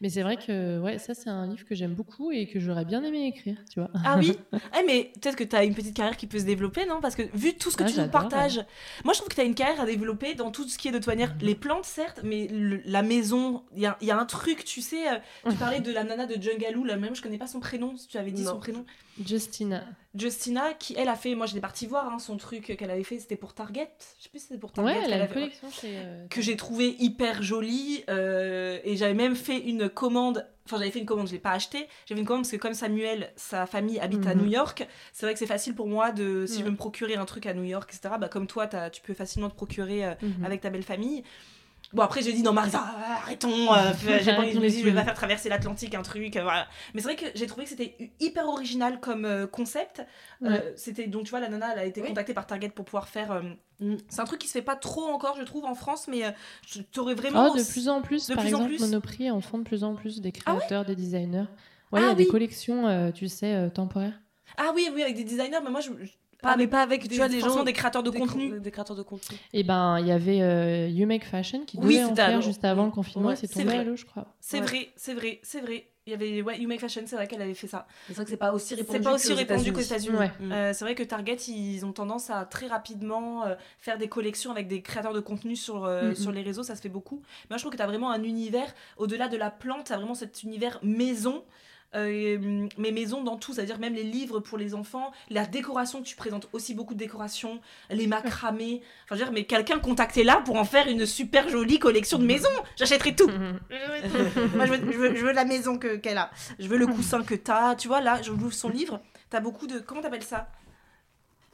Mais c'est vrai que ouais, ça c'est un livre que j'aime beaucoup et que j'aurais bien aimé écrire, tu vois. Ah oui. [laughs] Eh, mais peut-être que tu as une petite carrière qui peut se développer, non? Parce que vu tout ce que Ah, tu nous partages, moi je trouve que tu as une carrière à développer dans tout ce qui est de toute manière les plantes, certes, mais le- la maison, il y a, y a un truc, tu sais, euh, tu parlais de la nana de Jungaloo, la même, je connais pas son prénom, si tu avais dit Non. son prénom. Justina. Justina, qui elle a fait, moi j'étais partie voir hein, son truc qu'elle avait fait, c'était pour Target, je sais plus si c'était pour Target. Ouais, elle a une collection chez euh, que j'ai trouvé hyper jolie euh, et j'avais même fait une commande enfin j'avais fait une commande je l'ai pas acheté j'avais une commande parce que comme Samuel sa famille habite à Mhm. New York c'est vrai que c'est facile pour moi de si je veux me procurer un truc à New York etc bah comme toi tu peux facilement te procurer euh, mhm. avec ta belle famille Bon après j'ai dit non Marisa arrêtons euh, [laughs] j'ai pas envie de je vais pas faire traverser l'Atlantique un truc euh, voilà mais c'est vrai que j'ai trouvé que c'était hyper original comme euh, concept Ouais. c'était donc tu vois la nana elle a été Oui. contactée par Target pour pouvoir faire Mm. c'est un truc qui se fait pas trop encore je trouve en France mais je t'aurais vraiment Oh, de plus en plus, de par plus en exemple, plus. Monoprix en font de plus en plus des Ah ouais créateurs, des designers. Ouais, il y Ah a des collections, tu sais, temporaires. Ah oui, oui, avec des designers, mais moi, je. je- Ah, mais pas avec, des, tu vois, des gens. des créateurs de des contenu. co- Des créateurs de contenu. Et ben, il y avait euh, You Make Fashion qui Oui, devait en faire juste avant le confinement Ouais, c'est tombé vrai. à l'eau, je crois. C'est Ouais. vrai, c'est vrai, c'est vrai. Il y avait ouais, You Make Fashion, c'est vrai qu'elle avait fait ça. C'est vrai que c'est pas aussi répandu. C'est pas aussi qu'aux répandu qu'aux États-Unis. Ouais. Euh, c'est vrai que Target, ils ont tendance à très rapidement euh, faire des collections avec des créateurs de contenu sur, euh, sur les réseaux, ça se fait beaucoup. Mais moi, je trouve que tu as vraiment un univers, au-delà de la plante, tu as vraiment cet univers maison. Euh, mais maison dans tout, c'est-à-dire même les livres pour les enfants, la décoration que tu présentes aussi beaucoup de décoration, les macramés. Enfin, je veux dire, mais quelqu'un contacté là pour en faire une super jolie collection de maison. J'achèterai tout. [laughs] Moi, je veux, je veux- je veux la maison que- qu'elle a. Je veux le coussin que t'as. Tu vois, là, je ouvre son livre. T'as beaucoup de. Comment t'appelles ça?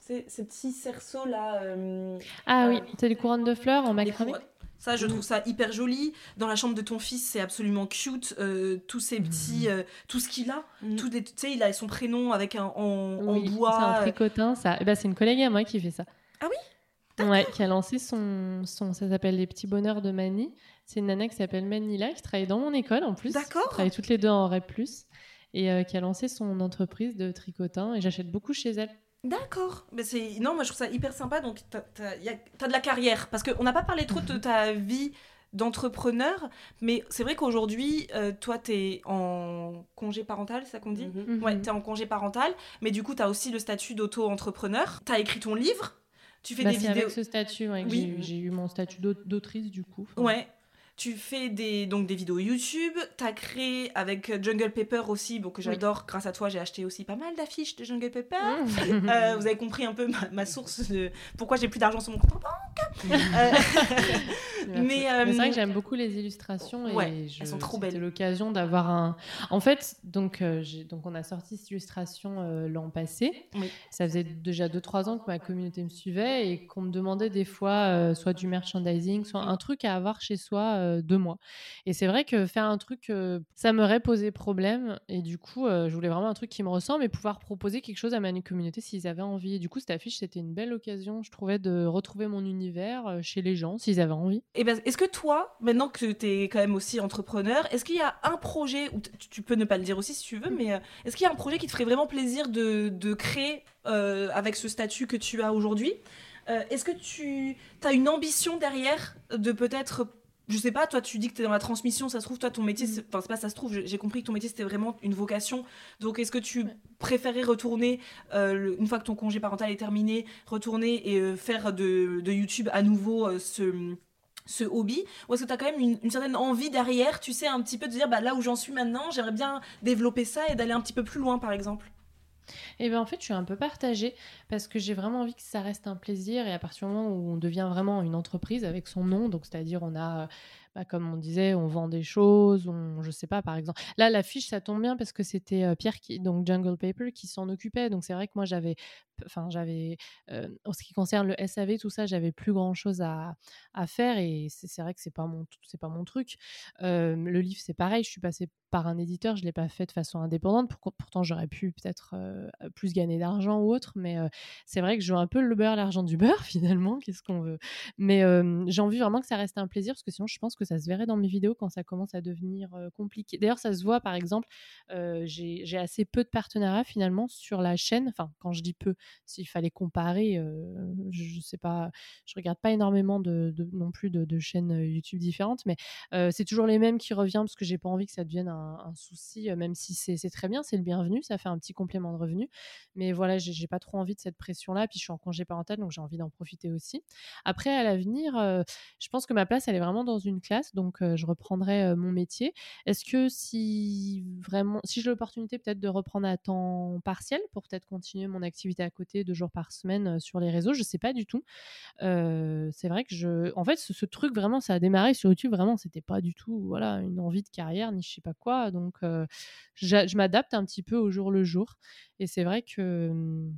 C'est ces petits cerceaux là. euh, Ah Euh, oui, c'est des couronnes de fleurs en macramé? Ça, je trouve ça hyper joli. Dans la chambre de ton fils, c'est absolument cute. Euh, tous ces petits. euh, tout ce qu'il a. Mhm. Tout des- tu sais, il a son prénom avec un en, en Oui, bois. C'est un tricotin, ça. Eh ben, c'est une collègue à moi qui fait ça. Ah oui? Ouais, qui a lancé son, son ça s'appelle les petits bonheurs de Mani. C'est une nana qui s'appelle Manila qui travaille dans mon école en plus. D'accord. Travaille toutes les deux en REP+. Et euh, qui a lancé son entreprise de tricotin et j'achète beaucoup chez elle. D'accord. Mais c'est non, moi je trouve ça hyper sympa. Donc t'as t'as- y a- t'as de la carrière parce qu'on n'a pas parlé trop de ta vie d'entrepreneur, mais c'est vrai qu'aujourd'hui, euh, toi t'es en congé parental, c'est ça qu'on dit Mhm. Ouais, Mhm. t'es en congé parental, mais du coup t'as aussi le statut d'auto-entrepreneur. T'as écrit ton livre. Tu fais Bah, des vidéos. avec ce statut ouais, Oui. j'ai eu- mon statut d'aut- d'autrice du coup. Ouais. Tu fais des, donc des vidéos YouTube, tu as créé avec Jungle Pepper aussi, bon, que Oui. j'adore, grâce à toi j'ai acheté aussi pas mal d'affiches de Jungle Pepper. Mmh. Euh, vous avez compris un peu ma, ma source de pourquoi j'ai plus d'argent sur mon compte en banque. [laughs] Euh, mais, euh, c'est vrai que j'aime beaucoup les illustrations et Ouais, je- elles sont trop belles. l'occasion d'avoir un. En fait, donc, euh, donc on a sorti cette illustration euh, l'an passé. Oui. Ça faisait déjà 2-3 ans que ma communauté me suivait et qu'on me demandait des fois euh, soit du merchandising, soit un truc à avoir chez soi euh, de moi. Et c'est vrai que faire un truc, euh, ça m'aurait posé problème. Et du coup, euh, je voulais vraiment un truc qui me ressemble et pouvoir proposer quelque chose à ma communauté s'ils avaient envie. Et du coup, cette affiche, c'était une belle occasion, je trouvais, de retrouver mon univers euh, chez les gens s'ils avaient envie. Et ben, est-ce que toi, maintenant que tu es quand même aussi entrepreneur, est-ce qu'il y a un projet, ou tu peux ne pas le dire aussi si tu veux, mais euh, est-ce qu'il y a un projet qui te ferait vraiment plaisir de, de créer euh, avec ce statut que tu as aujourd'hui? Euh, Est-ce que tu as une ambition derrière de peut-être je sais pas, toi tu dis que tu es dans la transmission, ça se trouve, toi ton métier, c'est- enfin c'est pas ça se trouve, j'ai compris que ton métier c'était vraiment une vocation. Donc est-ce que tu préférais retourner, euh, le- une fois que ton congé parental est terminé, retourner et euh, faire de, de YouTube à nouveau euh, ce, ce hobby? Ou est-ce que tu as quand même une, une certaine envie derrière, tu sais, un petit peu de dire, bah, là où j'en suis maintenant, j'aimerais bien développer ça et d'aller un petit peu plus loin par exemple? Et bien en fait, je suis un peu partagée parce que j'ai vraiment envie que ça reste un plaisir et à partir du moment où on devient vraiment une entreprise avec son nom, donc c'est-à-dire on a, euh, bah, comme on disait, on vend des choses, on, je sais pas, par exemple. Là, l'affiche, ça tombe bien parce que c'était euh, Pierre qui, donc Jungle Paper, qui s'en occupait. Donc c'est vrai que moi j'avais, enfin j'avais, euh, en ce qui concerne le SAV, tout ça, j'avais plus grand chose à, faire et c'est vrai que c'est pas mon, c'est pas mon truc. Le livre, c'est pareil, je suis passée par un éditeur, je l'ai pas fait de façon indépendante. Pour- pourtant, j'aurais pu peut-être euh, plus gagner d'argent ou autre, mais c'est vrai que je joue un peu le beurre, l'argent du beurre [laughs] finalement. Qu'est-ce qu'on veut? Mais j'ai envie vraiment que ça reste un plaisir parce que sinon, je pense que ça se verrait dans mes vidéos quand ça commence à devenir compliqué. D'ailleurs, ça se voit par exemple, j'ai assez peu de partenariats finalement sur la chaîne. Enfin, quand je dis peu, s'il fallait comparer, euh, je, je sais pas, je regarde pas énormément de, non plus de, chaînes euh, YouTube différentes, mais euh, c'est toujours les mêmes qui reviennent parce que j'ai pas envie que ça devienne un, souci, même si c'est très bien, c'est le bienvenu, ça fait un petit complément de revenu. Mais voilà, j'ai pas trop envie de cette pression-là. Puis je suis en congé parental, donc j'ai envie d'en profiter aussi. Après, à l'avenir, je pense que ma place, elle est vraiment dans une classe, donc je reprendrai mon métier. Est-ce que si vraiment, si j'ai l'opportunité peut-être de reprendre à temps partiel pour peut-être continuer mon activité à côté deux jours par semaine euh, sur les réseaux, je sais pas du tout. Euh, c'est vrai que je, en fait, ce, ce truc vraiment, ça a démarré sur YouTube. Vraiment, c'était pas du tout, voilà, une envie de carrière ni je sais pas quoi. Donc, euh, je m'adapte un petit peu au jour le jour. Et c'est vrai que hum,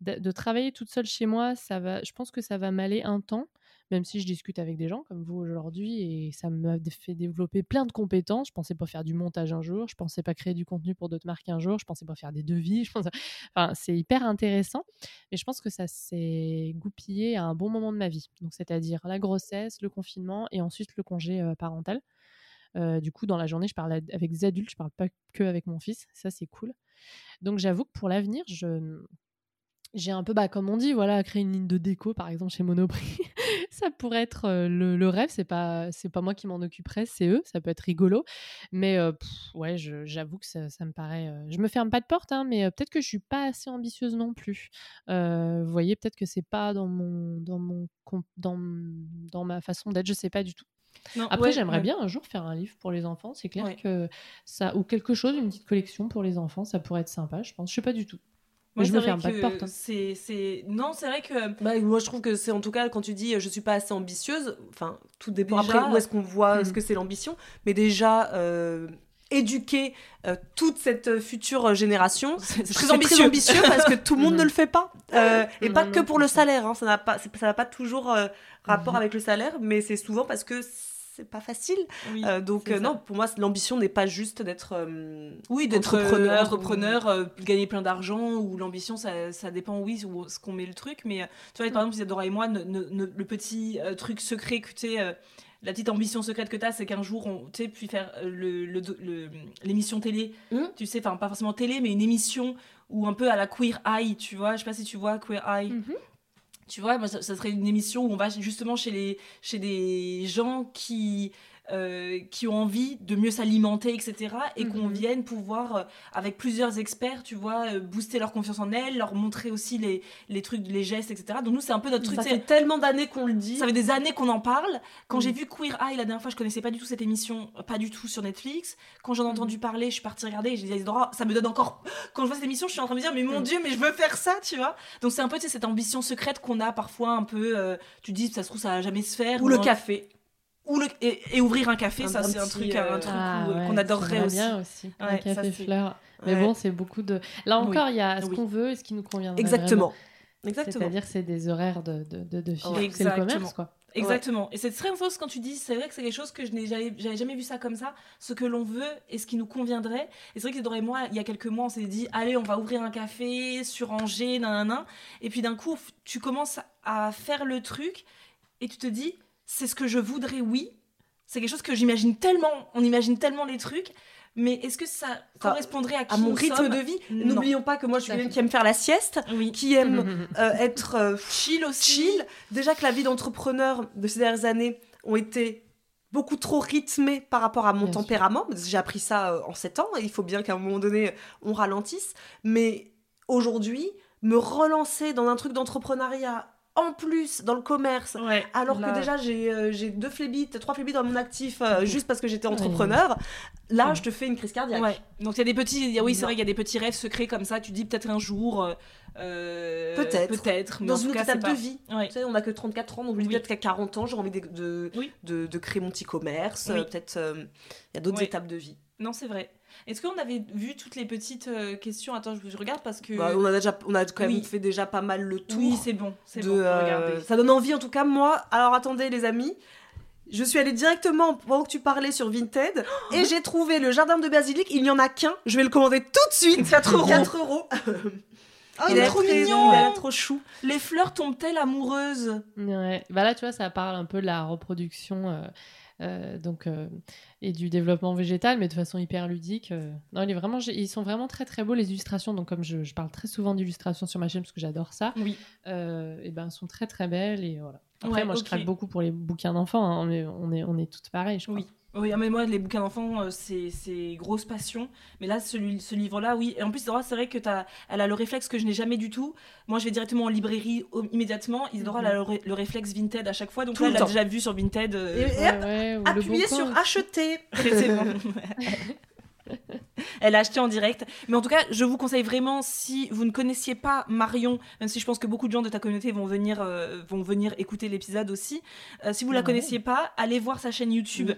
de travailler toute seule chez moi, ça va, je pense que ça va m'aller un temps, même si je discute avec des gens comme vous aujourd'hui et ça m'a fait développer plein de compétences. Je pensais pas faire du montage un jour, je pensais pas créer du contenu pour d'autres marques un jour, je pensais pas faire des devis. [laughs] Enfin, c'est hyper intéressant, mais je pense que ça s'est goupillé à un bon moment de ma vie. Donc, c'est-à-dire la grossesse, le confinement et ensuite le congé parental. Du coup, dans la journée, je parle avec des adultes, je parle pas que avec mon fils. Ça, c'est cool. Donc, j'avoue que pour l'avenir, je j'ai un peu, bah, comme on dit, voilà, créer une ligne de déco, par exemple, chez Monoprix. Ça pourrait être euh, le, le rêve. C'est pas, c'est pas moi qui m'en occuperai, c'est eux. Ça peut être rigolo. Mais euh, pff, ouais, j'avoue que ça, ça me paraît. euh, je me ferme pas de porte, hein, mais euh, peut-être que je suis pas assez ambitieuse non plus. Vous voyez, peut-être que c'est pas dans mon, dans mon, dans, dans ma façon d'être. Je sais pas du tout. Non, Après, ouais, j'aimerais ouais. bien un jour faire un livre pour les enfants. C'est clair Ouais. que ça, ou quelque chose, une petite collection pour les enfants, ça pourrait être sympa. Je pense. Je sais pas du tout. Moi, je me ferme pas de porte. hein. C'est, c'est... Non, c'est vrai que. Bah, moi, je trouve que c'est en tout cas quand tu dis euh, je suis pas assez ambitieuse. Enfin, tout dépend Déjà- après où est-ce qu'on voit Hmm. ce que c'est l'ambition. Mais déjà, euh, éduquer euh, toute cette future génération, [laughs] c'est très très ambitieux. ambitieux. parce que tout le monde [laughs] ne le fait pas. Euh, et Non, pas non, que non, pour le salaire. hein. Ça n'a pas, ça n'a pas toujours euh, rapport Mhm. avec le salaire, mais c'est souvent parce que c'est pas facile. Oui, Euh, donc euh, non, pour moi, l'ambition n'est pas juste d'être euh, Oui, d'être entrepreneur, gagner plein d'argent ou l'ambition, ça, ça dépend, oui, où ce qu'on met le truc. Mais tu vois, par exemple, Isadora et moi, ne- ne- ne- le petit truc secret que tu euh, la petite ambition secrète que tu as, c'est qu'un jour, on, tu sais, puis faire euh, le- le- le- l'émission télé, Mhm. tu sais, enfin, pas forcément télé, mais une émission ou un peu à la Queer Eye, tu vois. Je sais pas si tu vois Queer Eye. Mhm. Tu vois, moi, ça, serait une émission où on va justement chez, les, chez des gens qui euh, qui ont envie de mieux s'alimenter, etc. Et qu'on Mhm. vienne pouvoir, euh, avec plusieurs experts, tu vois, euh, booster leur confiance en elles, leur montrer aussi les, les trucs, les gestes, etc. Donc nous, c'est un peu notre truc. Ça fait tellement d'années qu'on le dit. ça fait des années qu'on en parle. Quand Mm. j'ai vu Queer Eye la dernière fois, je connaissais pas du tout cette émission, pas du tout sur Netflix. Quand j'en ai entendu parler, je suis partie regarder et j'ai dit, Isidora, ça me donne encore. [laughs] Quand je vois cette émission, je suis en train de me dire, mais mon. Dieu, mais je veux faire ça, tu vois. Donc c'est un peu tu sais, cette ambition secrète qu'on a parfois un peu. euh, tu dis, ça se trouve, ça va jamais se faire. Ou le café. Ou le... et, et ouvrir un café, Un- ça c'est un truc, euh, un truc Ah ouais, qu'on adorerait aussi. bien aussi. un Ouais, café fleur. Mais Ouais. bon, c'est beaucoup de. Là encore, il y a ce Oui. qu'on veut et ce qui nous convient. Exactement. Exactement. C'est-à-dire que c'est des horaires de, de, de, de. C'est le Exactement. commerce, quoi. Exactement. Et c'est très fausse quand tu dis, c'est vrai que c'est quelque chose que je n'ai jamais, j'avais jamais vu ça comme ça, ce que l'on veut et ce qui nous conviendrait. Et c'est vrai que Dora et moi, il y a quelques mois, on s'est dit, allez, on va ouvrir un café sur Angers, nan, Et puis d'un coup, tu commences à faire le truc et tu te dis, c'est ce que je voudrais, oui. C'est quelque chose que j'imagine tellement, on imagine tellement les trucs. Mais est-ce que ça correspondrait à qui À mon rythme sommes de vie? N'oublions pas que moi, je suis quelqu'un qui aime faire la sieste, Oui. qui aime [laughs] euh, être euh, Chill aussi. chill. Déjà que la vie d'entrepreneur de ces dernières années ont été beaucoup trop rythmée par rapport à mon Bien tempérament. J'ai appris ça euh, en 7 ans et il faut bien qu'à un moment donné, on ralentisse. Mais aujourd'hui, me relancer dans un truc d'entrepreneuriat, en plus dans le commerce, Ouais. alors Là- que déjà j'ai euh, j'ai deux flébites, trois flébites dans mon actif euh, juste parce que j'étais entrepreneur, là je te fais une crise cardiaque. Ouais. Donc il y a des petits, il oui c'est vrai qu'il y a des petits rêves secrets comme ça. Tu dis peut-être un jour, euh, Peut-être. peut-être, mais Dans une autre étape pas- de vie. Ouais. Tu sais, on a que 34 ans, donc Oui. peut-être qu'à 40 ans, j'ai envie de, de, Oui. de- de créer mon petit commerce. Oui. peut-être il y a d'autres étapes de vie. Non c'est vrai. Est-ce qu'on avait vu toutes les petites euh, questions? Attends, je, je regarde parce que. Bah, on, a déjà, on a quand même Oui. fait déjà pas mal le tour. oui c'est bon, c'est bon. euh, ça donne envie en tout cas, moi. Alors attendez les amis. Je suis allée directement pendant que tu parlais sur Vinted et j'ai trouvé le jardin de basilic. Il n'y en a qu'un. Je vais le commander tout de suite. [laughs] 4 euros. 4 euros. Ah, [laughs] il il est est trop très mignon. Il a l'air trop chou. Les fleurs tombent-elles amoureuses? Ouais. Bah là, tu vois, ça parle un peu de la reproduction euh, donc, euh, et du développement végétal, mais de façon hyper ludique. euh. Non, il est vraiment, ils sont vraiment très très beaux les illustrations. Donc, comme je, je parle très souvent d'illustrations sur ma chaîne parce que j'adore ça, Oui. euh, et ben, elles sont très très belles. Et voilà. Après, Ouais, moi, je craque beaucoup pour les bouquins d'enfants. hein. On, est, on, est, on est toutes pareilles, je crois. Oui. Oui, ah, mais moi, les bouquins d'enfants, euh, c'est c'est grosse passion. Mais là, celui, ce livre-là, oui. Et en plus, Isidora, c'est vrai que as, elle a le réflexe que je n'ai jamais du tout. Moi, je vais directement en librairie au- immédiatement. Isidora, elle a le, ré- le réflexe Vinted à chaque fois. Donc Tout là, le elle l'a déjà vu sur Vinted. euh, Et- hop, ouais, appuyez Bon sur acheter. [laughs] [laughs] c'est bon. Elle a acheté en direct. Mais en tout cas, je vous conseille vraiment, si vous ne connaissiez pas Marion, même si je pense que beaucoup de gens de ta communauté vont venir, euh, vont venir écouter l'épisode aussi, euh, si vous la Ouais. connaissiez pas, allez voir sa chaîne YouTube.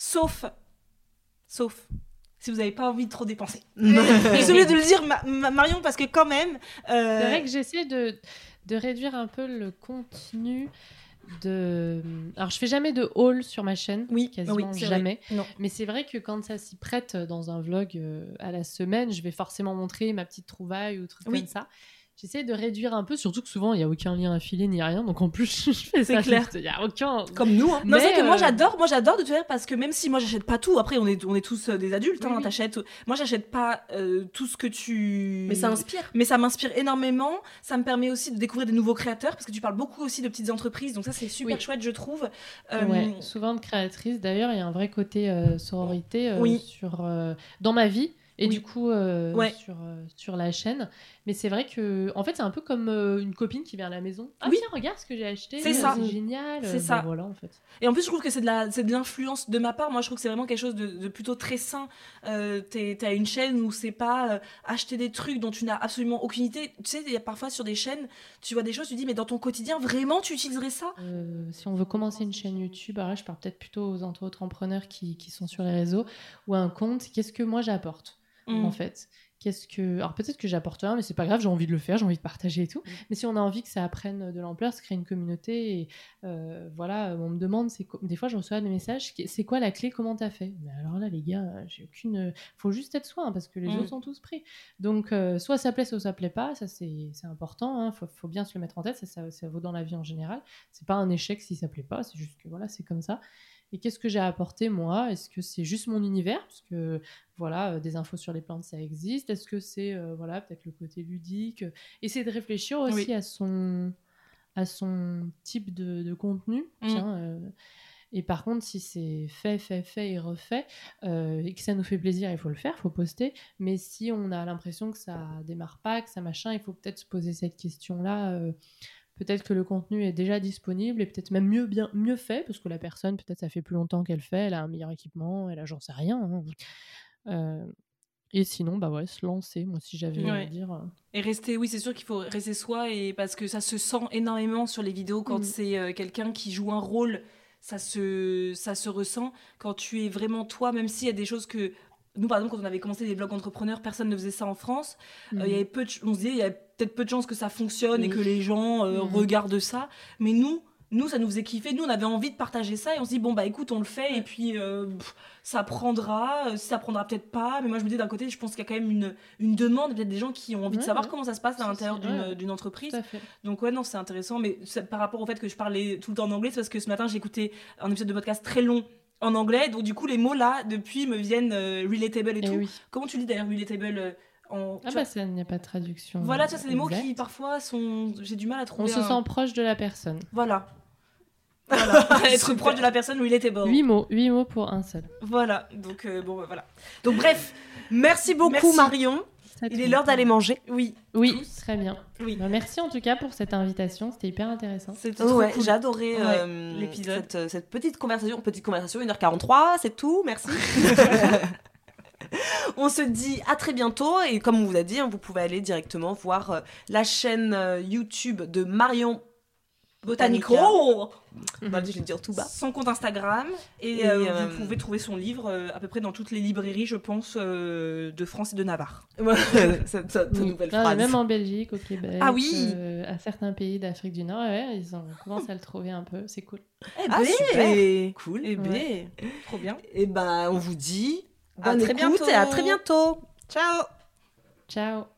Sauf, sauf, si vous n'avez pas envie de trop dépenser. [laughs] Désolée de le dire, Ma- Ma- Marion, parce que quand même... euh, C'est vrai que j'essaie de, de réduire un peu le contenu de. Alors, je fais jamais de haul sur ma chaîne. Oui, quasiment oui, jamais. Non. Mais c'est vrai que quand ça s'y prête dans un vlog euh, à la semaine, je vais forcément montrer ma petite trouvaille ou truc Oui. comme ça. J'essaie de réduire un peu, surtout que souvent il n'y a aucun lien affilé ni rien, donc en plus [laughs] je fais C'est ça. clair. Il n'y a aucun. Comme nous. hein. Non, c'est moi euh, j'adore, moi j'adore de te faire parce que même si moi j'achète pas tout, après on est, on est tous euh, des adultes, hein, Oui, oui. t'achètes. Moi j'achète pas euh, tout ce que tu. Mais ça inspire. Mais ça m'inspire énormément. Ça me permet aussi de découvrir des nouveaux créateurs parce que tu parles beaucoup aussi de petites entreprises, donc ça c'est super Oui. chouette, je trouve. Euh, Ouais, souvent de créatrice. D'ailleurs, il y a un vrai côté sororité sur, dans ma vie et Oui. du coup euh, Ouais. sur, euh, sur la chaîne. Mais c'est vrai que, en fait, c'est un peu comme euh, une copine qui vient à la maison. Ah, Oui. tiens, regarde ce que j'ai acheté. C'est euh, ça. C'est génial. C'est Euh, ça. bah, voilà, en fait. Et en plus, je trouve que c'est de c'est de l'influence de ma part. Moi, je trouve que c'est vraiment quelque chose de, de plutôt très sain. Euh, T'as une chaîne où c'est pas euh, acheter des trucs dont tu n'as absolument aucune idée. Tu sais, il y a parfois sur des chaînes, tu vois des choses, tu dis, mais dans ton quotidien, vraiment, tu utiliserais ça? Si on veut commencer une chaîne YouTube, alors là, je parle peut-être plutôt aux entrepreneurs qui, qui sont sur les réseaux ou un compte. Qu'est-ce que moi j'apporte Mm. en fait? Qu'est-ce que alors peut-être que j'apporte rien, mais c'est pas grave, j'ai envie de le faire, j'ai envie de partager et tout. Mais si on a envie que ça prenne de l'ampleur, se crée une communauté, et euh, voilà, on me demande, c'est des fois je reçois des messages, c'est quoi la clé, comment t'as fait? Mais alors là les gars, j'ai aucune, faut juste être soi hein, parce que les Mm. autres sont tous pris. Donc euh, soit ça plaît, soit ça plaît pas, ça c'est c'est important, hein, faut, faut bien se le mettre en tête, ça, ça, ça vaut dans la vie en général. C'est pas un échec si ça plaît pas, c'est juste que voilà, c'est comme ça. Et qu'est-ce que j'ai apporté moi? Est-ce que c'est juste mon univers? Parce que voilà, euh, des infos sur les plantes, ça existe. Est-ce que c'est euh, voilà peut-être le côté ludique? Essayer de réfléchir aussi Oui. à son à son type de, de contenu. Mm. Tiens, euh, Et par contre, si c'est fait, fait, fait et refait, euh, et que ça nous fait plaisir, il faut le faire, il faut poster. Mais si on a l'impression que ça démarre pas, que ça machin, il faut peut-être se poser cette question-là. euh, peut-être que le contenu est déjà disponible et peut-être même mieux, bien, mieux fait, parce que la personne, peut-être ça fait plus longtemps qu'elle fait, elle a un meilleur équipement, elle a j'en sais rien. hein. Euh, et sinon, bah ouais, se lancer, moi si j'avais à dire. euh, Et rester, oui, c'est sûr qu'il faut rester soi et parce que ça se sent énormément sur les vidéos quand Mm. c'est euh, quelqu'un qui joue un rôle, ça se, ça se ressent quand tu es vraiment toi, même s'il y a des choses que nous, par exemple, quand on avait commencé des blogs entrepreneurs, personne ne faisait ça en France. Euh, il y avait peu de ch- on se disait, il y a peut-être peu de chances que ça fonctionne et que les gens euh, Mhm. regardent ça. Mais nous, nous, ça nous faisait kiffer. Nous, on avait envie de partager ça et on se dit, bon, bah écoute, on le fait et puis euh, pff, ça prendra. Si ça prendra peut-être pas. Mais moi, je me dis d'un côté, je pense qu'il y a quand même une, une demande, peut-être des gens qui ont envie de savoir ouais. comment ça se passe à l'intérieur d'une ouais. entreprise. Donc ouais, non, c'est intéressant. Mais par rapport au fait que je parlais tout le temps en anglais, c'est parce que ce matin, j'ai écouté un épisode de podcast très long en anglais. Donc du coup, les mots là, depuis, me viennent euh, relatable et Et tout. oui. Comment tu dis d'ailleurs relatable euh, en... Ah bah, vois ça il n'y a pas de traduction. Voilà, tu vois, c'est des mots qui parfois sont... J'ai du mal à On trouver. se un- sent proche de la personne. Voilà. [laughs] Voilà. [laughs] Être proche de la personne relatable. Huit mots, huit mots pour un seul. Voilà. Donc euh, bon, bah, voilà. Donc bref, merci beaucoup Merci. Marion. Il est l'heure d'aller manger. Oui. Oui, tous. très bien. Oui. Bah, merci en tout cas pour cette invitation, c'était hyper intéressant. C'était Oh trop ouais, cool. j'ai adoré Ouais, euh, l'épisode. Cette, euh, cette petite conversation. Petite conversation, 1h43, c'est tout, merci. [laughs] [laughs] on se dit à très bientôt et comme on vous a dit, hein, vous pouvez aller directement voir euh, la chaîne euh, YouTube de Marion Botanico. Botanico. Bah, je vais le dire tout bas. Son compte Instagram et, Et, euh, euh, vous pouvez trouver son livre euh, à peu près dans toutes les librairies, je pense, euh, de France et de Navarre. [laughs] Cette, cette Oui. nouvelle Ah, phrase. même en Belgique, au Québec, Ah oui. euh, à certains pays d'Afrique du Nord, ouais, ils ont commencé à le trouver un peu, c'est cool. Eh Ah, ben, super. Cool. Eh ben, Ouais. trop bien. Et ben, on vous dit À bonne très écoute bientôt. et à très bientôt. Ciao. Ciao